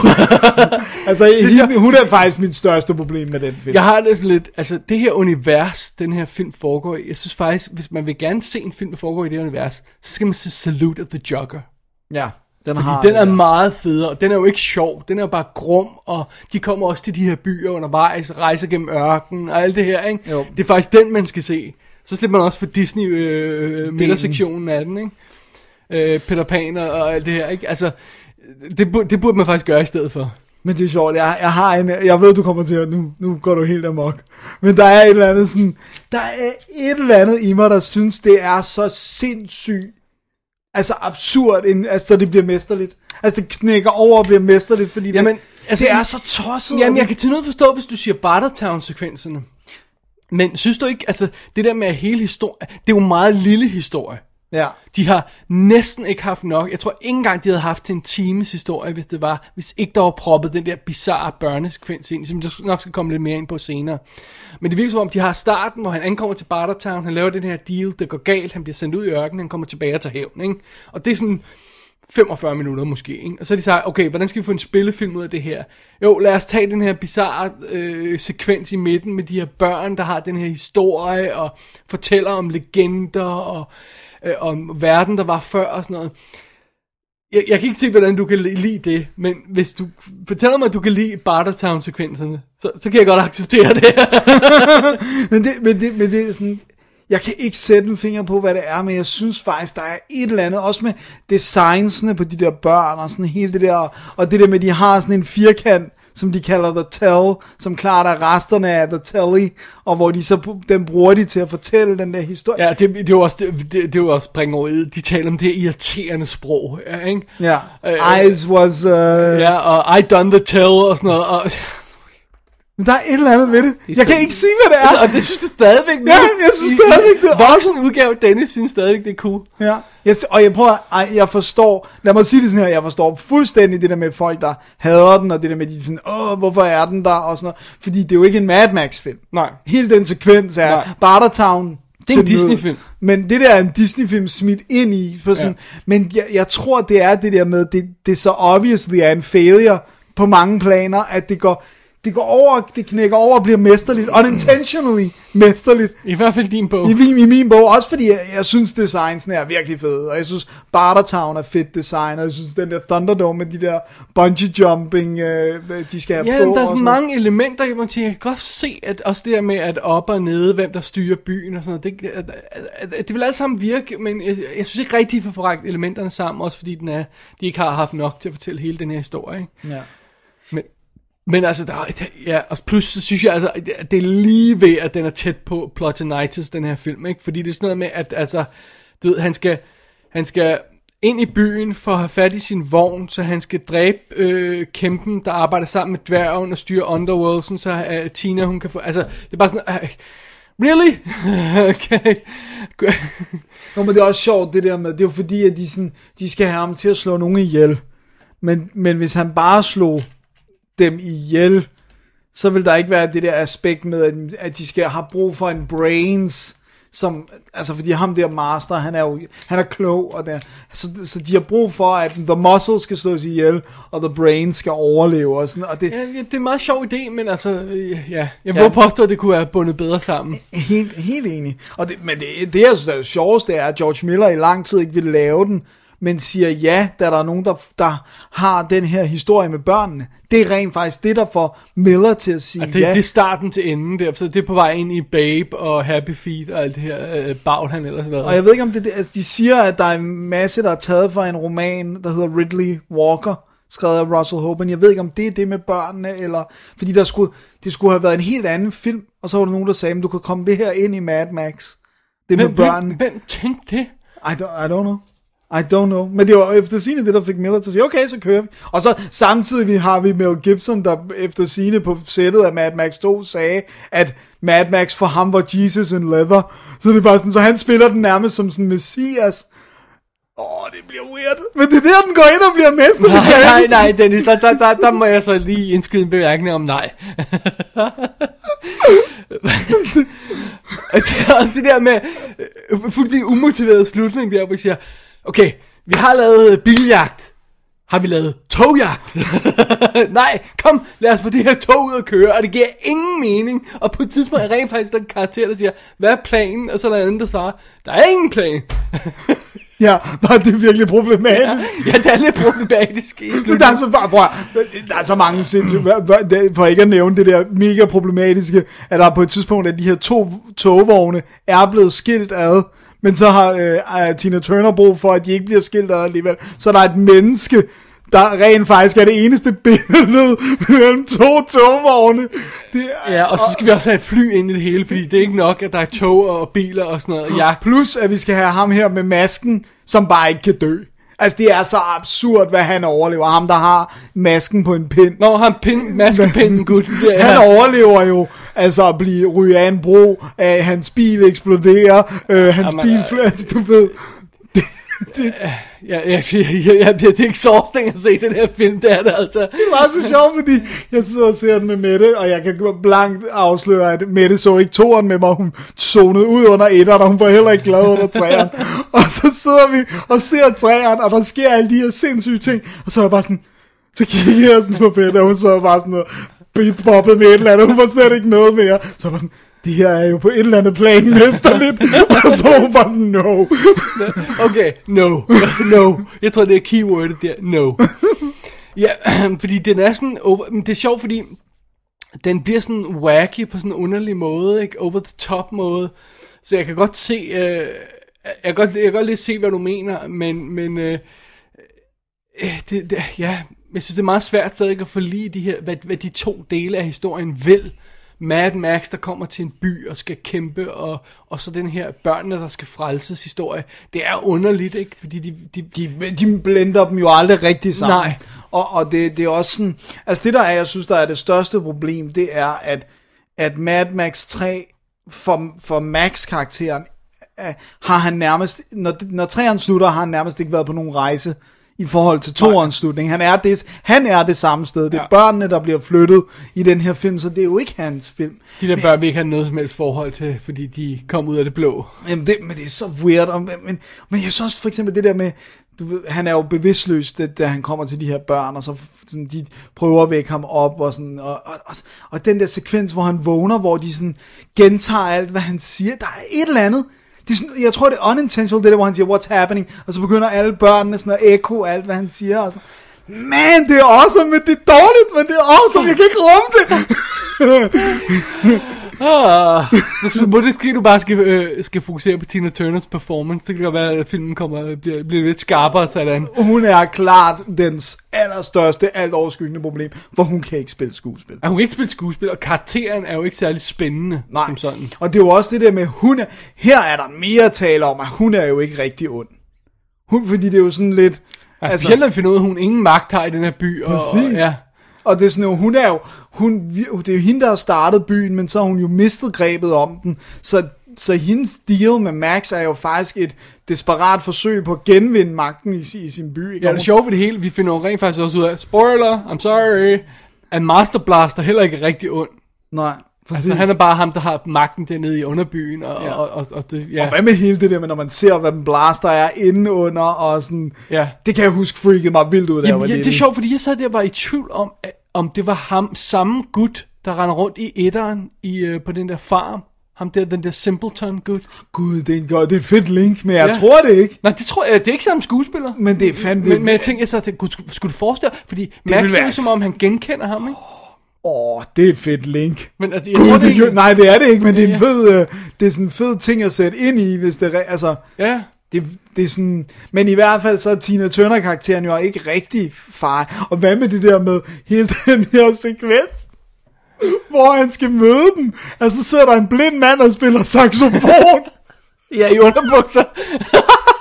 [laughs] Altså, hende, hun er faktisk mit største problem med den film. Jeg har det sådan lidt, altså det her univers, den her film foregår i, jeg synes faktisk, hvis man vil gerne se en film, der foregår i det univers, så skal man se Salute of the Jogger. Ja, den Fordi har den er meget federe, og den er jo ikke sjov, den er jo bare grum, og de kommer også til de her byer undervejs, rejser gennem ørkenen og alt det her, ikke? Jo. Det er faktisk den, man skal se. Så slipper man også for Disney øh, midtersektionen af den, ikke? Øh, Peter Pan og, og alt det her, ikke? Altså, det, burde, det burde man faktisk gøre i stedet for. Men det er sjovt, jeg, jeg har en, jeg ved, du kommer til at, nu, nu går du helt amok. Men der er et eller andet sådan, der er et eller andet i mig, der synes, det er så sindssygt, altså absurd, en, altså så det bliver mesterligt. Altså det knækker over og bliver mesterligt, fordi det, Jamen, altså, det er så tosset. Jamen, jeg kan til noget forstå, hvis du siger Bartertown-sekvenserne. Men synes du ikke, altså, det der med hele historie, det er jo en meget lille historie. Ja. De har næsten ikke haft nok. Jeg tror ikke engang, de havde haft en times historie, hvis det var, hvis ikke der var proppet den der bizarre børnesekvens ind, som du nok skal komme lidt mere ind på senere. Men det virker som om, de har starten, hvor han ankommer til Bartertown, han laver den her deal, det går galt, han bliver sendt ud i ørkenen, han kommer tilbage og tager hævn, ikke? Og det er sådan 45 minutter måske, ikke? Og så har de sagt, okay, hvordan skal vi få en spillefilm ud af det her? Jo, lad os tage den her bizarre øh, sekvens i midten med de her børn, der har den her historie, og fortæller om legender, og øh, om verden, der var før, og sådan noget. Jeg, jeg kan ikke se, hvordan du kan lide det, men hvis du fortæller mig, at du kan lide Bartertown-sekvenserne, så, så kan jeg godt acceptere det. [laughs] men, det, men, det, men det er sådan, jeg kan ikke sætte en finger på, hvad det er, men jeg synes faktisk, der er et eller andet, også med designsene på de der børn, og sådan hele det der, og det der med, at de har sådan en firkant, som de kalder The Tell, som klart er resterne af The Telly, og hvor de så, den bruger de til at fortælle den der historie. ja, det, det, er jo også, det, det, det er også de taler om det irriterende sprog, ja, ikke? Ja, Øh, Eyes was... Uh... Ja, og I done the tell, og sådan noget, og... Men der er et eller andet ved det. er Jeg kan ikke sige, hvad det er. Og det synes du stadigvæk nu? Ja, jeg synes stadigvæk, det er Voksen udgave, Dennis synes stadigvæk, det er cool. Ja, jeg, og jeg prøver, ej, jeg forstår, lad mig sige det sådan her, jeg forstår fuldstændig det der med folk, der hader den, og det der med, de sådan, åh, hvorfor er den der, og sådan noget, fordi det er jo ikke en Mad Max-film. Nej. Hele den sekvens er Nej. Bartertown. Det er en. Disney-film. Men det der er en Disney-film smidt ind i, for sådan, ja. men jeg, jeg tror, det er det der med, det, det så obviously er en failure på mange planer, at det går, det går over, det knækker over og bliver mesterligt, unintentionally mesterligt. I hvert fald din bog. I, min- i min bog, også fordi jeg, jeg synes designsene er virkelig fede, og jeg synes Bartertown er fedt design, og jeg synes den der Thunderdome med de der bungee jumping, øh, de skal have Ja, på. men der er sådan sådan mange elementer, jeg, sige, jeg kan godt se, at også det der med, at op og nede, hvem der styrer byen og sådan noget, det, at, at, at det vil alt sammen virke, men jeg, jeg synes ikke rigtig, at få forrækt elementerne sammen, også fordi den er, de ikke har haft nok til at fortælle hele den her historie. Ikke? Ja. Men, altså, der, er- ja, og plus så synes jeg, altså, det er lige ved, at den er tæt på Plotinitis, den her film, ikke? Fordi det er sådan noget med, at altså, du ved, han skal, han skal ind i byen for at have fat i sin vogn, så han skal dræbe øh, kæmpen, der arbejder sammen med dværgen og styrer Underworld, så øh, Tina, hun kan få, altså, det er bare sådan, Øh, really? [laughs] okay. Nå, men det er også sjovt det der med, det er jo fordi, at de, sådan, de skal have ham til at slå nogen ihjel. Men, men hvis han bare slog dem ihjel, så vil der ikke være det der aspekt med, at, at de skal have brug for en brains, som, altså fordi ham der master, han er jo, han er klog, og der, så, så de har brug for, at the muscle skal slås ihjel, og the brain skal overleve, og sådan, og det, Ja, det er en meget sjov idé, men altså, øh, ja, jeg Ja. må påstå, at det kunne være bundet bedre sammen. Helt, helt enig. Og det, men det, det, jeg synes, der er det sjoveste, er, at George Miller i lang tid ikke ville lave den, men siger ja, da der er nogen, der, der har den her historie med børnene. Det er rent faktisk det, der får Miller til at sige Og det, ja. det er starten til enden der, så det er på vej ind i Babe og Happy Feet og alt det her øh, bagl, han ellers lavede. Og jeg ved ikke om det, altså, de siger, at der er en masse, der er taget fra en roman, der hedder Ridley Walker, skrevet af Russell men jeg ved ikke, om det er det med børnene, eller, fordi der skulle, det skulle have været en helt anden film, og så var der nogen, der sagde, at du kan komme det her ind i Mad Max. Det med hvem, børnene. hvem, hvem tænkte det? I don't, I don't know. I don't know. Men det var efter sine det, der fik Miller til at sige, okay, så kører vi. Og så samtidig har vi Mel Gibson, der efter sine på sættet af Mad Max 2 sagde, at Mad Max for ham var Jesus in leather. Så det er bare sådan, så han spiller den nærmest som sådan messias. Åh, det bliver weird. Men det er der, den går ind og bliver mester. Nej, nej, nej, Dennis, der, der, der, der må jeg så lige indskyde en bemærkning om nej. [laughs] Det er også det der med øh, fuldstændig umotiveret slutning der, hvor jeg siger, okay, vi har lavet biljagt. Har vi lavet togjagt? [laughs] Nej, kom, lad os få det her tog ud at køre, og det giver ingen mening. Og på et tidspunkt er rent faktisk den karakter, der siger, hvad er planen? Og så er der en anden, der svarer, der er ingen plan. [laughs] Ja, bare det er virkelig problematisk. Ja, det er lidt problematisk i [laughs] Men slutningen. der er så, bare, prøv, at- der er så mange sindssyge, for ikke at nævne det der mega problematiske, at der på et tidspunkt, at de her to togvogne er blevet skilt ad, men så har øh, øh, Tina Turner brug for, at de ikke bliver skilt ad alligevel. Så der er et menneske, der rent faktisk er det eneste [laughs] billede mellem to togvogne. Det er, Ja, og så skal vi også have et fly ind i det hele, fordi det er ikke nok, at der er tog og biler og sådan noget. Ja, Plus, at vi skal have ham her med masken, som bare ikke kan dø. Altså, det er så absurd, hvad han overlever. Ham, der har masken på en pind. Nå, han pin, maskepinden, [laughs] gut. Det er, Han overlever jo, altså at blive ryge af en bro, at hans bil eksploderer, øh, hans Jamen, bil, øh, du ved. [laughs] Ja, ja, [laughs] ja, ja, ja det, det er exhausting at se den her film, det er det altså. Det var så sjovt, fordi jeg sidder og ser den med Mette, og jeg kan blankt afsløre, at Mette så ikke toeren med mig. Hun zonede ud under etteren, og hun var heller ikke glad under træeren. [laughs] og så sidder vi og ser træeren, og der sker alle de her sindssyge ting. Og så er jeg bare sådan, så kigger jeg sådan på Mette, og hun sad bare sådan og bobbede med et eller andet. Hun var slet ikke noget mere. Så jeg var sådan, det her er jo på et eller andet plan [laughs] mesterligt. [laughs] og så var bare sådan, no. [laughs] Okay, no, no. Jeg tror, det er keywordet der, no. Ja, [clears throat] fordi den er sådan, over, men det er sjovt, fordi den bliver sådan wacky på sådan en underlig måde, ikke? Over the top måde. Så jeg kan godt se, øh, jeg, kan godt, jeg kan godt lidt se, hvad du mener, men, men øh, øh, det, det, ja, jeg synes, det er meget svært stadig at forlige de her, hvad, hvad de to dele af historien vil. Mad Max, der kommer til en by og skal kæmpe, og, og så den her børnene, der skal frelses historie. Det er underligt, ikke? Fordi de, de, de, de blender dem jo aldrig rigtig sammen. Nej. Og, og det, det er også sådan, altså det der er, jeg synes, der er det største problem, det er, at, at Mad Max 3, for, for Max-karakteren, øh, har han nærmest, når, når træeren slutter, har han nærmest ikke været på nogen rejse i forhold til toerens slutning. Han er, det, han er det samme sted. Det er Ja. børnene, der bliver flyttet i den her film, så det er jo ikke hans film. de der børn vil ikke have noget som helst forhold til, fordi de kom ud af det blå. Jamen det, men det er så weird. Og, men, men, men jeg synes også for eksempel det der med, du han er jo bevidstløs, det, da han kommer til de her børn, og så sådan, de prøver at vække ham op, og, sådan, og, og, og, og den der sekvens, hvor han vågner, hvor de sådan gentager alt, hvad han siger. Der er et eller andet. Det er sådan, jeg tror, det er unintentional, det der, hvor han siger, what's happening, og så begynder alle børnene sådan at ekko alt, hvad han siger, og sådan, man, det er awesome, men det er dårligt, men det er awesome, jeg kan ikke rumme det. [laughs] Ah, [laughs] så må det ske, du bare skal, øh, skal fokusere på Tina Turners performance. Det kan godt være, at filmen kommer, bliver, bliver lidt skarpere sådan. hun er klart dens allerstørste, alt overskyggende problem, for hun kan ikke spille skuespil. Og hun kan ikke spille skuespil, og karakteren er jo ikke særlig spændende Nej, som sådan. og det er jo også det der med, hun er, her er der mere tale om, at hun er jo ikke rigtig ond. Hun, fordi det er jo sådan lidt... Altså, specielt når vi finder ud af, at hun ingen magt har i den her by. Og, Præcis. Og, ja. Og det er sådan jo, hun er jo, hun, det er jo hende, der har startet byen, men så har hun jo mistet grebet om den. Så, så hendes deal med Max er jo faktisk et desperat forsøg på at genvinde magten i, i sin by. Ikke? Ja, det er sjovt ved det hele. Vi finder jo rent faktisk også ud af, spoiler, I'm sorry, at Master Blaster heller ikke rigtig ond. Nej, præcis. Altså, han er bare ham, der har magten dernede i underbyen, og, Ja. og, og, og det, ja. Og hvad med hele det der med, når man ser, hvad en blaster er inde under, og sådan... Ja. Det kan jeg huske freakede mig vildt ud, da jeg var Jamen, ja, det er sjovt, fordi jeg sad der og var i tvivl om, at- om det var ham, samme gut, der render rundt i etteren i, øh, på den der farm. Ham der, den der Simpleton gut. Gud, det er, en godt, det er et fedt link, men jeg Ja. tror det ikke. Nej, det tror jeg, det er ikke samme skuespiller. Men det er fandme... Men, men jeg tænkte, jeg så tænkte, skulle, du forestille? Fordi Max ville ser som om, han genkender ham, ikke? Åh, oh, det er et fedt link. Men altså, jeg Gud, tror, det, det er... nej, det er det ikke, men det er en Ja. fed, øh, det er sådan en fed ting at sætte ind i, hvis det er, altså, Ja, det, det er sådan, men i hvert fald så er Tina Turner-karakteren jo ikke rigtig far. Og hvad med det der med hele [laughs] den her sekvens? Hvor han skal møde dem. Altså, så sidder der en blind mand og spiller saxofon. [laughs] ja i underbukser. [laughs]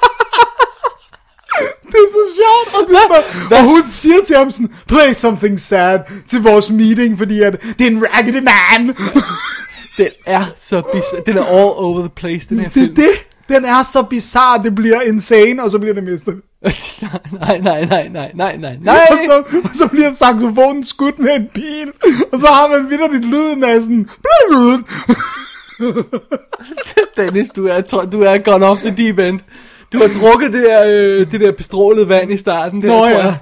Det er så sjovt, og, det er bare, og hun siger til ham sådan, play something sad til vores meeting, fordi at det er en raggedy man. [laughs] Den er så bizarre. Den er all over the place, den her Det er film. det. Den er så bizarre, det bliver insane, og så bliver det mistet. [laughs] nej, nej, nej, nej, nej, nej, nej. [laughs] Og så, og så bliver saxofonen skudt med en pil, og så har man vidderligt lyden af sådan. Dennis, du er, du er gone off the deep end. Du har drukket det der, øh, det der bestrålede vand i starten. Der, Nå jeg. ja,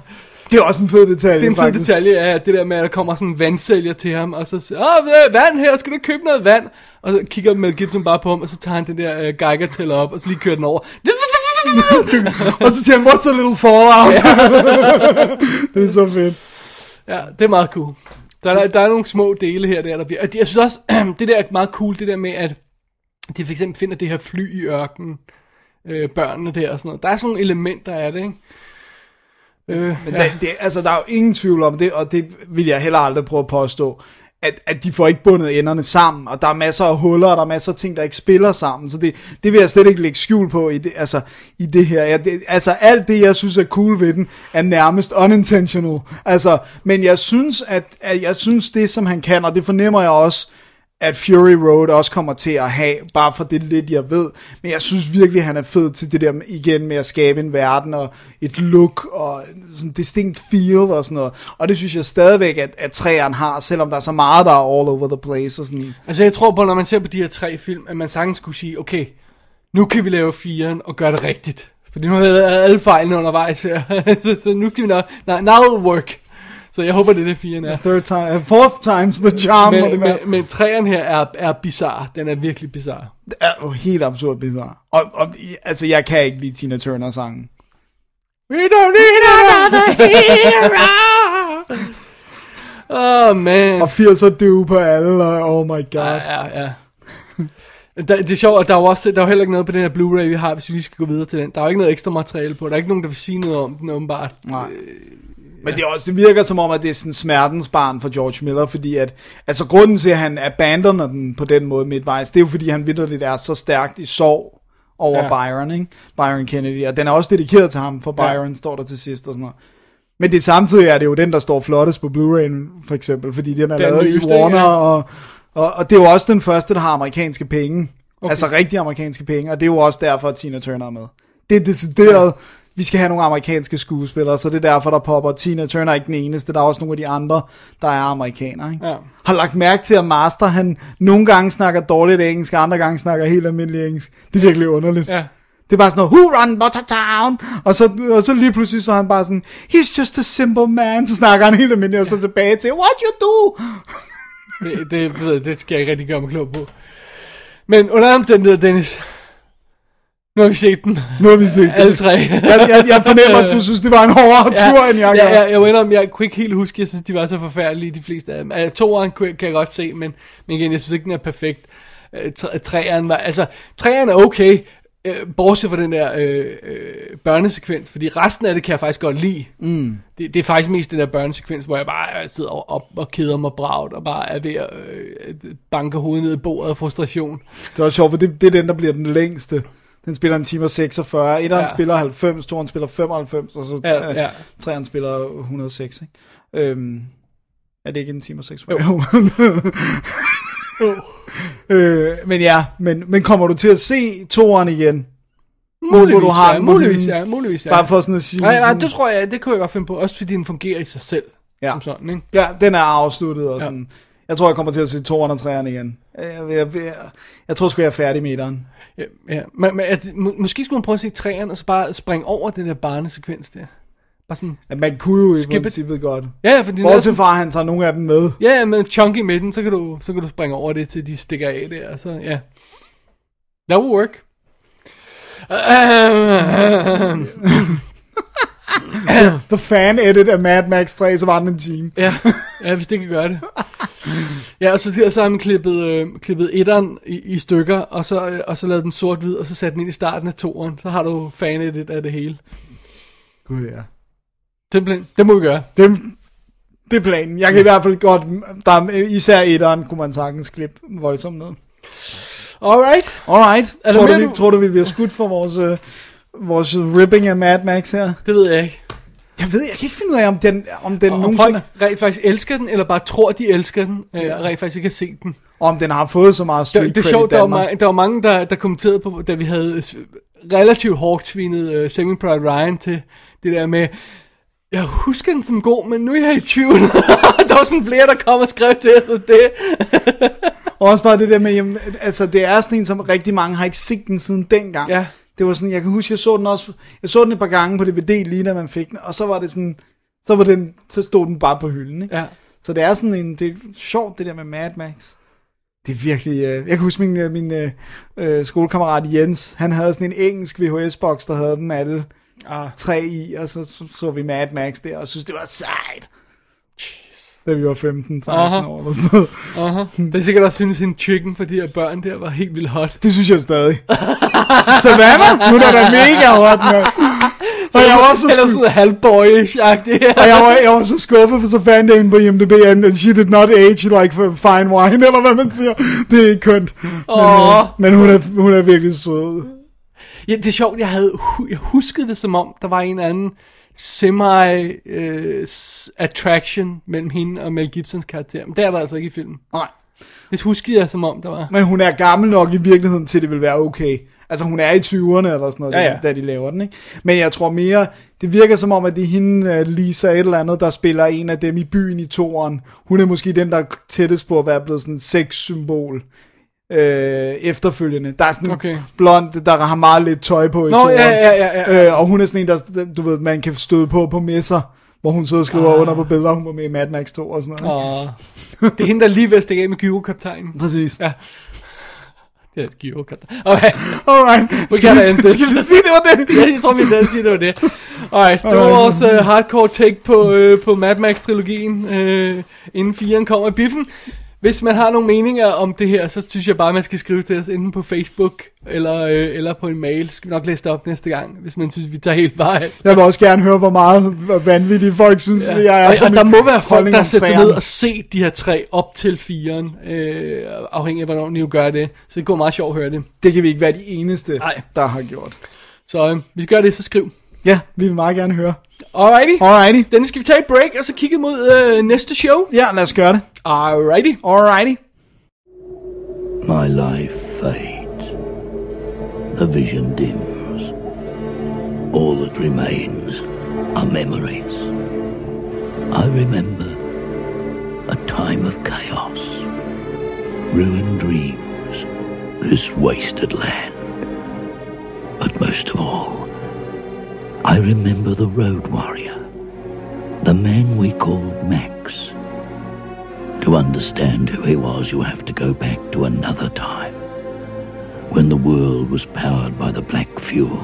det er også en fed detalje, Det er en fed detalje, ja, det der med, at der kommer sådan en vandsælger til ham, og så siger, åh, vand her, skal du ikke købe noget vand? Og så kigger Mel Gibson bare på ham, og så tager han den der øh, Geiger tæller op, og så lige kører den over. [laughs] og så siger han, what's a little fallout? [laughs] det er så fedt. Ja, det er meget cool. Der er, der er nogle små dele her, der, der bliver... Jeg synes også, [clears throat] det der er meget cool, det der med, at de for eksempel finder det her fly i ørkenen, øh, børnene der og sådan noget. Der er sådan elementer af det, ikke? Øh, Men ja. ja. det, altså, der er jo ingen tvivl om det, og det vil jeg heller aldrig prøve at påstå, at, at de får ikke bundet enderne sammen, og der er masser af huller, og der er masser af ting, der ikke spiller sammen, så det, det vil jeg slet ikke lægge skjul på i det, altså, i det her. Jeg, det, altså alt det, jeg synes er cool ved den, er nærmest unintentional. Altså, men jeg synes, at, at jeg synes det, som han kan, og det fornemmer jeg også, at Fury Road også kommer til at have, bare for det lidt, jeg ved. Men jeg synes virkelig, han er fed til det der igen med at skabe en verden og et look og sådan en distinct feel og sådan noget. Og det synes jeg stadigvæk, at, at træerne har, selvom der er så meget, der er all over the place og sådan. Altså jeg tror på, når man ser på de her tre film, at man sagtens kunne sige, okay, nu kan vi lave firen og gøre det rigtigt. Fordi nu har jeg lavet alle fejlene undervejs her. [laughs] så, så nu kan vi nok, now, now it'll work. Så jeg håber, det er det firen er. Third time, fourth time's the charm. må det Men, men, men træerne her er, er bizarre. Den er virkelig bizarre. Det er jo helt absurd bizarre. Og, og altså, jeg kan ikke lide Tina Turner sangen. We don't need another hero. [laughs] Oh man. Og 80'er du på alle, og oh my god. Ja, ja, ja. Der, det er sjovt, at der er jo også, der er jo heller ikke noget på den her Blu-ray, vi har, hvis vi lige skal gå videre til den. Der er jo ikke noget ekstra materiale på. Der er ikke nogen, der vil sige noget om den, åbenbart. Nej. Men det, er også, det virker som om, at det er sådan smertens barn for George Miller, fordi at, altså grunden til, at han abandoner den på den måde midtvejs, det er jo fordi, han vidderligt er så stærkt i sorg over Ja. ja. Byron, ikke? Byron Kennedy, og den er også dedikeret til ham, for Ja. Byron ja. står der til sidst og sådan noget. Men det samtidig er det jo den, der står flottest på Blu-ray for eksempel, fordi den er Den lavet i Warner, ja. og, og, og det er jo også den første, der har amerikanske penge. Okay. Altså rigtige amerikanske penge, og det er jo også derfor, at Tina Turner er med. Det er decideret, ja. Vi skal have nogle amerikanske skuespillere, så det er derfor, der popper Tina Turner er ikke den eneste, der er også nogle af de andre, der er amerikanere. Ikke? Ja. Har lagt mærke til, at Master, han nogle gange snakker dårligt engelsk, og andre gange snakker helt almindelig engelsk. Det er virkelig underligt. Ja. Det er bare sådan noget, who run Buttertown? Og så, og så lige pludselig så er han bare sådan, he's just a simple man. Så snakker han helt almindeligt, og så tilbage til, what you do? Det, det, ved jeg, det skal jeg ikke rigtig gøre mig klog på. Men under omstændigheder, Dennis. Nu har vi set den. Nu har vi set det. Alle tre. jeg, jeg, jeg fornemmer, at du synes, det var en hårdere tur, end jeg ja, gør. ja, jeg, jeg, jeg, jeg kunne ikke helt huske, jeg synes, de var så forfærdelige, de fleste af dem. Uh, toeren kan jeg godt se, men, men igen, jeg synes ikke, den er perfekt. Tre, træeren var, altså, træeren er okay, uh, bortset fra den der øh, øh, børnesekvens, fordi resten af det kan jeg faktisk godt lide. Mm. Det, det er faktisk mest den der børnesekvens, hvor jeg bare øh, sidder op og, og keder mig bragt, og bare er ved at øh, banke hovedet ned i bordet af frustration. Det var sjovt, for det, det er den, der bliver den længste. Den spiller en time og 46. Etteren Ja. spiller 90, toeren spiller 95, og så Ja, ja, ja. treeren spiller 106. Ikke? Øhm, er det ikke en time og 46? [laughs] Jo. Jo. øh, men ja, men, men kommer du til at se toeren igen? Muligvis, Hvor du har ja, den muligvis, ja, muligvis, ja. Bare for sådan at sige Nej, nej, sådan- det tror jeg, det kunne jeg godt finde på, også fordi den fungerer i sig selv. Ja. Som sådan, ikke? Ja, den er afsluttet, og Ja. sådan. Jeg tror, jeg kommer til at se 203'eren igen. Jeg, jeg, jeg, jeg tror sgu, jeg er færdig med etteren. Ja, ja. Men, men altså, må, måske skulle man prøve at se træerne, og så bare springe over den der barnesekvens der. Bare sådan, At man kunne jo i Skip it. princippet godt. Ja, ja, fordi Bortset fra, at han tager nogle af dem med. ja, ja, med chunk i midten, så kan, du, så kan du springe over det, til de stikker af der, så ja. That will work. Uh, [laughs] [laughs] The fan edit af Mad Max 3, så var den en time. ja, ja, hvis det kan gøre det. Ja, og så, så har man klippet, øh, klippet etteren i, i stykker, og så, øh, og så lavet den sort-hvid, og så sat den ind i starten af toeren. Så har du fan af det hele. Gud ja. Simpelthen, det må vi gøre. Det, det er planen. Jeg kan i hvert fald godt, der er, især etteren, kunne man sagtens klippe voldsomt ned. Alright. Alright. Er Tror du, mere, vi, du- tror du, vi bliver skudt for vores, øh, vores ripping af Mad Max her? Det ved jeg ikke. Jeg ved, jeg kan ikke finde ud af, om den, om den Og om nogensinde... folk rent faktisk elsker den, eller bare tror, de elsker den, øh, Ja. og rent faktisk ikke har set den. Om den har fået så meget street Det, det er sjovt, der var, der var mange, der, der kommenterede på, da vi havde relativt hårdt svinet uh, Saving Private Ryan til det der med, jeg husker den som god, men nu er jeg i tvivl. [laughs] der var sådan flere, der kom og skrev til os, det... Og også bare det der med, jamen, altså det er sådan en, som rigtig mange har ikke set den siden dengang. Ja. Det var sådan, jeg kan huske, jeg så den også, jeg så den et par gange på DVD, lige da man fik den, og så var det sådan, så var den, så stod den bare på hylden, ikke? Ja. Så det er sådan en, det er sjovt det der med Mad Max. Det er virkelig, øh, jeg kan huske min, øh, min øh, øh, skolekammerat Jens, han havde sådan en engelsk VHS-boks, der havde dem alle Ah. tre i, og så så, så vi Mad Max der, og synes det var sejt. Da vi var 15, 16 Aha. år eller sådan noget. Uh-huh. [laughs] Det er sikkert også synes, en chicken for de her børn der var helt vildt hot. Det synes jeg stadig. [laughs] Savannah, hun er da mega hot, mand. Og jeg var så Eller sku- sådan halvboyish-agtigt. [laughs] og jeg var, jeg var så skuffet, for så fandt jeg hende på IMDb, and she did not age like for fine wine, eller hvad man siger. Det er ikke kønt. Men, Åh. øh, men hun, er, hun er virkelig sød. Ja, det er sjovt, jeg, havde, jeg huskede det som om, der var en anden semi-attraction mellem hende og Mel Gibsons karakter. Men det er der altså ikke i filmen. Nej. Det huskede jeg som om, der var. Men hun er gammel nok i virkeligheden til, det vil være okay. Altså hun er i 20'erne eller sådan noget, Ja, ja, da de laver den, ikke? Men jeg tror mere, det virker som om, at det er hende, øh, Lisa et eller andet, der spiller en af dem i byen i toeren. Hun er måske den, der er tættest på at være blevet sådan en sexsymbol øh, efterfølgende. Der er sådan en Okay. blond, der har meget lidt tøj på i Nå, toeren. ja, ja, ja, ja. Øh, og hun er sådan en, der, du ved, man kan støde på på messer, hvor hun sidder og skriver Ah. under på billeder, hun var med i Mad Max 2 og sådan noget. Og det er hende, der er lige ved at stikke af med gyro-kaptajnen. Præcis. Ja. Det er et gyro-kaptajn. Okay. Alright. We Skal gotta vi, skal vi sige, det var det? [laughs] ja, jeg tror, vi er sige, det var det. Alright, det var vores uh, hardcore take på, uh, på Mad Max-trilogien, uh, inden 4'eren kommer i biffen. Hvis man har nogle meninger om det her, så synes jeg bare, man skal skrive til os enten på Facebook eller, øh, eller på en mail. Skal vi nok læse det op næste gang, hvis man synes, vi tager helt vej. Jeg vil også gerne høre, hvor meget vanvittige folk synes, ja. jeg er. og, og der må være folk, der sætter sig ned og se de her tre op til firen, øh, afhængig af, hvornår de gør det. Så det går meget sjovt at høre det. Det kan vi ikke være de eneste, Nej. der har gjort. Så øh, hvis I gør det, så skriv. Ja, vi vil meget gerne høre. Alrighty. Alrighty. Den skal vi tage et break, og så kigge mod øh, næste show. Ja, lad os gøre det. Alrighty. Alrighty. My life fades. The vision dims. All that remains are memories. I remember a time of chaos, ruined dreams, this wasted land. But most of all, I remember the road warrior, the man we called Max. To understand who he was, you have to go back to another time when the world was powered by the black fuel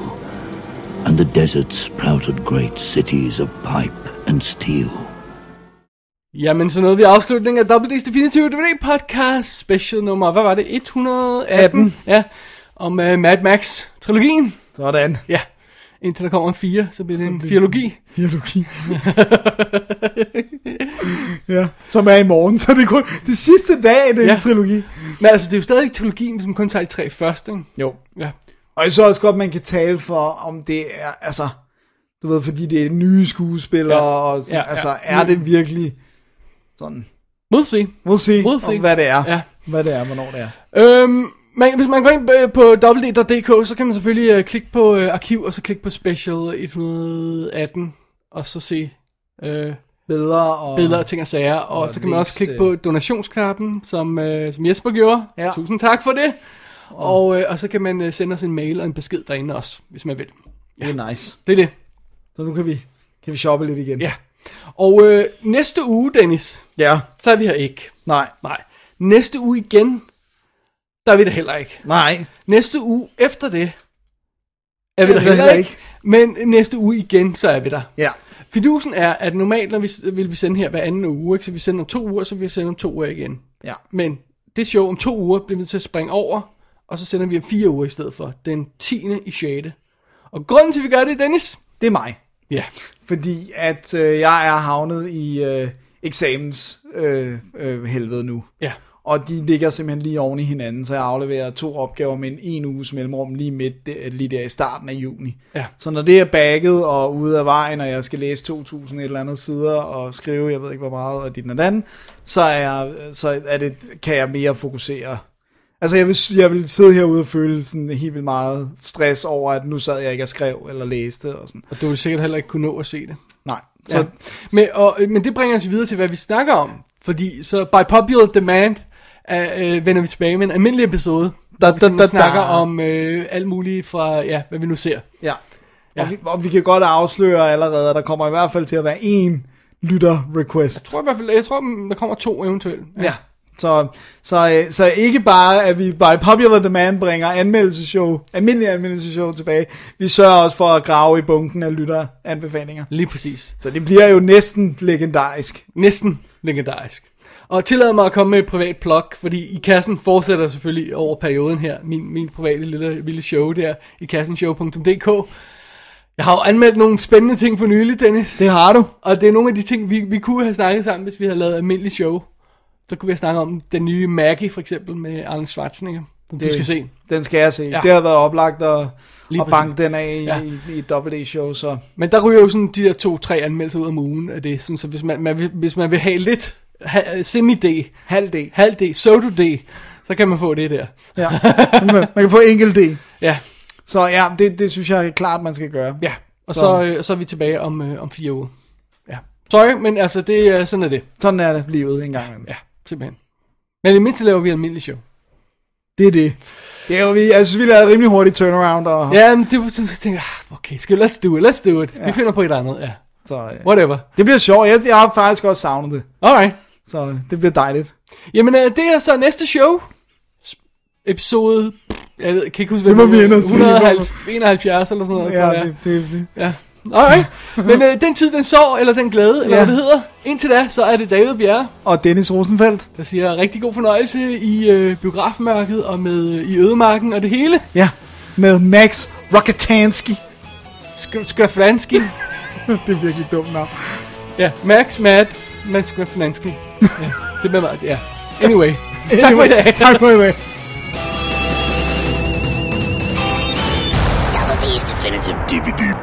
and the desert sprouted great cities of pipe and steel. Jamen, så nåede vi afslutningen af Double D's Definitive DVD podcast special nummer, hvad var det, 118? 18. Ja, om uh, Mad Max-trilogien. Sådan. Ja, indtil der kommer en 4, så bliver det Så en fiologi. Biologi. [laughs] ja, som er i morgen, så det er kun det sidste dag, det er Ja. en trilogi. Men altså, det er jo stadig trilogien, hvis man kun tager de tre første. ikke? Jo. Ja. Og jeg synes også godt, man kan tale for, om det er, altså, du ved, fordi det er nye skuespillere, Ja. og sådan, ja, ja. altså, er det virkelig sådan, We'll see. we'll see, We'll see. om hvad det er, Ja. hvad det er, hvornår det er. Øhm, man, hvis man går ind øh, på www.dk, så kan man selvfølgelig øh, klikke på øh, arkiv, og så klikke på special 118, og så se øh, Billeder og... billeder og ting og sager, og, og så kan man også klikke på donationsknappen, som, øh, som Jesper gjorde. Ja. Tusind tak for det. Og, øh, og så kan man øh, sende os en mail og en besked derinde også, hvis man vil. Det er nice. Det er det. Så nu kan vi, kan vi shoppe lidt igen. Ja. Og øh, næste uge, Dennis, Ja. så er vi her ikke. Nej. Nej. Næste uge igen, der er vi der heller ikke. Nej. Næste uge efter det, er vi Er der heller heller ikke. Men næste uge igen, så er vi der. Ja. Fidusen er, at normalt når vi, vil vi sende her hver anden uge, ikke? så vi sender om to uger, så vi sende om to uger igen. Ja. Men det show om to uger bliver vi til at springe over, og så sender vi om fire uger i stedet for. Den 10. i 6. Og grunden til, at vi gør det, Dennis? Det er mig. Ja. Fordi at øh, jeg er havnet i øh, eksamens øh, øh, helvede nu. Ja. Og de ligger simpelthen lige oven i hinanden, så jeg afleverer to opgaver med en en uges mellemrum lige midt der, lige der i starten af juni. Ja. Så når det er bagget og ude af vejen, og jeg skal læse 2000 et eller andet sider og skrive, jeg ved ikke hvor meget, og dit og dan, så, er jeg, så er det, kan jeg mere fokusere. Altså jeg vil, jeg vil sidde herude og føle sådan helt vildt meget stress over, at nu sad jeg ikke og skrev eller læste og sådan. Og du vil sikkert heller ikke kunne nå at se det. Nej. Så, Ja. Men, og, øh, men det bringer os videre til, hvad vi snakker om. Fordi så by popular demand øh, vender vi tilbage med en almindelig episode. Da, simpelthen da, da, snakker da. om øh, alt muligt fra, ja, hvad vi nu ser. Ja. Ja. Og, vi, og vi kan godt afsløre allerede, at der kommer i hvert fald til at være en lytter-request. Jeg tror i hvert fald, jeg tror, der kommer to eventuelt. Ja. Så, så, øh, så ikke bare, at vi by popular demand bringer anmeldelseshow, almindelige anmeldelseshow tilbage. Vi sørger også for at grave i bunken af lytteranbefalinger. Lige præcis. Så det bliver jo næsten legendarisk. Næsten legendarisk. Og tillad mig at komme med et privat plug, fordi i kassen fortsætter selvfølgelig over perioden her, min, min private lille, lille show der, i kassenshow.dk. Jeg har jo anmeldt nogle spændende ting for nylig, Dennis. Det har du. Og det er nogle af de ting, vi, vi kunne have snakket sammen, hvis vi havde lavet almindelig show. Så kunne vi have snakket om den nye Maggie, for eksempel, med Arnold Schwarzenegger, du Det- skal se. Den skal jeg se. Ja. Det har været oplagt at, Lige at banke den af i, Ja. i, i et dobbelt-A-show, så... Men der ryger jo sådan de der to-tre anmeldelser ud om ugen af det, sådan, så hvis man, man, hvis man vil have lidt ha, semi-D, Halv D. halv D, pseudo-D, så kan man få det der. Ja. man, kan få enkelt D. Ja, Så ja, det, det synes jeg er klart, man skal gøre. ja. Og så, Så- øh, så er vi tilbage om, øh, om fire uger. Ja. Sorry, men altså, det, sådan er det. Sådan er det livet en gang imellem. Ja, simpelthen. Men i det mindste laver vi almindelig show. Det er det. Det er jo, vi, jeg synes, vi lavede et rimelig hurtigt turnaround. Og, Ja, men det var sådan, så tænkte jeg, ah, okay, skal vi, let's do it, let's do it. Ja. Vi Ja. finder på et andet, ja. Så, øh, Whatever. det bliver sjovt. Jeg, jeg har faktisk også savnet det. Alright. Så det bliver dejligt. Jamen, øh, det er så næste show. Episode... Jeg ved, kan ikke huske, Det hvad må vi ind og se. 171 eller sådan noget. Ja, det, det, det. Ja. Alright. Men øh, den tid, den sår, eller den glæde, eller Ja. hvad det hedder. Indtil da, så er det David Bjerre, Og Dennis Rosenfeldt. der siger rigtig god fornøjelse i øh, biografmørket og med øh, i ødemarken og det hele. Ja, med Max Rockatansky. Sk- Skraflansky. [laughs] det er virkelig dumt navn. ja, Max Mad, Max Skraflansky. Ja, det bliver meget, ja. Anyway. Tak for i Anyway, dag. Tak for i dag. Double D's Definitive DVD